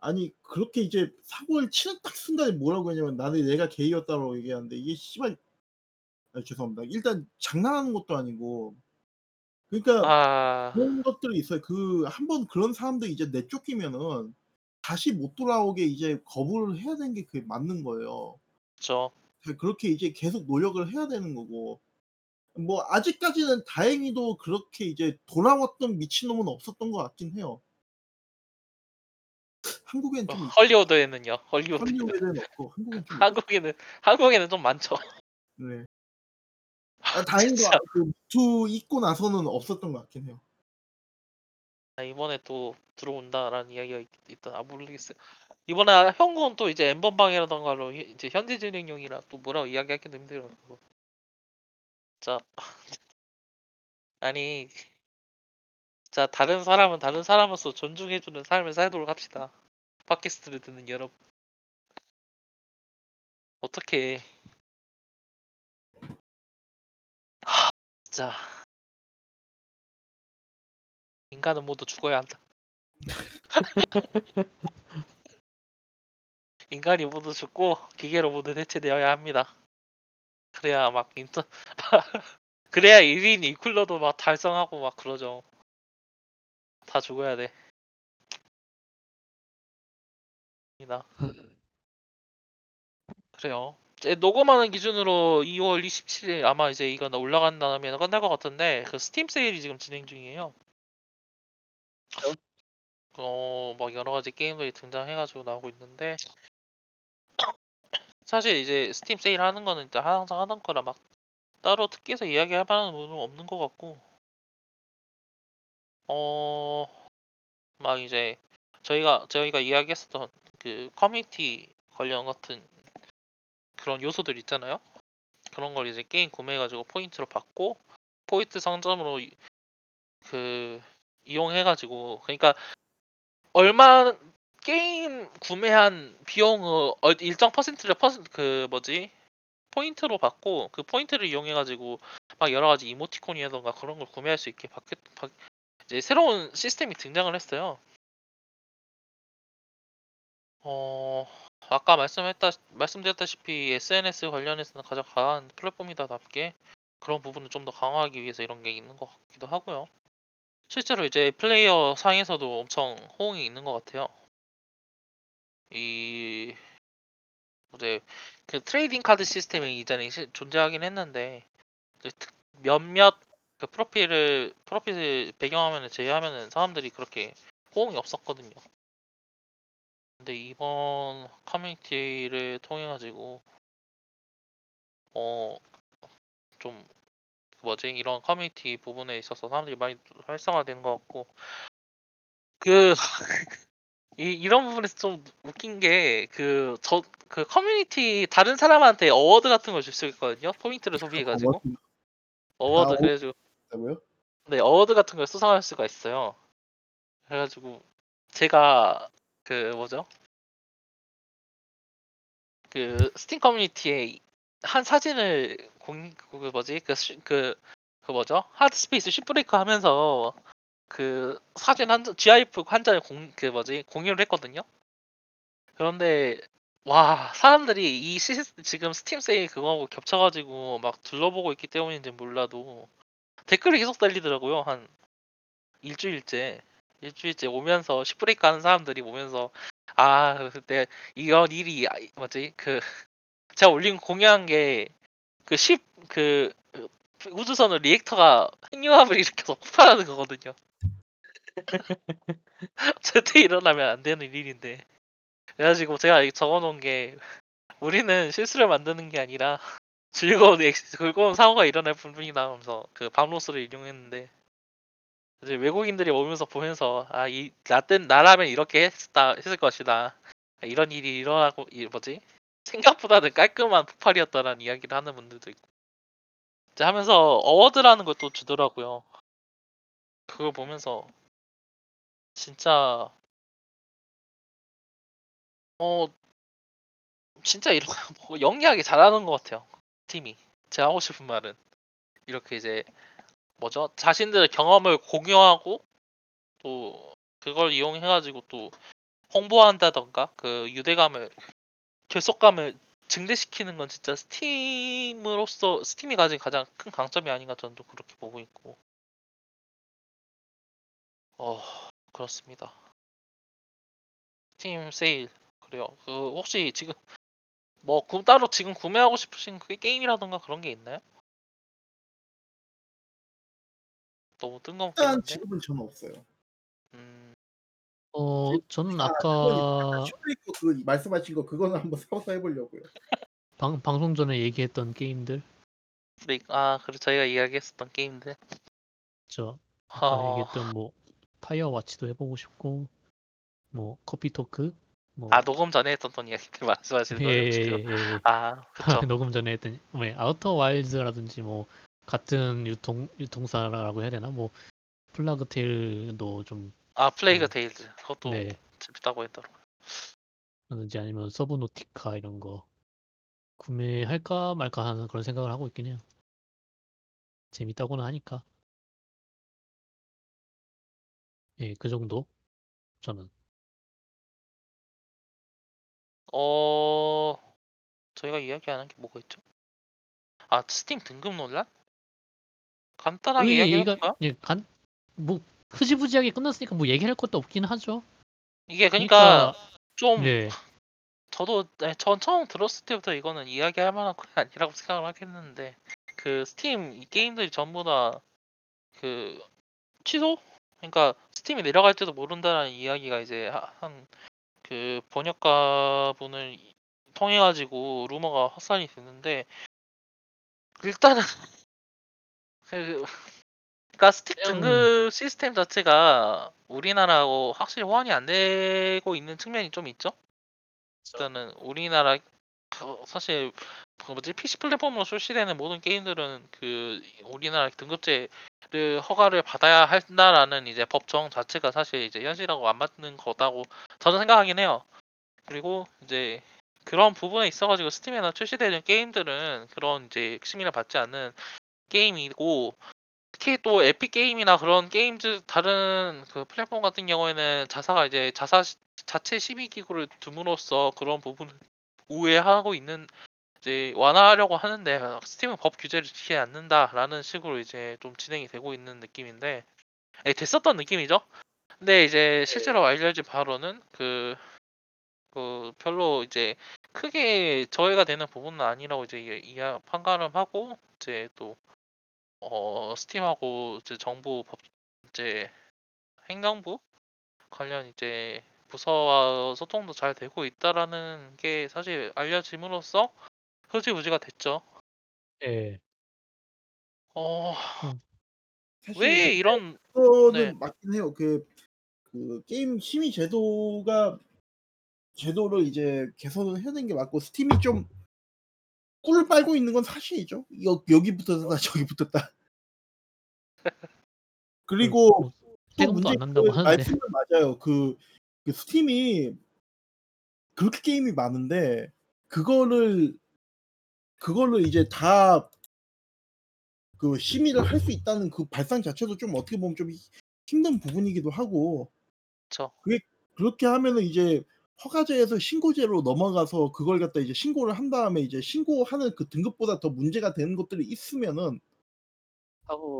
아니 그렇게 이제 사고를 치는 딱 순간에 뭐라고 하냐면 나는 얘가 게이였다고 얘기하는데 이게 씨발 아, 죄송합니다. 일단 장난하는 것도 아니고 그러니까 아 그런 것들이 있어요. 그 한 번 그런 사람들이 이제 내쫓기면은 다시 못 돌아오게 이제 거부를 해야 되는 게 그게 맞는 거예요. 저 그렇게 이제 계속 노력을 해야 되는 거고. 뭐 아직까지는 다행히도 그렇게 이제 돌아왔던 미친놈은 없었던 것 같긴 해요. 한국엔 좀있 헐리우드에는요. 헐리우드 한국에는 없고 한국엔 좀있 한국에는 한국에는 좀 많죠. 네. 아 다행히도 진짜. 아그 미투 있고 나서는 없었던 것 같긴 해요. 아, 이번에 또 들어온다라는 이야기가 있, 있다. 아 모르겠어요. 이번에 형군 또 이제 엠번방이라던가로 히- 이제 현지 진행용이라 또 뭐라고 이야기하기도 힘들어. 그 거. 자 아니 자 다른 사람은 다른 사람으로서 존중해주는 삶을 살도록 합시다. 팟캐스트를 듣는 여러분. 어떻게 하, 진짜 인간은 모두 죽어야 한다. 인간이 모두 죽고 기계로 모두 대체되어야 합니다. 그래야 막 인터 그래야 1인 2쿨러도 막 달성하고 막 그러죠. 다 죽어야 돼. 입니다. 그래요. 이제 녹음하는 기준으로 2월 27일 아마 이제 이거 올라간 다음에 끝날 것 같은데 그 스팀 세일이 지금 진행 중이에요. 어, 막 여러 가지 게임들이 등장해가지고 나오고 있는데 사실 이제 스팀 세일 하는 거는 이제 항상 하던 거라 막 따로 특기해서 이야기할 만한 부분은 없는 것 같고 어, 막 이제 저희가 저희가 이야기했었던 그 커뮤니티 관련 같은 그런 요소들 있잖아요. 그런 걸 이제 게임 구매해가지고 포인트로 받고 포인트 상점으로 이- 그 이용해가지고 그러니까 얼마 게임 구매한 비용을 어- 일정 퍼센트를 퍼센트 그 뭐지 포인트로 받고 그 포인트를 이용해가지고 막 여러 가지 이모티콘이라던가 그런 걸 구매할 수 있게 바뀌, 바, 이제 새로운 시스템이 등장을 했어요. 어 아까 말씀했다 말씀드렸다시피 SNS 관련해서는 가장 강한 플랫폼이다답게 그런 부분을 좀 더 강화하기 위해서 이런 게 있는 것 같기도 하고요. 실제로 이제 플레이어 상에서도 엄청 호응이 있는 것 같아요. 이 이제 그 trading card 시스템이 이전에 시- 존재하긴 했는데 몇몇 그 프로필을 프로필 배경화면을 제외하면은 사람들이 그렇게 호응이 없었거든요. 근데 이번 커뮤니티를 통해 가지고 어 좀 뭐지 이런 커뮤니티 부분에 있어서 사람들이 많이 활성화되는 것 같고 그 이, 이런 부분에서 좀 웃긴 게 그 저 그 커뮤니티 다른 사람한테 award 같은 걸 줄 수 있거든요. 포인트를 소비해가지고. award? 아, 그래가지고. 뭐요? 네 award 같은 걸 수상할 수가 있어요. 그래가지고 제가 그 뭐죠? 그 스팀 커뮤니티에 한 사진을 공, 그 뭐지? 그, 슈- 그, 그 뭐죠? Hardspace Shipbreaker 하면서 그 사진 한 장, GIF 한 장을 공, 그 뭐지 공유를 했거든요. 그런데 와 사람들이 이 시스 지금 스팀 세일 그거하고 겹쳐가지고 막 둘러보고 있기 때문인지 몰라도 댓글이 계속 달리더라고요. 한 일주일째 일주일째 오면서 Shipbreaker 하는 사람들이 오면서 아 그때 이런 일이 아, 뭐지 그 제가 올린 공유한 게 그 10그 우주선을 리액터가 핵융합을 일으켜서 폭발하는 거거든요. 절대 일어나면 안 되는 일인데. 그래가지고 제가 적어놓은 게 우리는 실수를 만드는 게 아니라 즐거운 엑- 즐거운 사고가 일어날 뿐이다 하면서 그 밤로스를 인용했는데 이제 외국인들이 오면서 보면서 아이 나땐 나라면 이렇게 했다 했을 것이다. 이런 일이 일어나고 이 뭐지? 생각보다는 깔끔한 폭발이었다라는 이야기를 하는 분들도 있고 이제 하면서 어워드라는 걸 또 주더라고요. 그걸 보면서 진짜 어 진짜 이런 거 영리하게 잘하는 것 같아요 팀이. 제가 하고 싶은 말은. 이렇게 이제 뭐죠? 자신들의 경험을 공유하고 또 그걸 이용해가지고 또 홍보한다던가 그 유대감을 결속감을 증대시키는 건 진짜 스팀으로서 스팀이 가진 가장 큰 강점이 아닌가 저는 또 그렇게 보고 있고. 어 그렇습니다. 스팀 세일. 그래요. 그 혹시 지금 뭐 구- 따로 지금 구매하고 싶으신 그 게임이라던가 그런 게 있나요? 너무 뜬금없긴 일단 지금은 저는 없어요. 음, 어 저는 아, 아까 그 말씀하신 거 그거는 한번 사서 해보려고요. 방, 방송 전에 얘기했던 게임들? 브레이크 아 그래 저희가 이야기했었던 게임들? 저 아까 어, 얘기했던 뭐 파이어 와치도 해보고 싶고 뭐 커피 토크? 뭐 아 녹음 전에 했었던 이야기들 말씀하시는 거예요 예, 지금? 예, 예. 아 그쵸. 녹음 전에 했던 뭐 아우터 와일드라든지 뭐 같은 유통 유통사라고 해야 되나? 뭐 플라그 테일도 좀 아 플레이그 음. 데일즈 그것도 네. 재밌다고 했더라고 라든지 아니면 서브노티카 이런 거 구매할까 말까 하는 그런 생각을 하고 있긴 해요. 재밌다고는 하니까. 예, 그 정도 저는. 어 저희가 이야기 안 한 게 뭐가 있죠? 아 스팀 등급 논란? 간단하게 예, 이야기해 얘기가 볼까요? 예, 간, 뭐 흐지부지하게 끝났으니까 뭐 얘기할 것도 없긴 하죠. 이게 그러니까, 좀 네, 저도 네, 전 처음 들었을 때부터 이거는 이야기할 만한 건 아니라고 생각을 하겠는데 그 스팀 이 게임들이 전부 다 그 취소? 그러니까 스팀이 내려갈지도 모른다라는 이야기가 이제 한 그 번역가 분을 통해 가지고 루머가 확산이 됐는데 일단은 그 그러니까 그냥- 등급 시스템 자체가 우리나라하고 확실히 호환이 안 되고 있는 측면이 좀 있죠. 일단은 우리나라 그 사실 그 뭐지 PC 플랫폼으로 출시되는 모든 게임들은 그 우리나라 등급제를 허가를 받아야 한다라는 이제 법정 자체가 사실 이제 현실하고 안 맞는 거다고 저는 생각하긴 해요. 그리고 이제 그런 부분에 있어가지고 스팀에나 출시되는 게임들은 그런 이제 심의를 받지 않는 게임이고 특히 또 에픽 게임이나 그런 게임즈 다른 그 플랫폼 같은 경우에는 자사가 이제 자사 시- 자체 심의 기구를 둠으로써 그런 부분을 우회하고 있는 이제 완화하려고 하는데 스팀은 법 규제를 지키지 않는다라는 식으로 이제 좀 진행이 되고 있는 느낌인데 예, 됐었던 느낌이죠. 근데 이제 실제로 알려진 바로는 그, 그 별로 이제 크게 저해가 되는 부분은 아니라고 이제 이- 이야 판가름 하고 이제 또 어, 스팀하고 이제 정부 법 이제 행정부 관련 이제 부서와 소통도 잘 되고 있다라는 게 사실 알려짐으로써 흐지부지가 됐죠. 예, 어, 사실 왜 이런 그거는 네. 맞긴 해요. 그, 그 게임 심의 제도가 제도를 이제 개선을 해야 되는 게 맞고 스팀이 좀 꿀을 빨고 있는 건 사실이죠. 여, 여기 붙었다 저기 붙었다. 그리고 뭐또 문제 안 난다고 그 하는데. 말씀은 맞아요. 그, 그 스팀이 그렇게 게임이 많은데 그거를 그걸로 이제 다 그 심의를 할 수 있다는 그 발상 자체도 좀 어떻게 보면 좀 히- 힘든 부분이기도 하고 저 그렇게 하면은 이제 허가제에서 신고제로 넘어가서 그걸 갖다 이제 신고를 한 다음에 이제 신고하는 그 등급보다 더 문제가 되는 것들이 있으면은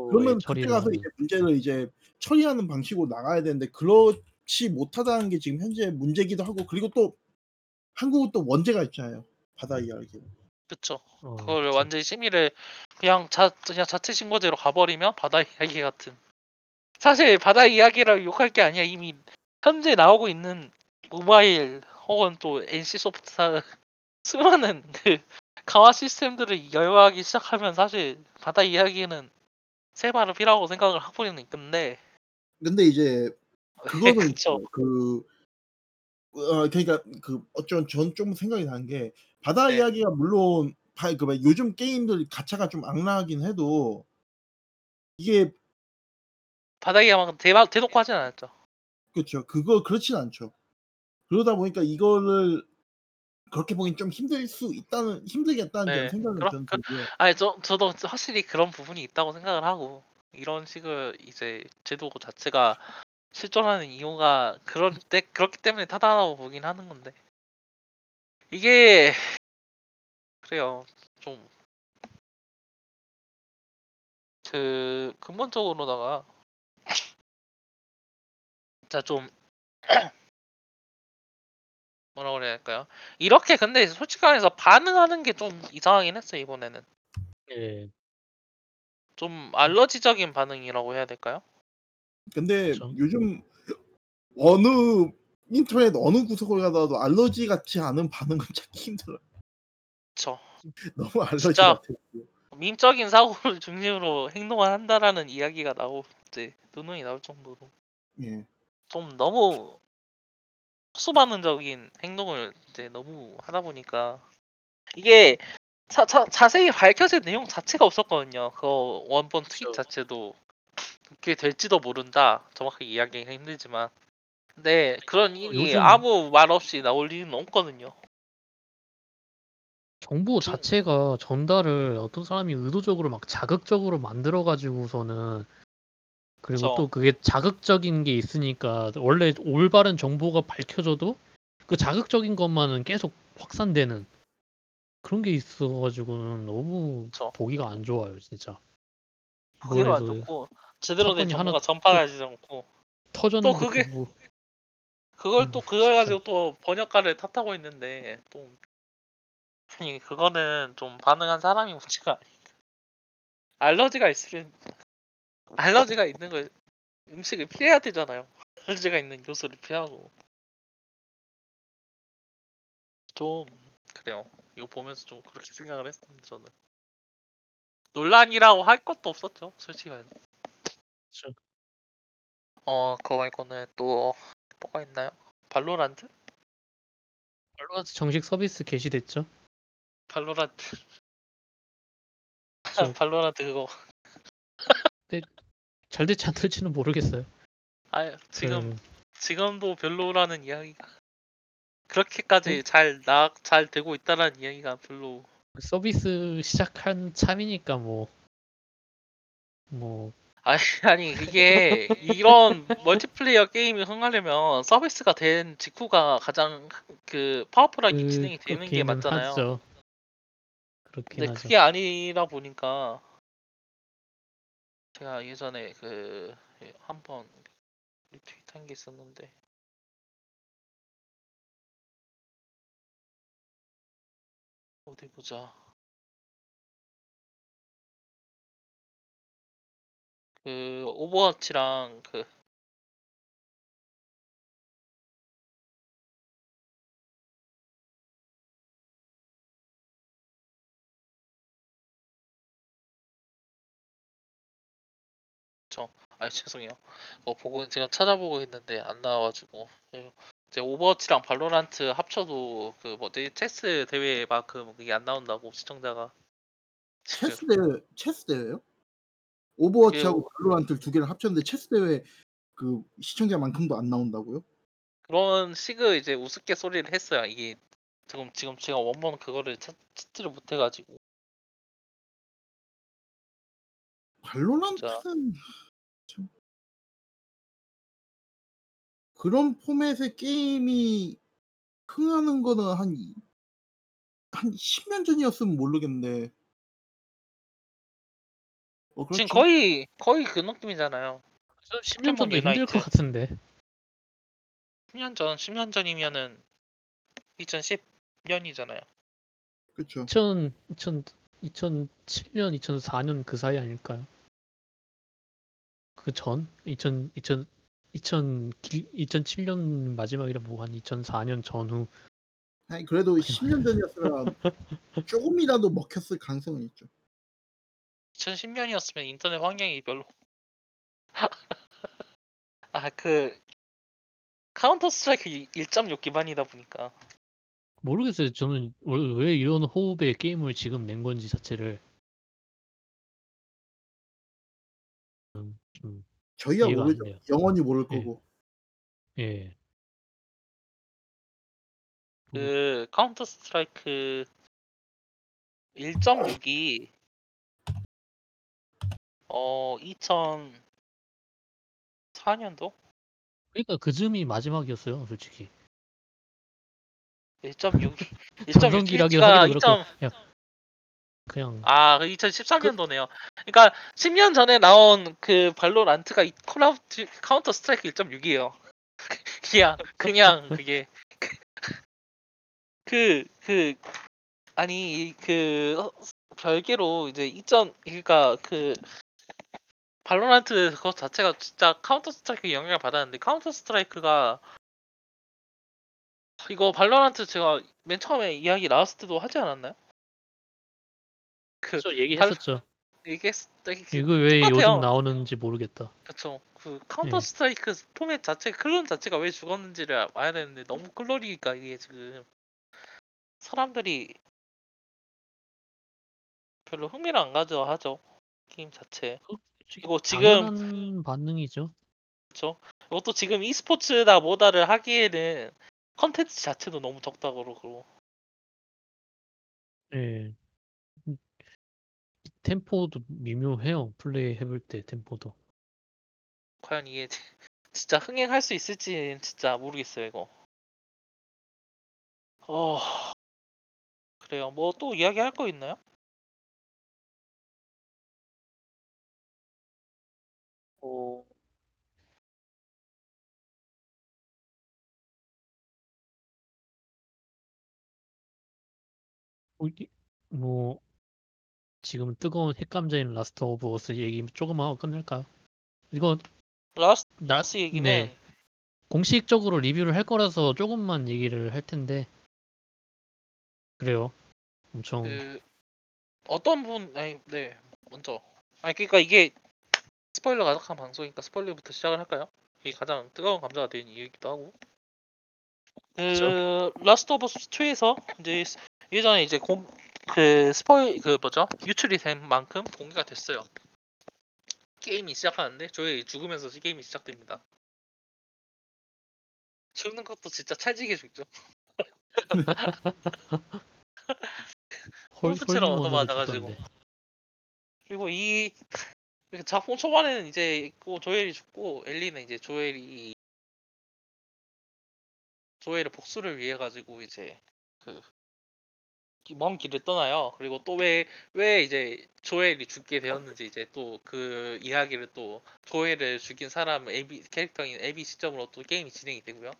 그러면 그때 처리를 가서 이제 문제를 이제 처리하는 방식으로 나가야 되는데 그렇지 못하다는 게 지금 현재 문제기도 하고 그리고 또 한국은 또 원죄가 있잖아요. 바다 이야기. 그쵸. 어, 그걸 그쵸. 완전히 심의를 그냥 자 그냥 자체 신고제로 가버리면 바다 이야기 같은. 사실 바다 이야기를 욕할 게 아니야. 이미 현재 나오고 있는 모바일 혹은 또 NC 소프트 수많은 그 강화 시스템들을 열거하기 시작하면 사실 바다 이야기는 세 발은 필요하고 생각을 하고 있는데 근데 이제 그거는 그쵸. 그 어, 그러니까 그 어쩐 전좀 생각이 나는 게 바다 네. 이야기가 물론 바, 그막 요즘 게임들 가차가 좀 악랄하긴 해도 이게 바다 이야기만 대박 대놓고 하진 않았죠. 그렇죠. 그거 그렇진 않죠. 그러다 보니까 이거를 그렇게 보긴 좀 힘들 수 있다는 힘들겠다는 네, 좀 생각을 그럼- 저는 그-. 아니 저 저도 확실히 그런 부분이 있다고 생각을 하고 이런 식을 이제 제도 자체가 실존하는 이유가 그런 때 그렇기 때문에 타당하다고 보긴 하는 건데 이게 그래요 좀 그 근본적으로다가 진짜 좀 뭐라 그래야 할까요? 이렇게 근데 솔직히 말해서 반응하는 게 좀 이상하긴 했어 요 이번에는 예. 좀 알러지적인 반응이라고 해야 될까요? 근데 그쵸. 요즘 어느 인터넷 어느 구석을 가더라도 알러지 같지 않은 반응은 찾기 힘들어요. 그쵸 너무 알러지 진짜 같아요. 밈적인 사고를 중심으로 행동을 한다라는 이야기가 이제 누누이 나올 정도로 예. 좀 너무 수반응적인 행동을 이제 너무 하다 보니까 이게 자, 자, 자세히 밝혀진 내용 자체가 없었거든요. 그 원본 트윗. 자체도 그게 될지도 모른다. 정확하게 이야기하기가 힘들지만 근데 그런 일이 요즘- 아무 말 없이 나올 리는 없거든요. 정보 좀- 자체가 전달을 어떤 사람이 의도적으로 막 자극적으로 만들어 가지고서는 그리고 그쵸. 또 그게 자극적인 게 있으니까 원래 올바른 정보가 밝혀져도 그 자극적인 것만은 계속 확산되는 그런 게 있어가지고는 너무 그쵸. 보기가 안 좋아요 진짜 그게도 안 이번에도 좋고 제대로 된 사건이 하나 정보가 전파되지 않고 터졌는데 또 그게- 그거 그걸 또 음, 그걸 진짜. 가지고 또 번역가를 탓하고 있는데 또 아니 그거는 좀 반응한 사람이 문제가 아닌가. 알러지가 있으면 알러지가 있는 걸 음식을 피해야 되잖아요. 알러지가 있는 요소를 피하고 좀 그래요. 이거 보면서 좀 그렇게 생각을 했습니다. 저는 논란이라고 할 것도 없었죠. 솔직히 말해. 그쵸. 어 그거 말고는 또 뭐가 있나요? 발로란트? 발로란트 정식 서비스 개시됐죠 발로란트 저- 발로란트 그거 잘 될지 안 될지는 모르겠어요 아 지금 그, 지금도 별로라는 이야기가 그렇게까지 어? 잘나잘 되고 있다라는 이야기가 별로 서비스 시작한 참이니까 뭐 뭐, 아니 아니 이게 이런 멀티플레이어 게임이 흥하려면 서비스가 된 직후가 가장 그 파워풀하게 그, 진행이 되는 게 맞잖아요. 하죠. 그렇긴 근데 하죠. 그게 아니라 보니까 제가 예전에 그 한 번 리트윗한 게 있었는데 어디 보자. 그 오버워치랑 그 아 죄송해요. 어 보고 제가 찾아보고 있는데 안 나와가지고 예. 이제 오버워치랑 발로란트 합쳐도 그 뭐지 체스 대회 만큼 그게 안 나온다고 시청자가 지금 체스 대회 체스 대회요? 오버워치하고 발로란트 두 개를 합쳤는데 체스 대회 그 시청자만큼도 안 나온다고요? 그런 식의 이제 우스갯소리를 했어요. 이게 지금 지금 제가 원본 그거를 찾, 찾지를 못해가지고 발로란트는 참 그런 포맷의 게임이 흥하는 거는 한 한 10년 전이었으면 모르겠는데 어, 그렇지. 지금 거의 거의 그 느낌이잖아요. 10년 전도 포켓몬 힘들 것 유나이트. 같은데 10년 전, 10년 전이면은 2010년이잖아요. 그렇죠. 2000, 2000, 2007년, 2004년 그 사이 아닐까요? 그 전? 2000, 2000, 2000, 2007년 마지막이라 뭐 한 2004년 전후 아니 그래도 10년 전이었으면 조금이라도 먹혔을 가능성은 있죠. 2010년이었으면 인터넷 환경이 별로 아 그 카운터 스트라이크 1.6 기반이다 보니까 모르겠어요. 저는 왜- 왜 이런 호흡의 게임을 지금 낸 건지 자체를 음, 좀 저희야 이해가 안 모르죠. 돼요. 영원히 모를 예. 거고. 예. 그 카운터 스트라이크 1.6이 어 2004년도 그러니까 그 즈음이 마지막이었어요, 솔직히. 1.6 전성기라기도 1.6가 하기도 그렇고 그냥 그냥 아, 그 2013년도네요. 그러니까 10년 전에 나온 그 발로란트가 이 콜라우트 카운터 스트라이크 1.6이에요. 그냥 그냥 그게 그 그 아니 그 어, 별개로 이제 2000 그러니까 그 발로란트 그것 자체가 진짜 카운터 스트라이크 영향을 받았는데 카운터 스트라이크가 이거 발로란트 제가 맨 처음에 이야기 나왔을 때도 하지 않았나요? 그 저 얘기했었죠. 이게 이게 이거 왜 똑같아요. 요즘 나오는지 모르겠다. 그쵸. 그 카운터 예. 스트라이크 포맷 자체 클론 자체가 왜 죽었는지를 봐야 되는데 너무 클론이니까 이게 지금 사람들이 별로 흥미를 안 가져 하죠 게임 자체. 이거 지금 당연한 반응이죠. 그쵸. 이것도 지금 e스포츠다 뭐다를 하기에는 컨텐츠 자체도 너무 적다고 그러고 예. 음, 템포도 미묘해요. 플레이 해볼 때 템포도. 과연 이게 진짜 흥행할 수 있을지는 진짜 모르겠어요 이거. 어 그래요. 뭐 또 이야기할 거 있나요? 어 뭐, 이- 뭐 지금 뜨거운 핵감자인 라스트 오브 어스 얘기 조금 하고 끝낼까요? 이거 라스트 나, 얘기는 네, 공식적으로 리뷰를 할 거라서 조금만 얘기를 할 텐데 그래요. 엄청 그 어떤 분 아니 네 먼저 아니 그러니까 이게 스포일러 가득한 방송이니까 스포일러부터 시작을 할까요? 이게 가장 뜨거운 감자가 된 이유이기도 하고 그 라스트 오브 어스 2에서 이제 스- 예전에 이제 공, 그 스포일 그 뭐죠 유출이 된 만큼 공개가 됐어요. 게임이 시작하는데 조엘이 죽으면서 게임이 시작됩니다. 죽는 것도 진짜 찰지게 죽죠. 홀 홀프처럼 얻어맞아가지고. 그리고 이 작품 초반에는 이제 있고 조엘이 죽고 엘리는 이제 조엘이 조엘의 복수를 위해 가지고 이제 그 먼 길을 떠나요. 그리고 또 왜 왜 이제 조엘이 죽게 되었는지 이제 또 그 이야기를 또 조엘을 죽인 사람 에비 캐릭터인 에비 시점으로 또 게임이 진행이 되고요.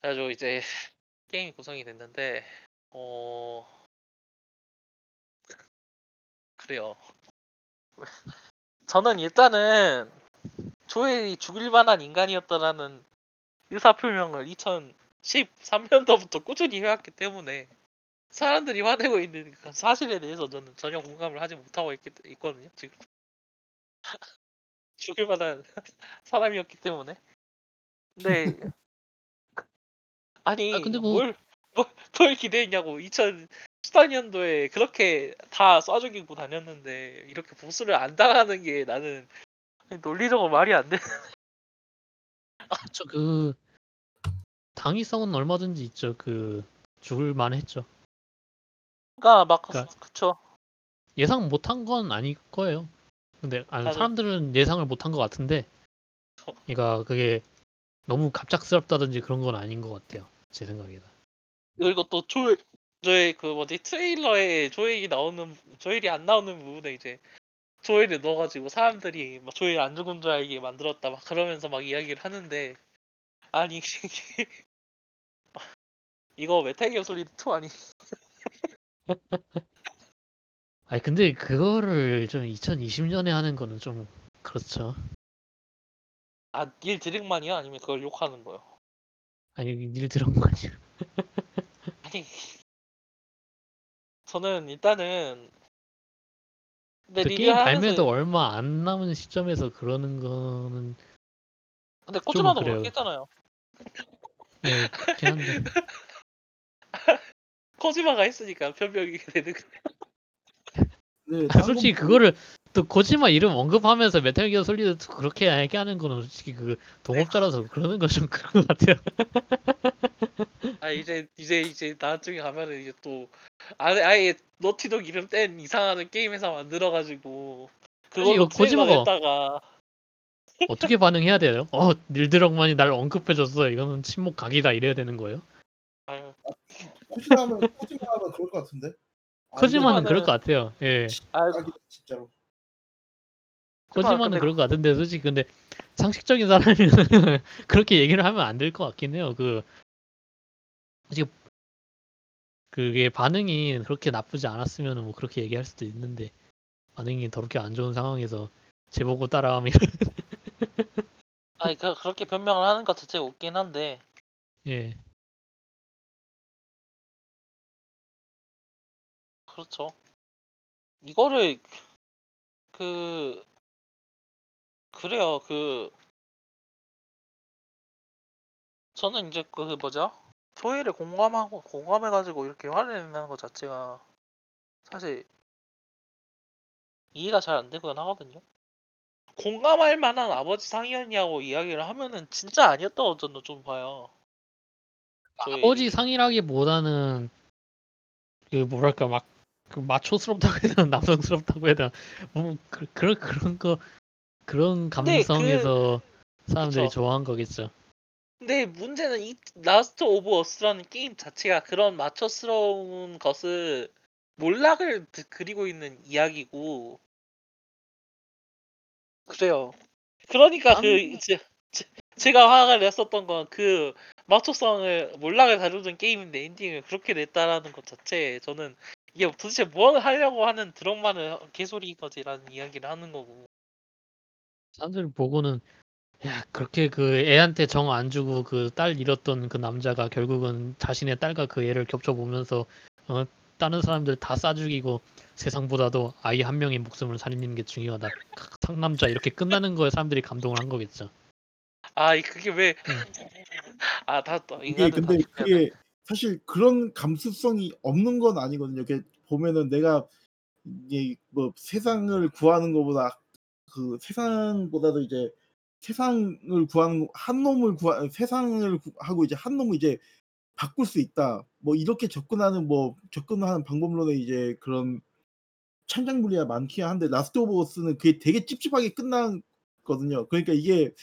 그래가지고 이제 게임이 구성이 됐는데 어 그래요. 저는 일단은 조엘이 죽일 만한 인간이었다라는 의사 표명을 2013년도부터 꾸준히 해왔기 때문에 사람들이 화내고 있는 그 사실에 대해서 저는 전혀 공감을 하지 못하고 있, 있거든요. 지금 죽일 만한 사람이었기 때문에. 근데 아니 아, 근데 뭐- 뭘, 뭘, 뭘 기대했냐고 2014년도에 그렇게 다 쏴죽이고 다녔는데 이렇게 보수를 안 당하는 게 나는 논리적으로 말이 안 돼. 그쵸 그 당위성은 얼마든지 있죠. 그 죽을 만했죠. 그러니까 막 그러니까- 그쵸. 예상 못한 건 아닐 거예요. 근데 아니, 맞아. 사람들은 예상을 못한 것 같은데, 어. 그러니까 그게 너무 갑작스럽다든지 그런 건 아닌 것 같아요. 제 생각에는. 그리고 또 조엘 저의 그 뭐지 트레일러에 조엘이 나오는 조엘이 안 나오는 부분에 이제 조회를 넣어가지고 사람들이 막 조회 안 죽은 줄 알게 만들었다 막 그러면서 막 이야기를 하는데 아니 이게 이거 메탈 기어 솔리드 2 아니 아니 근데 그거를 좀 2020년에 하는 거는 좀 그렇죠. 아 닐 드럭만이야 아니면 그걸 욕하는 거요 아니 거 아니야. 아니 저는 일단은 근데 게임 하면서 발매도 얼마 안 남은 시점에서 그러는 거는 근데 그래요. 그렇겠잖아요 네, 그렇긴 한데 코지마가 했으니까 변명이 되는 거예요 네, 아, 솔직히 건 그거를 또 코지마 이름 언급하면서 Metal Gear Solid 2 그렇게 얘기하는 거는 솔직히 그 동업자라서 그러는 건 좀 그런 것 같아요. 아 이제 이제 이제 나중에 가면은 이제 또 아예 아예 Naughty Dog 이름 뗀 이상한 게임 회사 만들어가지고 트레일러 코지마가- 냈다가 어떻게 반응해야 돼요? 어, 닐드럭만이 날 언급해줬어. 이거는 침묵 각이다 이래야 되는 거예요? 아유 코지마면 코지마면 그럴 것 같은데. 아, 코지마는 그럴 것 같아요. 예. 딱이다, 진짜로. 코지마는 근데- 그럴 것 같은데 솔직히 근데 상식적인 사람이면 그렇게 얘기를 하면 안 될 것 같긴 해요. 그 지금 그게 반응이 그렇게 나쁘지 않았으면 뭐 그렇게 얘기할 수도 있는데 반응이 더럽게 안 좋은 상황에서 제보고 따라하면 아니 그, 그렇게 변명을 하는 것 자체가 웃긴 한데 예. 그렇죠. 이거를 그 그래요. 그 저는 이제 그 뭐죠? 소위를 공감하고 공감해가지고 이렇게 화를 낸다는 것 자체가 사실 이해가 잘 안 되곤 하거든요. 공감할 만한 아버지 상이었냐고 이야기를 하면은 진짜 아니었다고 저는 좀 봐요. 저희 아버지 상이라기보다는 그 뭐랄까 막 그 마초스럽다고 해야 되나 남성스럽다고 해야 되나 뭐 그, 그런 그런 거 그런 근데 그- 감성에서 사람들이 그쵸. 좋아한 거겠죠. 근데 문제는 이 Last of Us라는 게임 자체가 그런 마초스러운 것을 몰락을 드- 그리고 있는 이야기고 그래요. 그러니까 그 안- 제, 제, 제가 화가 냈었던 건 그 마초성을 몰락을 다루던 게임인데 엔딩을 그렇게 냈다라는 것 자체에 저는 이게 도대체 뭘 하려고 하는 드럭만을 개소리인 거지라는 이야기를 하는 거고 사람들 보고는 야 그렇게 그 애한테 정 안 주고 그 딸 잃었던 그 남자가 결국은 자신의 딸과 그 애를 겹쳐 보면서 어, 다른 사람들 다 싸죽이고 세상보다도 아이 한 명의 목숨을 살리는 게 중요하다. 상남자 이렇게 끝나는 거에 사람들이 감동을 한 거겠죠. 아 이- 그게 왜 아 다 또 이게 근데 다. 그게 사실 그런 감수성이 없는 건 아니거든요. 이렇게 보면은 내가 이게 뭐 세상을 구하는 것보다 그 세상보다도 이제 세상을 구하는 거- 한 놈을 구하 세상을 구- 하고 이제 한 놈을 이제 바꿀 수 있다. 뭐 이렇게 접근하는 뭐 접근하는 방법론에 이제 그런 창작물이야 많긴 한데 Last of Us는 그게 되게 찝찝하게 끝났거든요. 그러니까 이게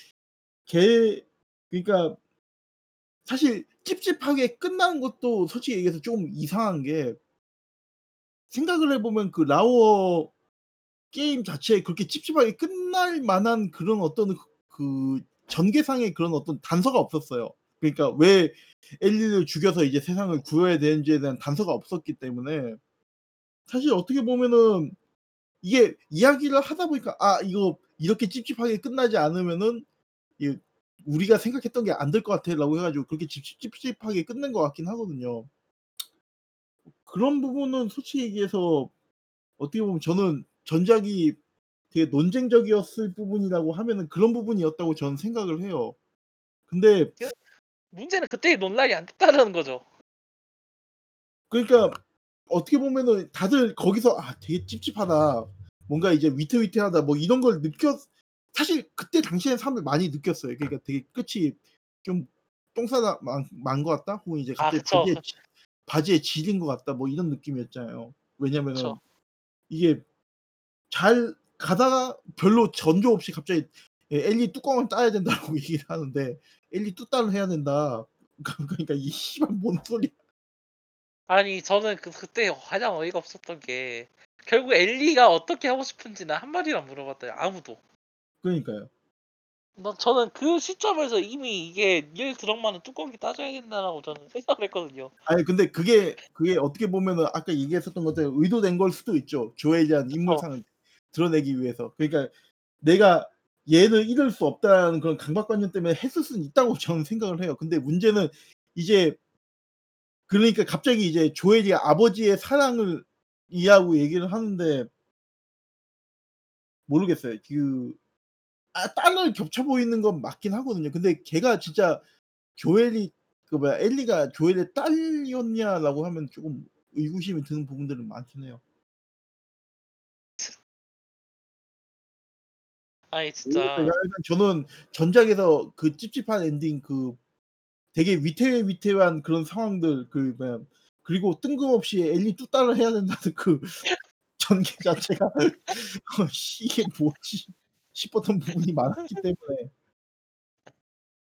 개 그러니까 사실 찝찝하게 끝나는 것도 솔직히 얘기해서 좀 이상한 게 생각을 해보면 그 라오어 게임 자체에 그렇게 찝찝하게 끝날 만한 그런 어떤 그 전개상의 그런 어떤 단서가 없었어요. 그러니까 왜 엘리를 죽여서 이제 세상을 구해야 되는지에 대한 단서가 없었기 때문에 사실 어떻게 보면은 이게 이야기를 하다 보니까 아 이거 이렇게 찝찝하게 끝나지 않으면은 이 우리가 생각했던 게 안 될 것 같아라고 해가지고 그렇게 찝찝- 찝찝하게 끝낸 것 같긴 하거든요. 그런 부분은 솔직히 얘기해서 어떻게 보면 저는 전작이 되게 논쟁적이었을 부분이라고 하면은 그런 부분이었다고 저는 생각을 해요. 근데 문제는 그때 논란이 안 됐다는 거죠. 그러니까 어떻게 보면은 다들 거기서 아 되게 찝찝하다. 뭔가 이제 위태위태하다 뭐 이런 걸 느꼈 사실 그때 당시에 사람들 많이 느꼈어요. 그러니까 되게 끝이 좀 똥싸다 만것 같다. 혹은 이제 아, 갑자기 그쵸. 바지에 지- 바지에 질린 것 같다. 뭐 이런 느낌이었잖아요. 왜냐면은 그쵸. 이게 잘 가다가 별로 전조 없이 갑자기 예, 엘리 뚜껑을 따야 된다고 얘기를 하는데 엘리 뚜따를 해야 된다. 그러니까 이 씨발 뭔 소리? 아니 저는 그 그때 가장 어이가 없었던 게 결국 엘리가 어떻게 하고 싶은지는 한 마디도 안 물어봤대요. 아무도. 그러니까요. 난 저는 그 시점에서 이미 이게 일 드럭만은 뚜껑이 따져야 된다라고 저는 생각을 했거든요. 아니 근데 그게 그게 어떻게 보면은 아까 얘기했었던 것처럼 의도된 걸 수도 있죠. 조에 대한 인물상을 드러내기 위해서. 그러니까 내가 얘를 잃을 수 없다는 그런 강박관념 때문에 했을 수는 있다고 저는 생각을 해요. 근데 문제는 이제 그러니까 갑자기 이제 조엘이 아버지의 사랑을 이해하고 얘기를 하는데 모르겠어요. 그 아, 딸을 겹쳐 보이는 건 맞긴 하거든요. 근데 걔가 진짜 조엘이 그 뭐야 엘리가 조엘의 딸이었냐라고 하면 조금 의구심이 드는 부분들은 많긴 해요. 아니 진짜 그러니까 저는 전작에서 그 찝찝한 엔딩 그 되게 위태위태한 그런 상황들 그 뭐야 그리고 뜬금없이 엘리 뚜따를 해야 된다는 그 전개 자체가 어, 씨, 이게 뭐지 싶었던 부분이 많았기 때문에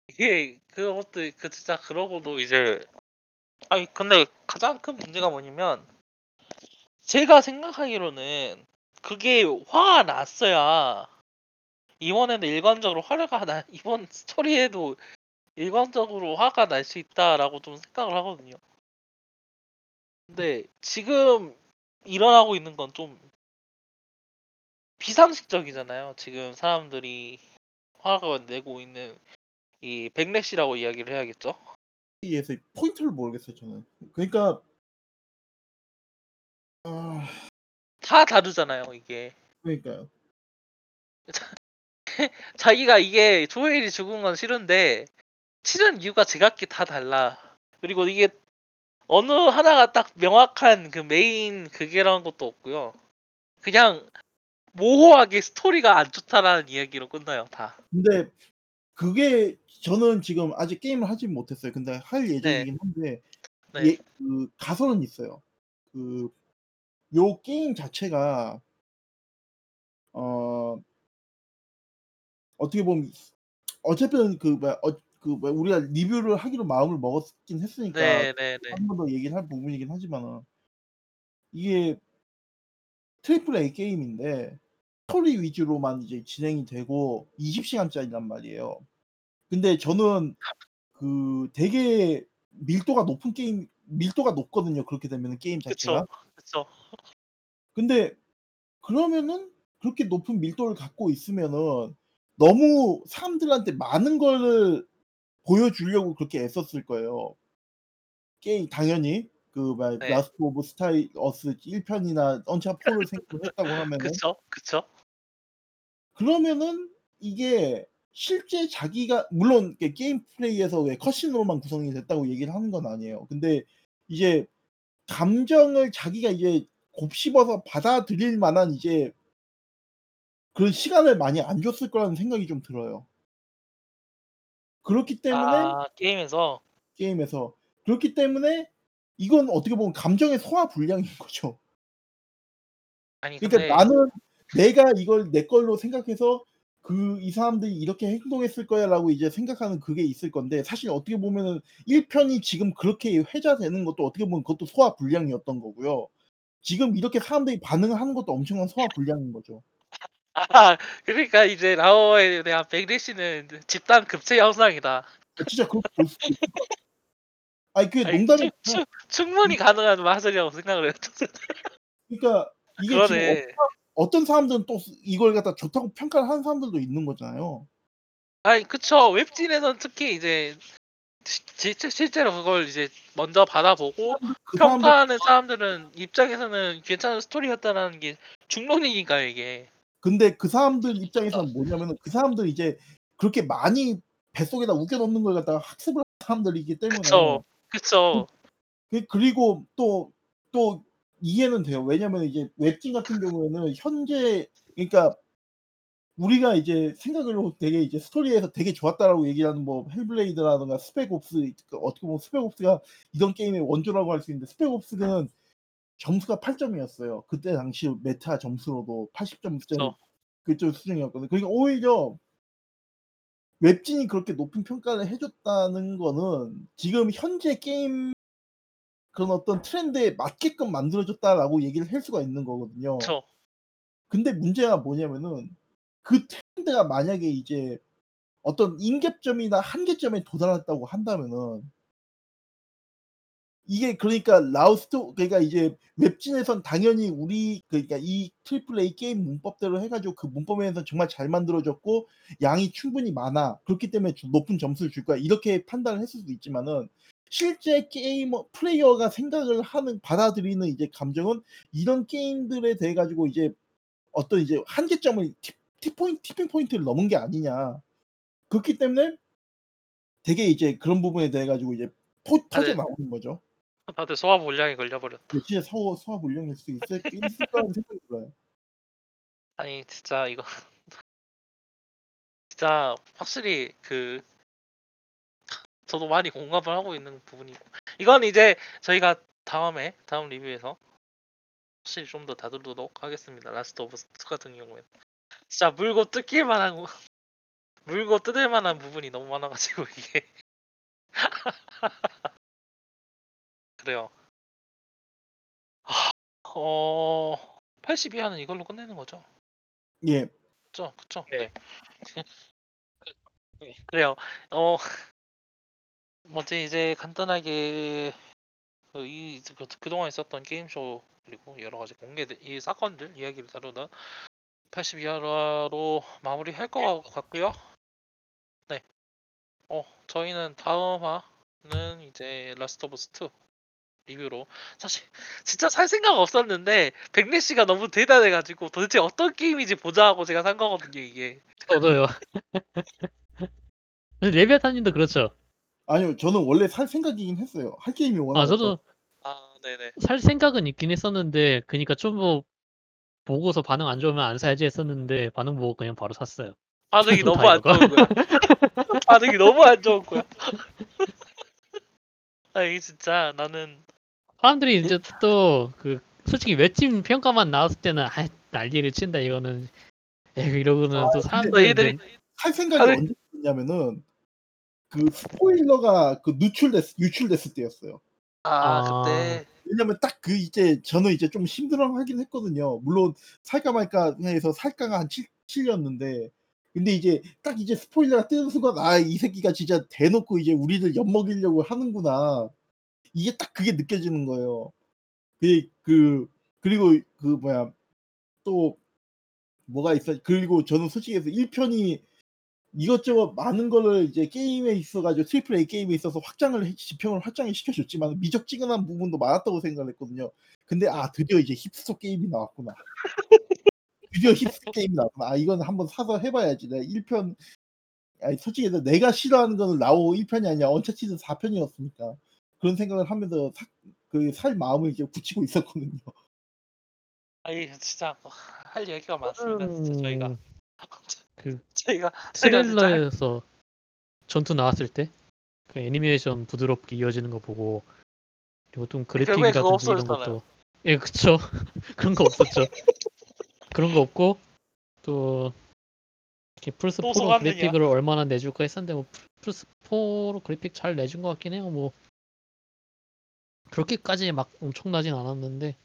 이게 그것도 그 진짜 그러고도 이제 아니 근데 가장 큰 문제가 뭐냐면 제가 생각하기로는 그게 화가 났어야 이번에는 일관적으로 화가 나 이번 스토리에도 일관적으로 화가 날 수 있다라고 좀 생각을 하거든요. 근데 지금 일어나고 있는 건 좀 비상식적이잖아요. 지금 사람들이 화가 내고 있는 이 백래시라고 이야기를 해야겠죠. 에서 포인트를 모르겠어요 저는. 그러니까 아 다 다르잖아요, 이게. 그러니까요. 자기가 이게 조엘이 죽은 건 싫은데 치는 이유가 제각기 다 달라. 그리고 이게 어느 하나가 딱 명확한 그 메인 그게라는 것도 없고요. 그냥 모호하게 스토리가 안 좋다라는 이야기로 끝나요, 다. 근데 그게 저는 지금 아직 게임을 하진 못했어요. 근데 할 예정이긴 한데 네. 예, 그 가설은 있어요. 그 요 게임 자체가 어 어떻게 보면 어차피 그 뭐야 어, 그 뭐야 우리가 리뷰를 하기로 마음을 먹었긴 했으니까 네, 네, 네. 한 번 더 얘기를 할 부분이긴 하지만은 이게 triple A 게임인데 스토리 위주로만 이제 진행이 되고 20시간짜리란 말이에요. 근데 저는 그 되게 밀도가 높은 게임 밀도가 높거든요. 그렇게 되면은 게임 자체가. 그쵸. 근데 그러면은 그렇게 높은 밀도를 갖고 있으면은 너무 사람들한테 많은 거를 보여주려고 그렇게 애썼을 거예요. 게임 당연히 그 뭐야 네. Last of Us 1편이나 언차 4를 생각했다고 하면은 그쵸, 그쵸. 그러면은 이게 실제 자기가 물론 게임 플레이에서 왜 cutscene으로만 구성이 됐다고 얘기를 하는 건 아니에요. 근데 이제 감정을 자기가 이제 곱씹어서 받아들일 만한 이제 그런 시간을 많이 안 줬을 거라는 생각이 좀 들어요. 그렇기 때문에 아, 게임에서 게임에서 그렇기 때문에 이건 어떻게 보면 감정의 소화 불량인 거죠. 아니 그러니까 근데 나는 내가 이걸 내 걸로 생각해서 그 이 사람들이 이렇게 행동했을 거야라고 이제 생각하는 그게 있을 건데 사실 어떻게 보면은 1편이 지금 그렇게 회자되는 것도 어떻게 보면 그것도 소화 불량이었던 거고요. 지금 이렇게 사람들이 반응을 하는 것도 엄청난 소화 불량인 거죠. 아, 그러니까 이제 라오에 대한 백래시는 집단 급체 현상이다. 아 진짜 그렇게 볼 수도 있을 것 같아요. 아니 그게 아니, 농담이 충, 아니라 충, 충분히 가능한 마술이라고 생각을 해요. 그러니까 이게 지금 그러네. 어떤 어떤 사람들은 또 이걸 갖다 좋다고 평가를 하는 사람들도 있는 거잖아요. 아니 그쵸. 웹진에선 특히 이제 시, 실- 실제로 그걸 이제 먼저 받아보고 그 사람들 평가하는 사람들은 입장에서는 괜찮은 스토리였다라는 게 중론이니까 이게. 근데 그 사람들 입장에서는 뭐냐면은 그 사람들이 이제 그렇게 많이 뱃속에다 우겨 넣는 걸 갖다가 학습을 한 사람들이기 때문에. 그쵸. 그쵸. 그 그리고 또 또 이해는 돼요. 왜냐면 이제 웹진 같은 경우에는 현재 그러니까 우리가 이제 생각으로 되게 이제 스토리에서 되게 좋았다라고 얘기하는 뭐 Hellblade라든가 Spec Ops 그 어떻게 보면 Spec Ops가 이런 게임의 원조라고 할 수 있는데 Spec Ops는 점수가 8점이었어요. 그때 당시 메타 점수로도 80점짜리 그쵸. 그쪽 수준이었거든요. 그러니까 오히려 웹진이 그렇게 높은 평가를 해줬다는 거는 지금 현재 게임 그런 어떤 트렌드에 맞게끔 만들어졌다라고 얘기를 할 수가 있는 거거든요. 그쵸. 근데 문제가 뭐냐면은 그 트렌드가 만약에 이제 어떤 임계점이나 한계점에 도달했다고 한다면은 이게 그러니까 라우스토 그러니까 이제 웹진에선 당연히 우리 그러니까 이 triple A 게임 문법대로 해가지고 그 문법에서 정말 잘 만들어졌고 양이 충분히 많아 그렇기 때문에 주- 높은 점수를 줄 거야 이렇게 판단을 했을 수도 있지만은 실제 게이머 플레이어가 생각을 하는 받아들이는 이제 감정은 이런 게임들에 대해 가지고 이제 어떤 이제 한계점을 티, 티포인 티핑 포인트를 넘은 게 아니냐 그렇기 때문에 되게 이제 그런 부분에 대해 가지고 이제 포, 터져 네. 나오는 거죠. 다들 소화 불량에 걸려버렸다. 근데 진짜 소화 소화 불량일 수 있을 있을 거라는 생각이 들어요. 아니 진짜 이거 진짜 확실히 그 저도 많이 공감을 하고 있는 부분이고 이건 이제 저희가 다음에 다음 리뷰에서 확실히 좀 더 다루도록 하겠습니다. Last of Us 같은 경우에는 진짜 물고 뜯길 만한 거- 물고 뜯을 만한 부분이 너무 많아가지고 이게 그래요. 하, 어 82화는 이걸로 끝내는 거죠? 예. 그쵸, 그쵸. 네. 네. 그래요. 어, 뭐지 이제 간단하게 그 이 그, 그동안 있었던 게임쇼 그리고 여러 가지 공개들 이 사건들 이야기를 다루다 82화로 마무리할 것 같고요. 네. 어, 저희는 다음 화는 이제 Last of Us 2 리뷰로 사실 진짜 살 생각 없었는데 backlash가 너무 대단해가지고 도대체 어떤 게임인지 보자 하고 제가 산 거거든요 이게. 저도요. 근데 레비아타님도 그렇죠. 아니요, 저는 원래 살 생각이긴 했어요. 할 게임이 워낙 아 저도 아, 네네. 살 생각은 있긴 했었는데 그니까 좀 뭐 보고서 반응 안 좋으면 안 사야지 했었는데 반응 보고 그냥 바로 샀어요. 반응이 다 너무 안 이거가? 좋은 거야. 반응이 너무 안 좋은 거야. 아 이게 진짜 나는 사람들이 이제 또 그 솔직히 웹진 평가만 나왔을 때는 아 난리를 친다 이거는 에이 이러고는 아, 또 근데 사람들이 얘들이 이제 할 생각이 다른- 언제 있냐면은 그 스포일러가 그 누출됐 유출됐을 때였어요. 아, 아. 그때 왜냐면 딱 그 이제 저는 이제 좀 힘들어 하긴 했거든요. 물론 살까 말까 해서 살까가 한 7, 7였는데 근데 이제 딱 이제 스포일러가 뜨는 순간 아 이 새끼가 진짜 대놓고 이제 우리를 엿먹이려고 하는구나. 이게 딱 그게 느껴지는 거예요. 그, 그 그리고 그 뭐야 또 뭐가 있어 그리고 저는 솔직히 해서 1편이 이것저것 많은 거를 이제 게임에 있어가지고 triple A 게임에 있어서 확장을 해- 지평을 확장을 시켜줬지만 미적지근한 부분도 많았다고 생각을 했거든요. 근데 아 드디어 이제 힙스터 게임이 나왔구나. 드디어 힙스터 게임이 나왔구나. 아 이건 한번 사서 해봐야지. 내가 1편 아니 솔직히 내가 싫어하는 거는 라오 1편이 아니라 Uncharted 4편이었으니까 그런 생각을 하면서 그살 마음을 이제 굳히고 있었거든요. 아니 진짜 할 얘기가 많습니다. 진짜 저희가 음, 그 저희가 트레일러에서 전투 나왔을 때 그 애니메이션 부드럽게 이어지는 거 보고 그리고 좀 결국에 그거 그래픽이라든지 이런 없어졌잖아요. 것도 예 그쵸 그런 거 없었죠 그런 거 없고 또 이렇게 플스 또 4로 소감들이야. 그래픽을 얼마나 내줄까 했었는데 뭐 플스 4로 그래픽 잘 내준 것 같긴 해요 뭐 그렇게까지 막 엄청나진 않았는데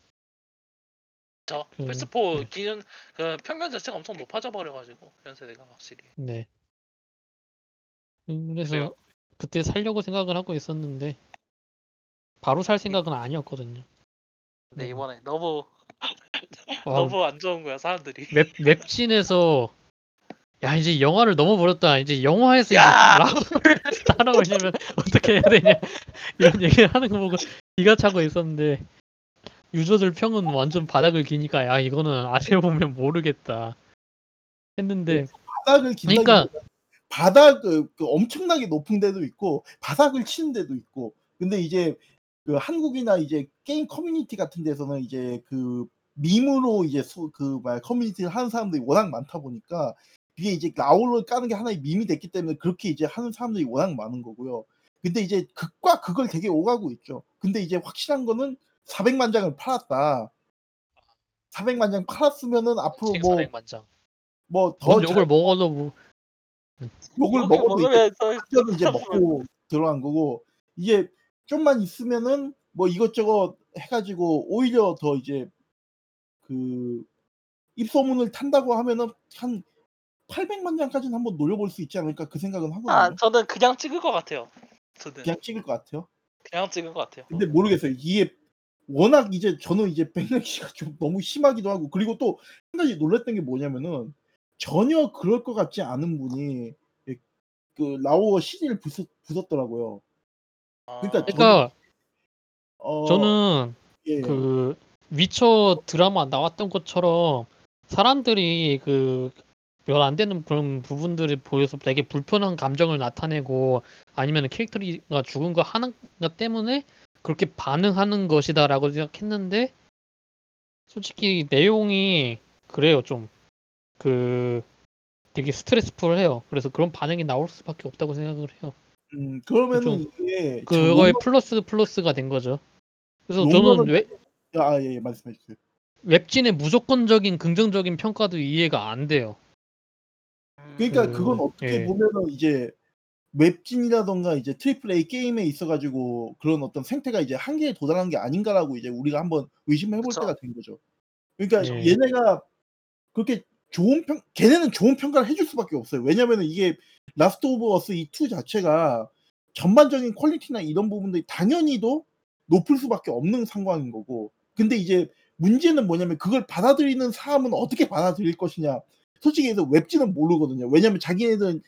저 음, 플스4 네. 기준 그 평균 자체가 엄청 높아져 버려가지고 현 세대가 확실히. 네 음, 그래서 그래요? 그때 살려고 생각을 하고 있었는데 바로 살 생각은 아니었거든요 근데 음. 이번에 너무 와, 너무 안 좋은 거야 사람들이. 웹 웹진에서 야 이제 영화를 넘어버렸다 이제 영화에서 이제 야! 라운을 따라오려면 어떻게 해야 되냐 이런 얘기를 하는 거 보고 기가 차고 있었는데 유저들 평은 완전 바닥을 기니까 야 이거는 아시아 보면 모르겠다 했는데 바닥을 긴다기 그러니까 바닥 그, 그 엄청나게 높은 데도 있고 바닥을 치는 데도 있고 근데 이제 그 한국이나 이제 게임 커뮤니티 같은 데서는 이제 그 밈으로 이제 수, 그 뭐야 커뮤니티를 하는 사람들이 워낙 많다 보니까 그게 이제 라울을 까는 게 하나의 밈이 됐기 때문에 그렇게 이제 하는 사람들이 워낙 많은 거고요. 근데 이제 극과 극을 되게 오가고 있죠. 근데 이제 확실한 거는 400만 장을 팔았다. 400만 장 팔았으면은 앞으로 뭐 400만 뭐뭔더 욕을 먹어도 뭐 욕을 먹으면 먹어도 이제 먹으면 이제 먹고 들어간 거고 이제 좀만 있으면은 뭐 이것저것 해가지고 오히려 더 이제 그 입소문을 탄다고 하면은 한 800만 장까지는 한번 노려볼 수 있지 않을까 그 생각은 하거든요. 아 저는 그냥 찍을 것 같아요. 저는 그냥 찍을 것 같아요. 그냥 찍을 것 같아요. 근데 모르겠어요. 이게 워낙 이제 저는 이제 백렉시가 좀 너무 심하기도 하고 그리고 또 한 가지 놀랐던 게 뭐냐면은 전혀 그럴 것 같지 않은 분이 그 라오어 CD를 부쉈, 부쉈더라고요. 아, 그러니까 그러니까 어, 저는 예, 그 위쳐 드라마 나왔던 것처럼 사람들이 그 몇 안 되는 그런 부분들이 보여서 되게 불편한 감정을 나타내고 아니면 캐릭터가 죽은 거것 때문에 그렇게 반응하는 것이다라고 생각했는데 솔직히 내용이 그래요 좀 그 되게 stressful해요. 그래서 그런 반응이 나올 수밖에 없다고 생각을 해요. 음, 그러면은 좀 이게 그거에 저 플러스 플러스가 된 거죠. 그래서 저는 왜 롱런- 아, 예, 예, 말씀해 주세요. 웹진의 무조건적인 긍정적인 평가도 이해가 안 돼요. 음, 그러니까 그, 그건 어떻게 예. 보면은 이제 웹진이라던가 이제 triple A 게임에 있어가지고 그런 어떤 생태가 이제 한계에 도달한 게 아닌가라고 이제 우리가 한번 의심해 볼 그쵸. 때가 된 거죠. 그러니까 예. 얘네가 그렇게 좋은 평, 걔네는 좋은 평가를 해줄 수밖에 없어요. 왜냐면은 이게 라스트 오브 어스 이 2 자체가 전반적인 퀄리티나 이런 부분들이 당연히도 높을 수밖에 없는 상황인 거고. 근데 이제 문제는 뭐냐면 그걸 받아들이는 사람은 어떻게 받아들일 것이냐. 솔직히 해서 웹진은 모르거든요. 왜냐면 자기네들은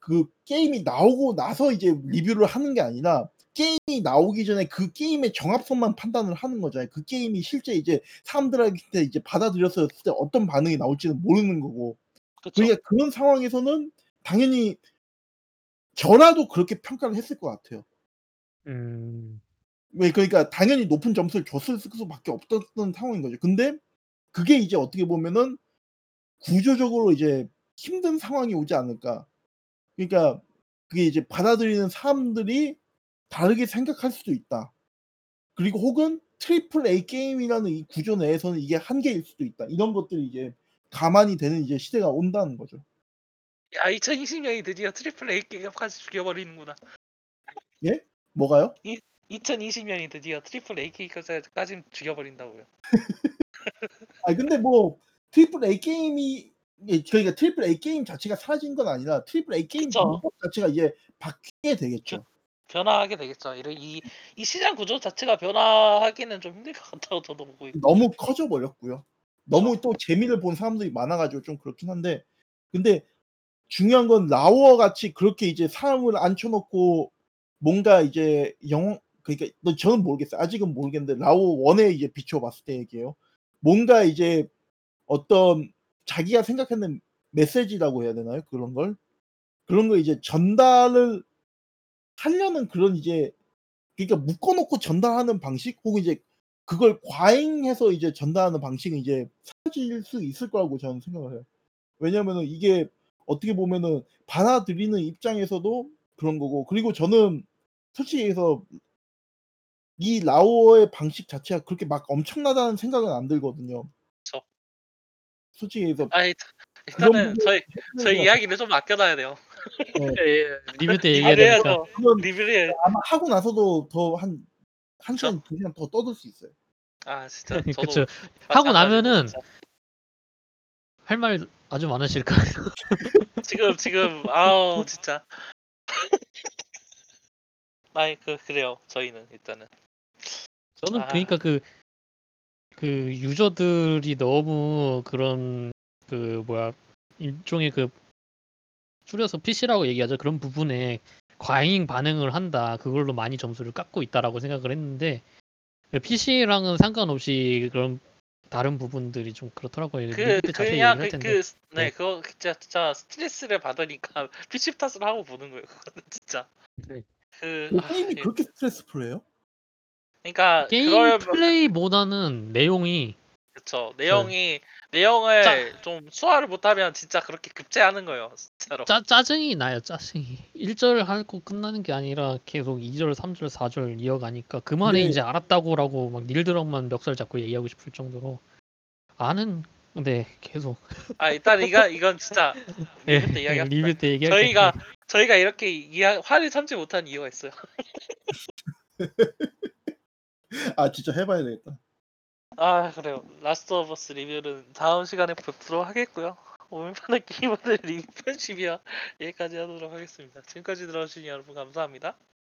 그 게임이 나오고 나서 이제 리뷰를 하는 게 아니라 게임이 나오기 전에 그 게임의 정합성만 판단을 하는 거잖아요. 그 게임이 실제 이제 사람들한테 이제 받아들였을 때 어떤 반응이 나올지는 모르는 거고. 그쵸. 그러니까 그런 상황에서는 당연히 저라도 그렇게 평가를 했을 것 같아요. 음, 왜 그러니까 당연히 높은 점수를 줬을 수밖에 없었던 상황인 거죠. 근데 그게 이제 어떻게 보면은 구조적으로 이제 힘든 상황이 오지 않을까. 그러니까 그게 이제 받아들이는 사람들이 다르게 생각할 수도 있다. 그리고 혹은 triple A 게임이라는 이 구조 내에서는 이게 한계일 수도 있다. 이런 것들이 이제 감안이 되는 이제 시대가 온다는 거죠. 야 2020년이 드디어 triple A 게임까지 죽여버리는구나. 뭐가요? 2020년이 드디어 triple A 게임까지 죽여버린다고요. 아 근데 뭐 triple A 게임이 예, 그러니까 triple A 게임 자체가 사라진 건 아니라 triple A 게임 그쵸. 문법 자체가 이제 바뀌게 되겠죠. 변화하게 되겠죠. 이런 이, 이 시장 구조 자체가 변화하기는 좀 힘들 것 같다고 저도 보고 있고. 너무 커져 버렸고요. 너무 또 재미를 본 사람들이 많아가지고 좀 그렇긴 한데 근데 중요한 건 라오어 같이 그렇게 이제 사람을 앉혀놓고 뭔가 이제 영 그러니까 너 저는 모르겠어요. 아직은 모르겠는데 라오어 원에 이제 비춰봤을 때 얘기예요. 뭔가 이제 어떤 자기가 생각하는 메시지라고 해야 되나요? 그런 걸 그런 걸 이제 전달을 하려는 그런 이제 그러니까 묶어놓고 전달하는 방식 혹은 이제 그걸 과잉해서 이제 전달하는 방식은 이제 사라질 수 있을 거라고 저는 생각을 해요. 왜냐면은 이게 어떻게 보면은 받아들이는 입장에서도 그런 거고 그리고 저는 솔직히 얘기해서 이 라오어의 방식 자체가 그렇게 막 엄청나다는 생각은 안 들거든요. 솔직히 얘기해서 아 일- 일단은 저희 저희 이야기를 좀 아껴놔야 돼요. 예, 리뷰 때 얘기해야 되니까. 해야죠. 그건 리뷰를 아마 하고 나서도 더 한 한. 시간 두 시간 더 떠들 수 있어요. 아 진짜 저도 그쵸. 하고 나면은 진짜. 할말 아주 많으실 거예요. 지금 지금 아우 진짜 아이 그 그래요 저희는 일단은 저는 아. 그러니까 그, 그 유저들이 너무 그런 그 뭐야 일종의 그 줄여서 PC라고 얘기하죠. 그런 부분에 과잉 반응을 한다. 그걸로 많이 점수를 깎고 있다라고 생각을 했는데 PC랑은 상관없이 그런 다른 부분들이 좀 그렇더라고요. 그 그냥 그 텐데. 그네 네. 그거 진짜 진짜 스트레스를 받으니까 PC 탓을 하고 보는 거예요 진짜 네. 그그 아, 게임이 예. 그렇게 스트레스풀해요? 그러니까 게임 그럴 플레이보다는 내용이 그쵸. 내용이 내용을 짜- 좀 수화를 못하면 진짜 그렇게 급제하는 거예요 진짜로. 짜, 짜증이 나요, 짜증이. 1절 하고 끝나는 게 아니라 계속 2절, 3절, 4절 이어가니까 그만해 근데- 이제 알았다고라고 막 닐드럭만 멱살 잡고 얘기하고 싶을 정도로 아는 근데 계속. 아 일단 이거 이건 진짜 예, 리뷰 때 예, 이야기합시다 리뷰 때 얘기할 저희가. 저희가 이렇게 이야, 화를 참지 못한 이유가 있어요 아 진짜 해봐야 되겠다. 아 그래요. 라스트 오브 어스 리뷰는 다음 시간에 뵙도록 하겠고요. 오늘판의 게임들 리뷰 편집이야 여기까지 하도록 하겠습니다. 지금까지 들어주신 여러분 감사합니다.